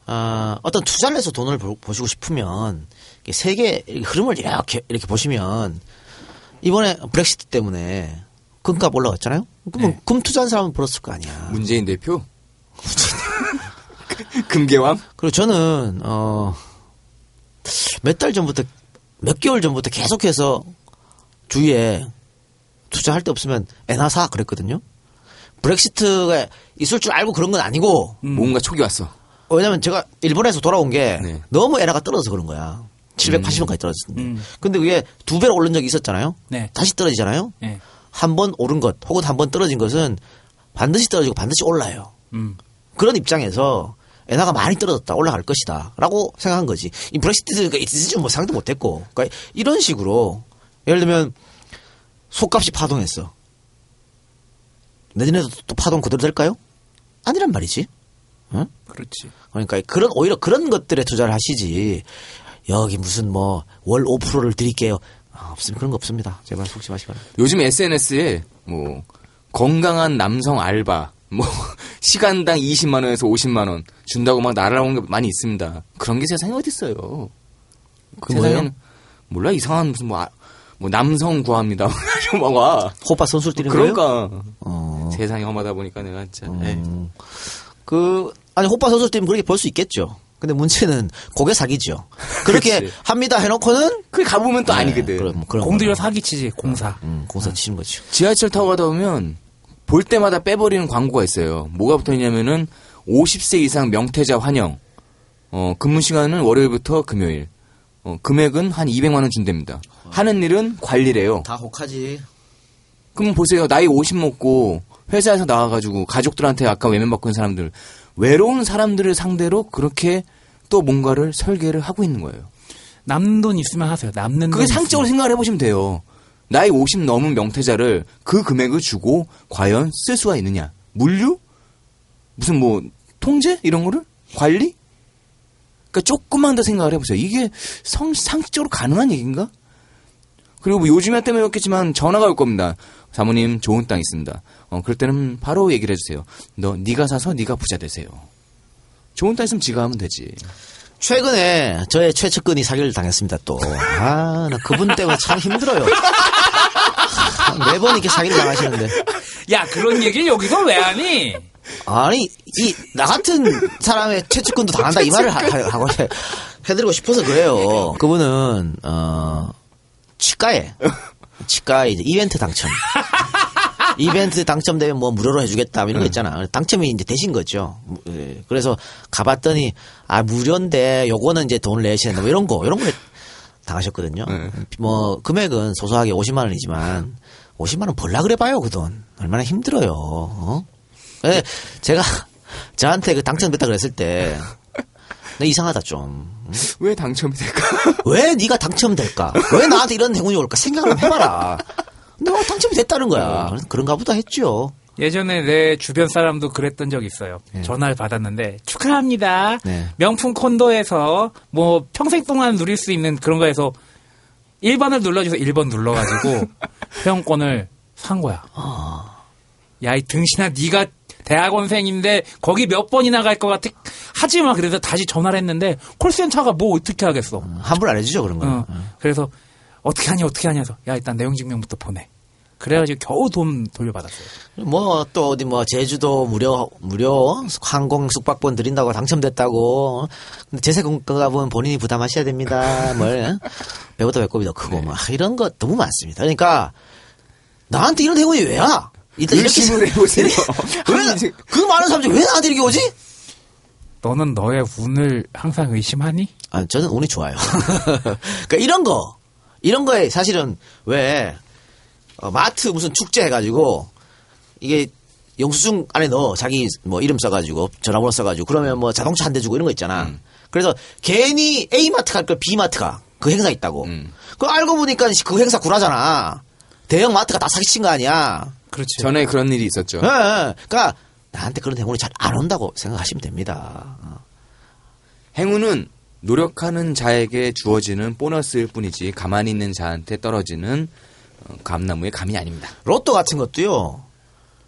어, 어떤 투자를 해서 돈을 보, 보시고 싶으면 세계 흐름을 이렇게 이렇게 보시면 이번에 브렉시트 때문에 금값 올라갔잖아요. 그러면 네. 금 투자한 사람은 벌었을 거 아니야. 문재인 대표? 금계왕? 그리고 저는 어, 몇 달 전부터 몇 개월 전부터 계속해서 주위에 투자할 데 없으면 애나 사 그랬거든요. 브렉시트가 있을 줄 알고 그런 건 아니고 뭔가 촉이 왔어. 왜냐면 제가 일본에서 돌아온 게 네. 너무 에라가 떨어져서 그런 거야. 780원까지 떨어졌는데. 근데 그게 두 배로 오른 적이 있었잖아요. 네. 다시 떨어지잖아요. 네. 한번 오른 것 혹은 한 번 떨어진 것은 반드시 떨어지고 반드시 올라요. 음. 그런 입장에서 엔화가 많이 떨어졌다 올라갈 것이다 라고 생각한 거지 이 브렉시트가 있을지 뭐 상도 못했고 그러니까 이런 식으로 예를 들면 속값이 파동했어 내년에도 또 파동 그대로 될까요? 아니란 말이지 응? 그렇지. 그러니까 그런 오히려 그런 것들에 투자를 하시지 여기 무슨 뭐 월 5%를 드릴게요 아, 없습니다 그런 거 없습니다 제발 속지 바랍니다 요즘 SNS에 뭐 건강한 남성 알바 뭐 시간당 20만 원에서 50만 원 준다고 막 날아오는 게 많이 있습니다. 그런 게 세상에 어디 있어요? 그 세상에는 뭐예요? 몰라 이상한 무슨 뭐, 아- 뭐 남성 구합니다. 막 와. 호빠 선수를 뛰는 거예요? 그러니까 어. 세상이 험하다 보니까 내가 진짜 에이. 그 아니 호빠 선수 때문에 그렇게 벌 수 있겠죠. 근데 문제는 고개 사기죠. 그렇게. 합니다 해놓고는 그 가보면 또 네, 아니거든. 그런, 그런 공들여. 사기치지 공사. 음, 공사 치는 거죠. 지하철 타고 가다 보면 볼 때마다 빼버리는 광고가 있어요. 뭐가 붙어 있냐면은 50세 이상 명퇴자 환영. 어, 근무 시간은 월요일부터 금요일. 어, 금액은 한 200만 원 준답니다. 하는 일은 관리래요. 다 혹하지. 그럼 보세요. 나이 50 먹고 회사에서 나와가지고 가족들한테 아까 외면받고 있는 사람들 외로운 사람들을 상대로 그렇게 또 뭔가를 설계를 하고 있는 거예요. 남는 돈 있으면 하세요. 남는 그게 돈 상적으로 있으면. 생각을 해보시면 돼요. 나이 50 넘은 명퇴자를 그 금액을 주고 과연 쓸 수가 있느냐? 물류? 무슨 뭐 통제 이런 거를 관리? 그러니까 조금만 더 생각을 해보세요. 이게 성 상식적으로 가능한 얘기인가? 그리고 뭐 요즘에 때문이었겠지만 전화가 올 겁니다. 사모님 좋은 땅 있습니다. 어 그럴 때는 바로 얘기를 해주세요. 너 네가 사서 네가 부자 되세요. 좋은 땅 있으면 지가 하면 되지. 최근에 저의 최측근이 사기를 당했습니다 또. 아, 나 그분 때문에 참 힘들어요. 아, 매번 이렇게 사기를 당하시는데. 야 그런 얘기를 여기서 왜 하니? 아니, 이, 나 같은 사람의 최측근도 당한다, 이 말을 하, 하- 하고 해- 해드리고 싶어서 그래요. 그분은, 어, 치과에, 치과에 이제 이벤트 당첨. 이벤트 당첨되면 뭐 무료로 해주겠다, 뭐 이런 거 있잖아. 당첨이 이제 되신 거죠. 무- 예. 그래서 가봤더니, 아, 무료인데, 요거는 이제 돈을 내셔야 된다, 뭐 이런 거, 이런 걸 당하셨거든요. 뭐, 금액은 소소하게 50만 원이지만, 50만 원 벌라 그래 봐요, 그 돈. 얼마나 힘들어요, 어? 예, 제가 저한테 그 당첨됐다 그랬을 때나 이상하다 좀. 왜 당첨이 될까? 왜 네가 당첨될까? 왜 나한테 이런 행운이 올까? 생각을 해봐라. 내가 당첨이 됐다는 거야. 그래서 그런가 보다 했죠. 예전에 내 주변 사람도 그랬던 적 있어요. 전화를 받았는데 축하합니다. 네. 명품 콘도에서 뭐 평생 동안 누릴 수 있는 그런 거에서 1번을 눌러줘서 1번 눌러가지고 회원권을 산 거야. 야이 등신아 네가 대학원생인데 거기 몇 번이나 갈 것 같아? 하지 마. 그래서 다시 전화를 했는데 콜센터가 뭐 어떻게 하겠어? 환불 안 해주죠 그런 거. 어, 그래서 어떻게 하냐 어떻게 하냐 해서 야 일단 내용 증명부터 보내. 그래가지고 겨우 돈 돌려받았어요. 뭐 또 어디 뭐 제주도 무료 무료 항공 숙박권 드린다고 당첨됐다고. 근데 제세 공과금은 본인이 부담하셔야 됩니다. 뭘 배보다 배꼽이 더 크고 뭐 이런 거 너무 많습니다. 그러니까 나한테 이런 행운이 왜야? 일단 이렇게 의심을 해보세요. 왜그 많은 사람들이 왜 나한테 이렇게 오지? 너는 너의 운을 항상 의심하니? 아, 저는 운이 좋아요. 그러니까 이런 거, 이런 거에 사실은 왜 어, 마트 무슨 축제 해가지고 이게 영수증 안에 넣어 자기 뭐 이름 써가지고 전화번호 써가지고 그러면 뭐 자동차 한 대 주고 이런 거 있잖아. 그래서 괜히 A 마트 갈 걸 B 마트 가. 그 행사 있다고. 그 알고 보니까 그 행사 구라잖아. 대형 마트가 다 사기친 거 아니야. 그렇지. 전에 그런 일이 있었죠. 예, 예. 그러니까 나한테 그런 행운이 잘 안 온다고 생각하시면 됩니다. 어. 행운은 노력하는 자에게 주어지는 보너스일 뿐이지 가만히 있는 자한테 떨어지는 어, 감나무의 감이 아닙니다. 로또 같은 것도요.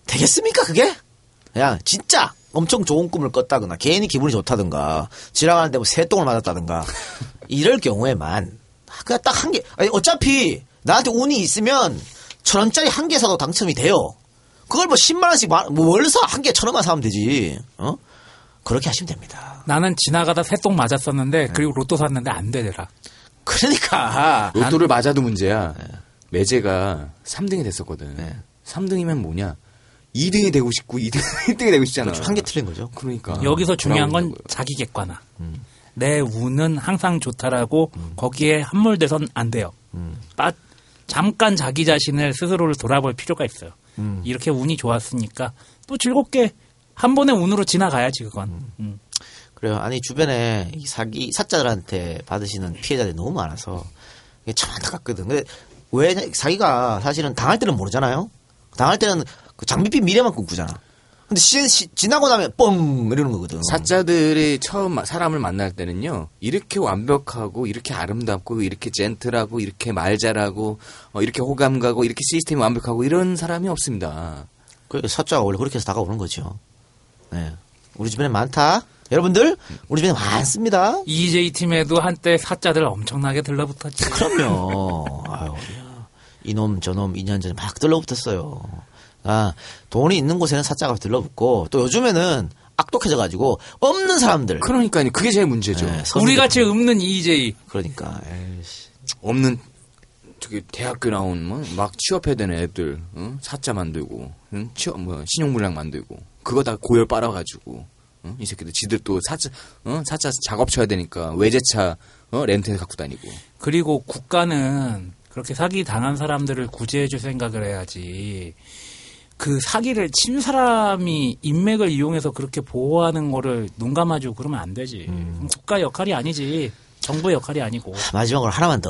되겠습니까 그게? 그냥 진짜 엄청 좋은 꿈을 꿨다거나 괜히 기분이 좋다든가 지나가는데 뭐 새똥을 맞았다든가 이럴 경우에만 그냥 딱 한 개. 아니 어차피 나한테 운이 있으면 천 원짜리 한 개 사도 당첨이 돼요. 그걸 뭐 10만 원씩 뭘사한 개 천 원만 사면 되지. 어? 그렇게 하시면 됩니다. 나는 지나가다 새똥 맞았었는데 그리고 로또 샀는데 안 되더라. 그러니까 로또를 맞아도 문제야. 매제가 3등이 됐었거든. 3등이면 뭐냐? 2등이 되고 싶고 2등, 1등이 되고 싶잖아. 그렇죠. 한개 틀린 거죠. 그러니까. 여기서 중요한 건 거예요. 자기 객관화. 내 운은 항상 좋다라고 거기에 함몰돼선 안 돼요. 빠- 잠깐 자기 자신을 스스로를 돌아볼 필요가 있어요. 이렇게 운이 좋았으니까 또 즐겁게 한 번의 운으로 지나가야지 그건. 음. 그래요. 아니 주변에 이 사기 사자들한테 받으시는 피해자들이 너무 많아서 이게 참 안타깝거든. 근데 왜 사기가 사실은 당할 때는 모르잖아요. 당할 때는 그 장밋빛 미래만 꿈꾸잖아. 근데 시, 시- 지나고 나면 뻥 이러는 거거든. 사자들이 처음 마- 사람을 만날 때는요, 이렇게 완벽하고, 이렇게 아름답고, 이렇게 젠틀하고, 이렇게 말 잘하고, 어, 이렇게 호감 가고, 이렇게 시스템이 완벽하고, 이런 사람이 없습니다. 그 사자가 원래 그렇게 해서 다가오는 거죠. 네. 우리 주변에 많다. 여러분들 우리 주변에 많습니다. EJ 팀에도 한때 사자들 엄청나게 들러붙었지. 그럼요. 아유, 야. 이놈 저놈 2년 전에 막 들러붙었어요. 아, 돈이 있는 곳에는 사자가 들러붙고 또 요즘에는 악독해져가지고 없는 사람들. 그러니까요. 그게 제일 문제죠. 네, 우리 같이 없는 EJ. 그러니까. 에이씨. 없는 저기 대학교 나온 뭐 막 취업해야 되는 애들 응? 사자 만들고 응? 취업 뭐 신용물량 만들고 그거 다 고열 빨아가지고 응? 이 새끼들 지들 또 사자 어? 사자 작업 쳐야 되니까 외제차 어? 렌트해 갖고 다니고 그리고 국가는 그렇게 사기 당한 사람들을 구제해줄 생각을 해야지. 그 사기를 친 사람이 인맥을 이용해서 그렇게 보호하는 거를 눈 감아주고 그러면 안 되지. 그럼 국가 역할이 아니지. 정부의 역할이 아니고. 마지막으로 하나만 더.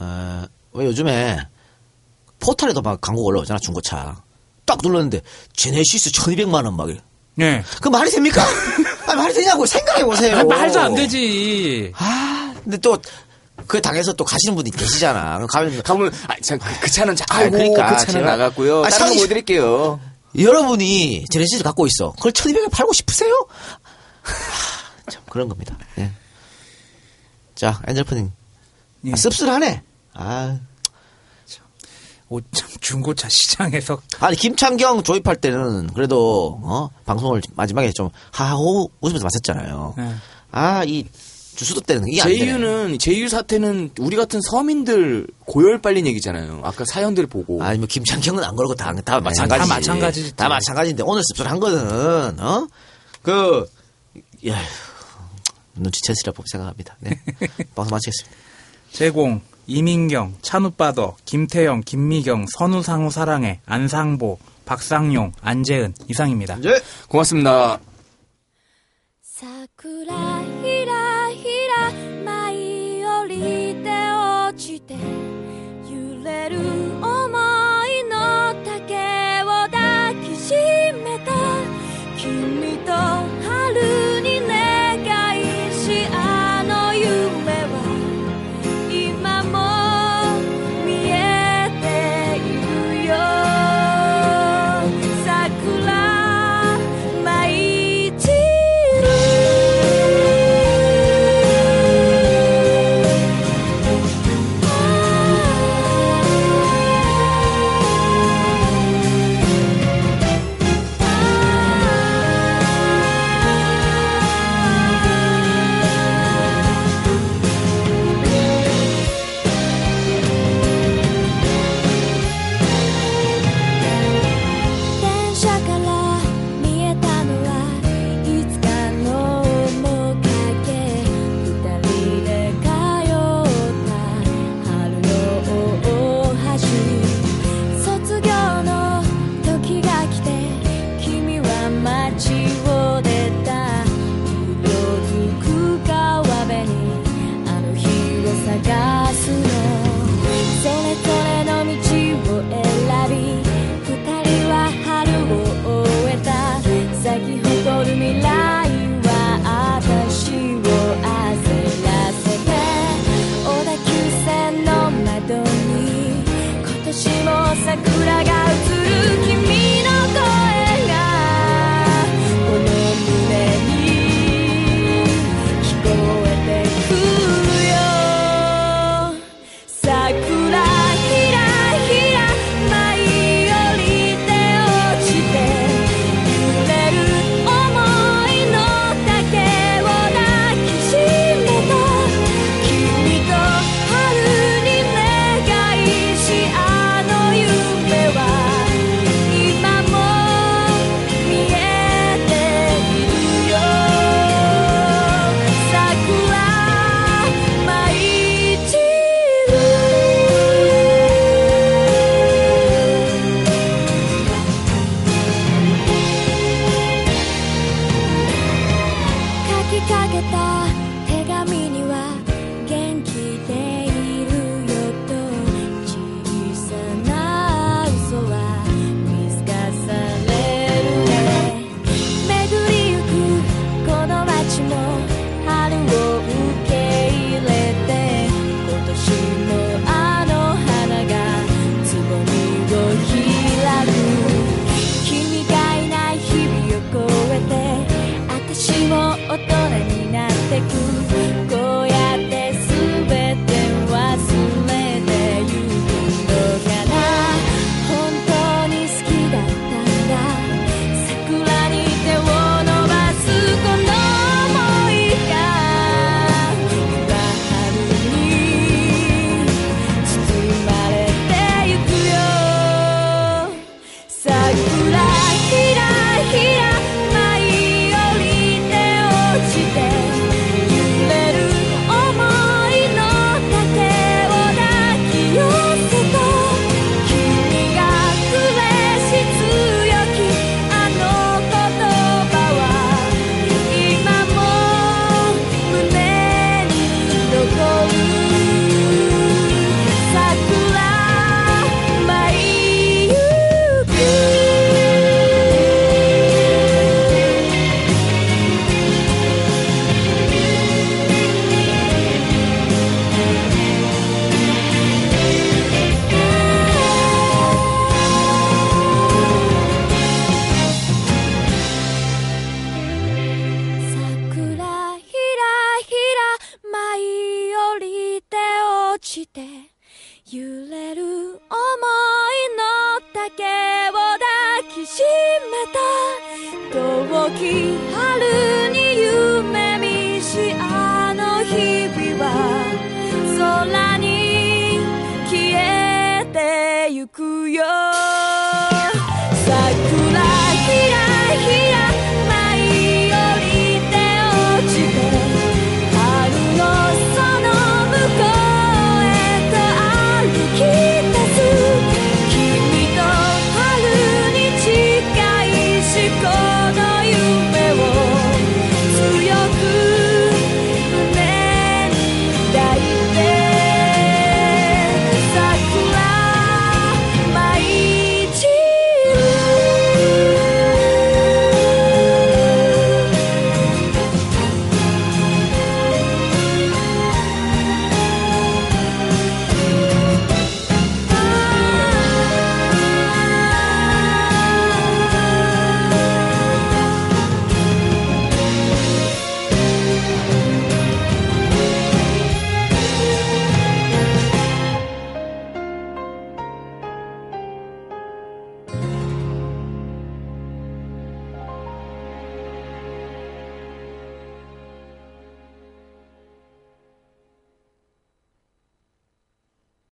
어, 왜 요즘에 포털에도 막 광고 올라오잖아 중고차. 딱 눌렀는데 제네시스 1200만 원 막. 이래. 네. 그 말이 됩니까? 아, 말이 되냐고 생각해 보세요. 아, 말도 안 되지. 아, 근데 또 그 당에서 또 가시는 분이 계시잖아. 그럼 가면 가면 아, 참, 그, 그 차는 자, 아, 아이고 그러니까, 그 차는. 나갔고요. 아, 다른 거뭐 드릴게요. 여러분이 제네시스 갖고 있어. 그걸 1200에 팔고 싶으세요? 하, 참 그런 겁니다. 예. 자, 엔젤프님. 예. 아, 씁쓸하네. 아, 중고차 시장에서 아니 김창경 조입할 때는 그래도 어 방송을 마지막에 좀 하하호 웃으면서 마셨잖아요. 네. 아 이 주수도 때는 이게 안 되네. 제이유는 제이유 사태는 우리 같은 서민들 고열 빨린 얘기잖아요. 아까 사연들 보고 아니 뭐 김창경은 안 그러고 다, 다 마찬가지. 다 마찬가지지. 다 마찬가지인데 오늘 씁쓸한 거는 어 그 야, 눈치챘으리라 고 생각합니다. 네. 방송 마치겠습니다. 제공 이민경, 찬우빠더, 김태영, 김미경, 선우상우 사랑해, 안상보, 박상용, 안재은 이상입니다. 예. 고맙습니다. 사쿠라.